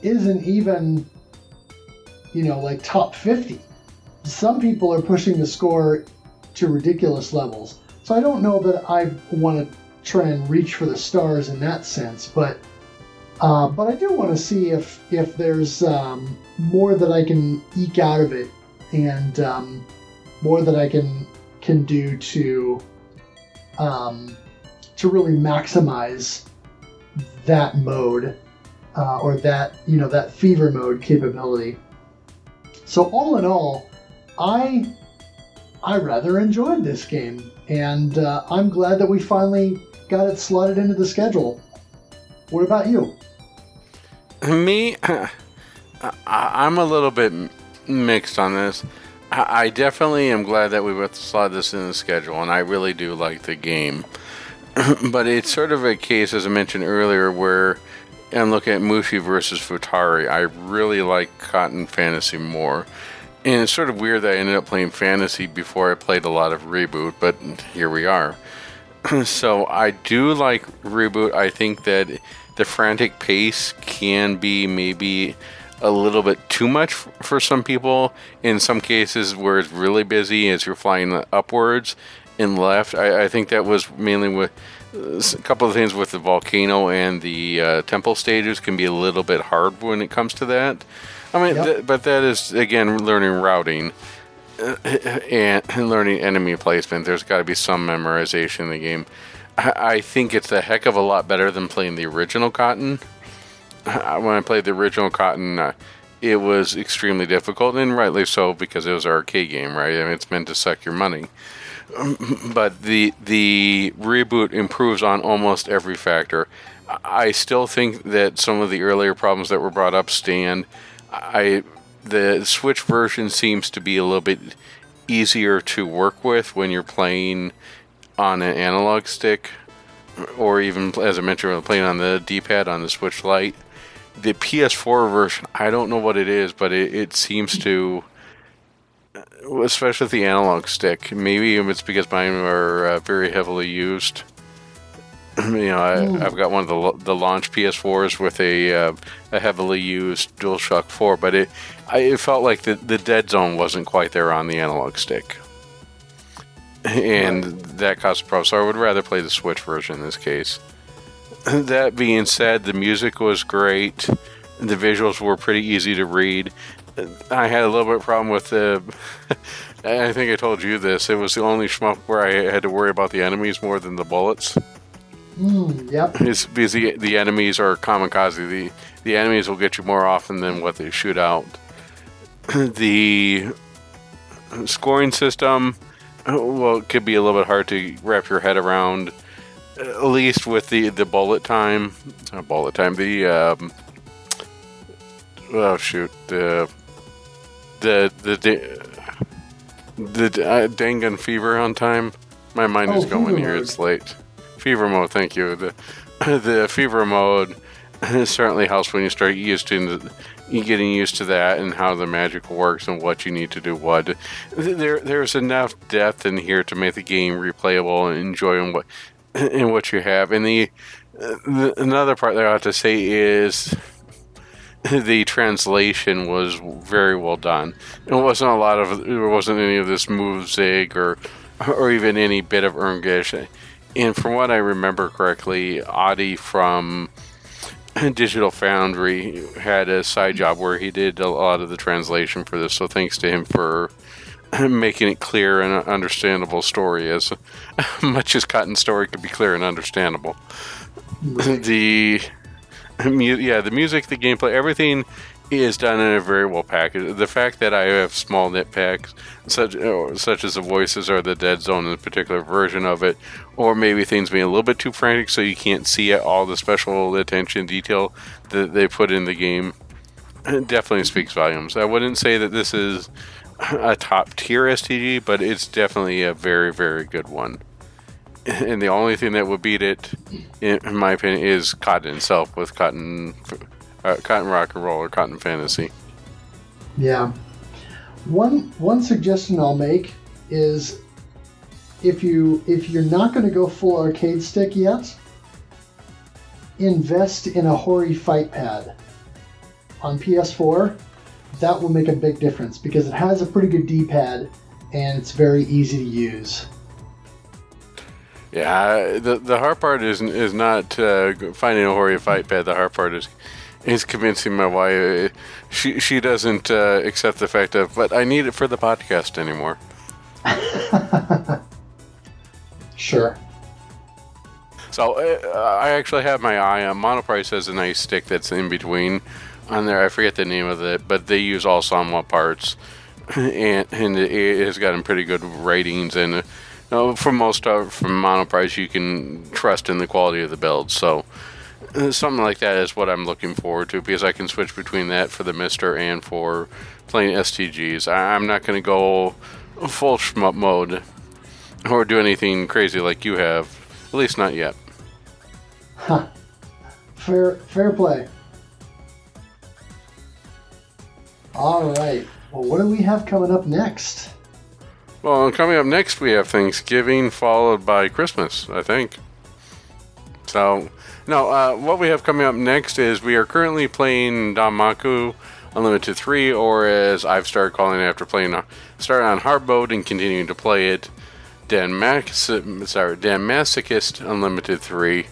isn't even, you know, like top 50. Some people are pushing the score to ridiculous levels. So I don't know that I want to try and reach for the stars in that sense, but uh, but I do want to see if if there's um, more that I can eke out of it, and um, more that I can can do to um, to really maximize that mode uh, or that you know that fever mode capability. So all in all, I I rather enjoyed this game, and uh, I'm glad that we finally got it slotted into the schedule. What about you? Me, *clears throat* I'm a little bit mixed on this. I definitely am glad that we slotted this in the schedule, and I really do like the game. *clears throat* but it's sort of a case, as I mentioned earlier, where I'm looking at Mushi versus Futari. I really like Cotton Fantasy more. And it's sort of weird that I ended up playing fantasy before I played a lot of reboot, but here we are. *clears throat* so I do like reboot. I think that the frantic pace can be maybe a little bit too much for some people. In some cases, where it's really busy as you're flying upwards and left, I, I think that was mainly with a couple of things with the volcano and the uh, temple stages can be a little bit hard when it comes to that. I mean, yep. th- but that is again learning routing uh, and *laughs* learning enemy placement. There's got to be some memorization in the game. I-, I think it's a heck of a lot better than playing the original Cotton. When I played the original Cotton, uh, it was extremely difficult, and rightly so because it was an arcade game, right? I mean, it's meant to suck your money. *laughs* But the the reboot improves on almost every factor. I still think that some of the earlier problems that were brought up stand. I the Switch version seems to be a little bit easier to work with when you're playing on an analog stick, or even as I mentioned, when playing on the D-pad on the Switch Lite. The PS4 version, I don't know what it is, but it, it seems to, especially with the analog stick. Maybe it's because mine are uh, very heavily used *clears throat* you know, I, have got one of the the launch PS4s with a uh, a heavily used DualShock 4, but it I, it felt like the the dead zone wasn't quite there on the analog stick, and that caused a problem. So I would rather play the Switch version in this case. *clears throat* That being said, the music was great. The visuals were pretty easy to read. I had a little bit of problem with the. *laughs* I think I told you this. It was the only shmup where I had to worry about the enemies more than the bullets. Mm, yep. It's because the, the enemies are kamikaze. The the enemies will get you more often than what they shoot out. *clears throat* the scoring system, well, it could be a little bit hard to wrap your head around. At least with the the bullet time, not bullet time. The um, oh shoot the the the the, the uh, Dangan fever on time. My mind oh, is going here. It's late fever mode. Thank you. The *laughs* the fever mode *laughs* certainly helps when you start used to getting used to that and how the magic works and what you need to do what. There there's enough depth in here to make the game replayable and enjoying what *clears throat* in what you have. And the, the another part that I have to say is *laughs* the translation was very well done. It wasn't a lot of there wasn't any of this move or or even any bit of Engrish and from what I remember correctly, Adi from *clears throat* Digital Foundry had a side job where he did a lot of the translation for this. So thanks to him for *clears throat* making it clear and understandable story as *laughs* much as Cotton story could be clear and understandable. the *laughs* yeah, the music, the gameplay, everything is done in a very well packaged. The fact that I have small nitpicks, such uh, such as the voices or the dead zone in a particular version of it, or maybe things being a little bit too frantic so you can't see all the special attention detail that they put in the game, definitely speaks volumes. I wouldn't say that this is *laughs* a top tier STG, but it's definitely a very very good one. And the only thing that would beat it, in my opinion, is Cotton itself with Cotton uh, Cotton Rock and Roll or Cotton Fantasy. Yeah. One one suggestion I'll make is if you if you're not going to go full arcade stick yet, invest in a Hori fight pad on PS4. That will make a big difference because it has a pretty good D-pad and it's very easy to use. Yeah, the the hard part is is not uh, finding a Hori fight pad. The hard part is is convincing my wife. She she doesn't uh, accept the fact of, but I need it for the podcast anymore. *laughs* sure. So uh, I actually have my eye on Monoprice has a nice stick that's in between on there. I forget the name of it, but they use all Sanwa parts, *clears throat* and and it has gotten pretty good ratings. And uh, you for most of from Monoprice, you can trust in the quality of the build. So uh, something like that is what I'm looking forward to because I can switch between that for the MiSTer and for playing STGs. I, am not going to go full shmup mode or do anything crazy like you have. At least not yet. Huh. Fair, fair play. All right. Well, what do we have coming up next? Well, coming up next, we have Thanksgiving followed by Christmas, I think. So, no, uh, what we have coming up next is we are currently playing Danmaku Unlimited 3, or as I've started calling it after playing, uh, starting on hard mode and continuing to play it, Dan, sorry, Dan Masochist Unlimited 3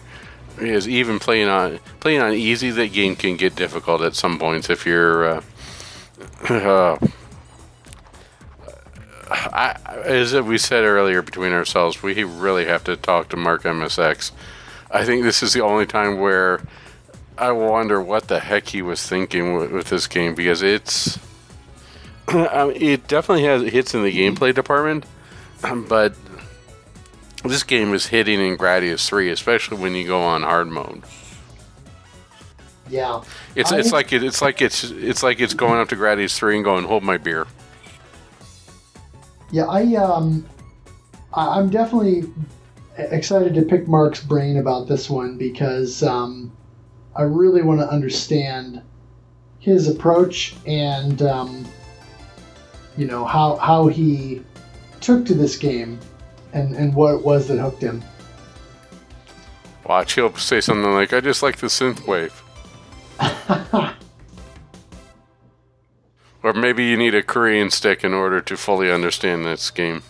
is even playing on playing on easy. That game can get difficult at some points if you're. Uh, *clears throat* uh, I, as we said earlier between ourselves, we really have to talk to Mark MSX I think this is the only time where I wonder what the heck he was thinking with, with this game because it's *clears throat* I mean, it definitely has hits in the mm-hmm. gameplay department, *clears throat* but this game is hitting in Gradius 3, especially when you go on hard mode. Yeah. It's I it's like it, it's like it's it's like it's going up to Gradius 3 and going hold my beer. Yeah, I um I'm definitely excited to pick Mark's brain about this one because um, I really want to understand his approach and um, you know how how he took to this game and and what it was that hooked him. Watch, he'll say something like, "I just like the synth wave." *laughs* or maybe you need a Korean stick in order to fully understand this game.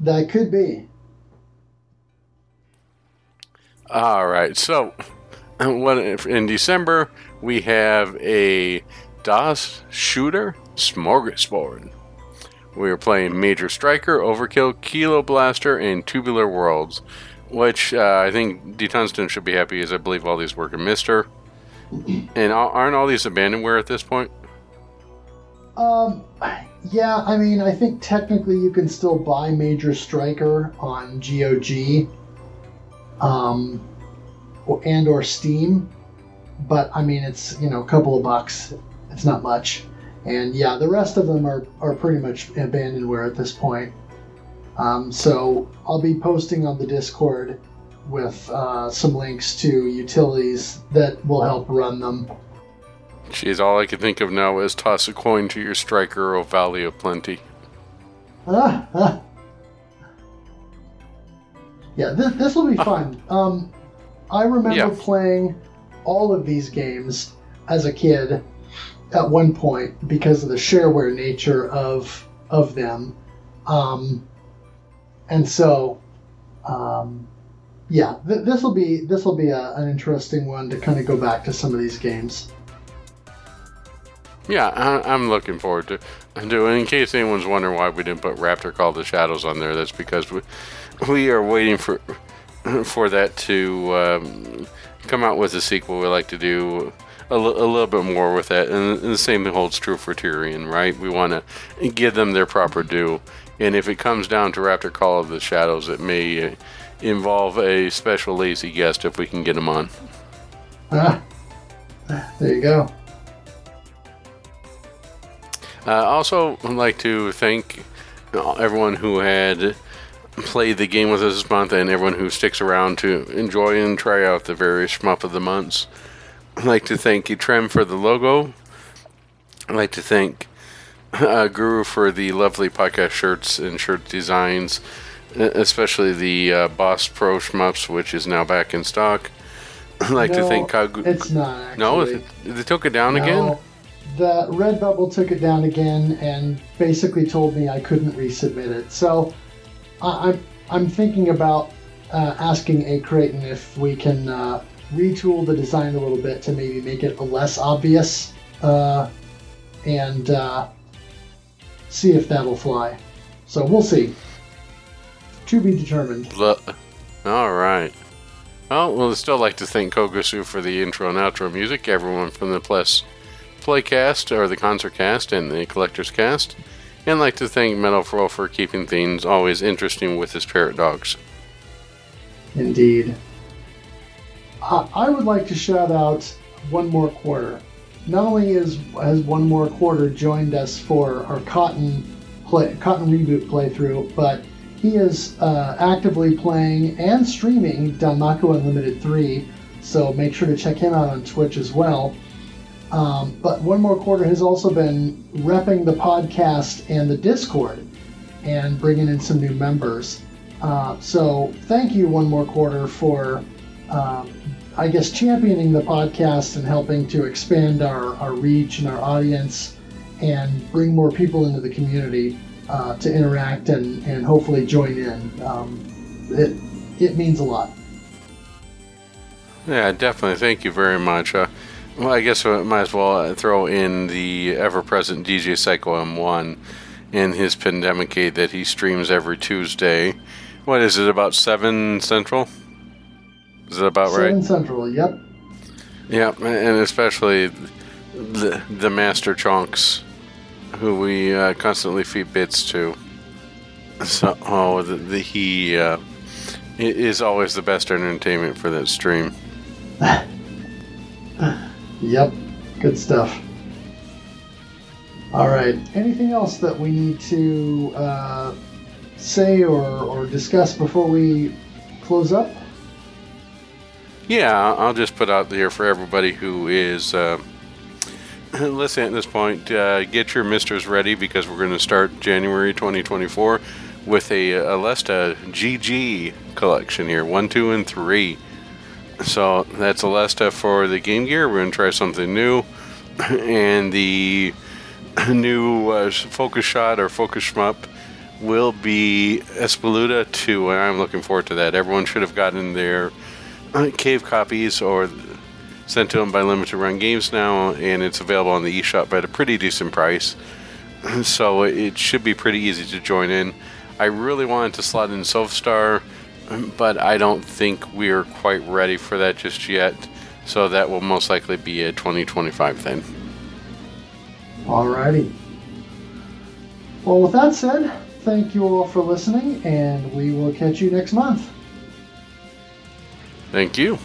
That could be. All right. So, what in December we have a DOS shooter smorgasbord. We are playing Major Stryker, Overkill, Kiloblaster, and Tubular Worlds, which uh, I think D. Tungsten should be happy as I believe all these work in MiSTer. And aren't all these abandonware at this point? Um, yeah. I mean, I think technically you can still buy Major Stryker on GOG um, and or Steam. But I mean, it's you know a couple of bucks. It's not much. And yeah, the rest of them are, are pretty much abandonware at this point. Um, so I'll be posting on the Discord with uh, some links to utilities that will help run them. Geez, all I can think of now is toss a coin to your striker, O Valley of Plenty. Ah, *laughs* ah. Yeah, this, this will be fun. Um, I remember yeah. playing all of these games as a kid at one point because of the shareware nature of of them, um, and so um, yeah, th- this will be this will be a, an interesting one to kind of go back to some of these games. Yeah, I, am looking forward to. to. In case anyone's wondering why we didn't put Raptor Call of the Shadows on there, that's because we we are waiting for for that to um, come out with a sequel. We like to do a, little bit more with that. And, and the same holds true for Tyrian, right? We want to give them their proper due. And if it comes down to Raptor Call of the Shadows, it may involve a special lazy guest if we can get him on. Ah, there you go. Uh, also, I'd like to thank everyone who had played the game with us this month and everyone who sticks around to enjoy and try out the various shmup of the months. I'd like to thank Trem for the logo. I'd like to thank uh, Guru for the lovely podcast shirts and shirt designs, especially the uh, Boss Pro shmups, which is now back in stock. I'd like to No, thank Kagu. It's not actually. No, they they took it down again. The Redbubble took it down again and basically told me I couldn't resubmit it. So I, I'm I'm thinking about uh, asking A Creighton if we can uh, retool the design a little bit to maybe make it less obvious uh, and uh, see if that'll fly. So we'll see. To be determined. All right. Well, we'll still like to thank Kogosu for the intro and outro music, everyone from the Plus Playcast, or the Concert Cast, and the Collector's Cast, and like to thank Metal for keeping things always interesting with his parrot dogs. Indeed. I I would like to shout out one more quarter. Not only is has one more quarter joined us for our cotton play, cotton reboot playthrough, but he is uh, actively playing and streaming Danmaku Unlimited 3. So make sure to check him out on Twitch as well. Um, but one more quarter has also been repping the podcast and the Discord and bringing in some new members. Uh, so thank you one more quarter for, um, I guess, championing the podcast and helping to expand our, our reach and our audience and bring more people into the community uh, to interact and, and hopefully join in. Um, it, it means a lot. Yeah, definitely. Thank you very much. Uh, well, I guess I might as well throw in the ever present DJ Psycho M1 in his Pandemic Aid that he streams every Tuesday. What is it, about 7 Central? Is it about right? Seven Central, yep. Yeah, and especially the the master chunks, who we uh, constantly feed bits to. So, oh, the, the he uh, is always the best entertainment for that stream. *laughs* Yep, good stuff. All right. Anything else that we need to uh, say or, or discuss before we close up? Yeah, I'll just put out there for everybody who is uh, *laughs* listening at this point. Uh, get your MiSTers ready because we're going to start January 2024 with a Aleste GG collection here, one, two, and three. So that's the last step for the Game Gear. We're going to try something new, *laughs* and the *laughs* new uh, focus shot or focus shmup will be Espgaluda 2, and I'm looking forward to that. Everyone should have gotten their uh, cave copies or sent to them by Limited Run Games now, and it's available on the eShop at a pretty decent price. *laughs* So it should be pretty easy to join in. I really wanted to slot in Sofstar, but I don't think we're quite ready for that just yet. So that will most likely be a 2025 thing. Alrighty. Well, with that said, thank you all for listening, and we will catch you next month. Thank you.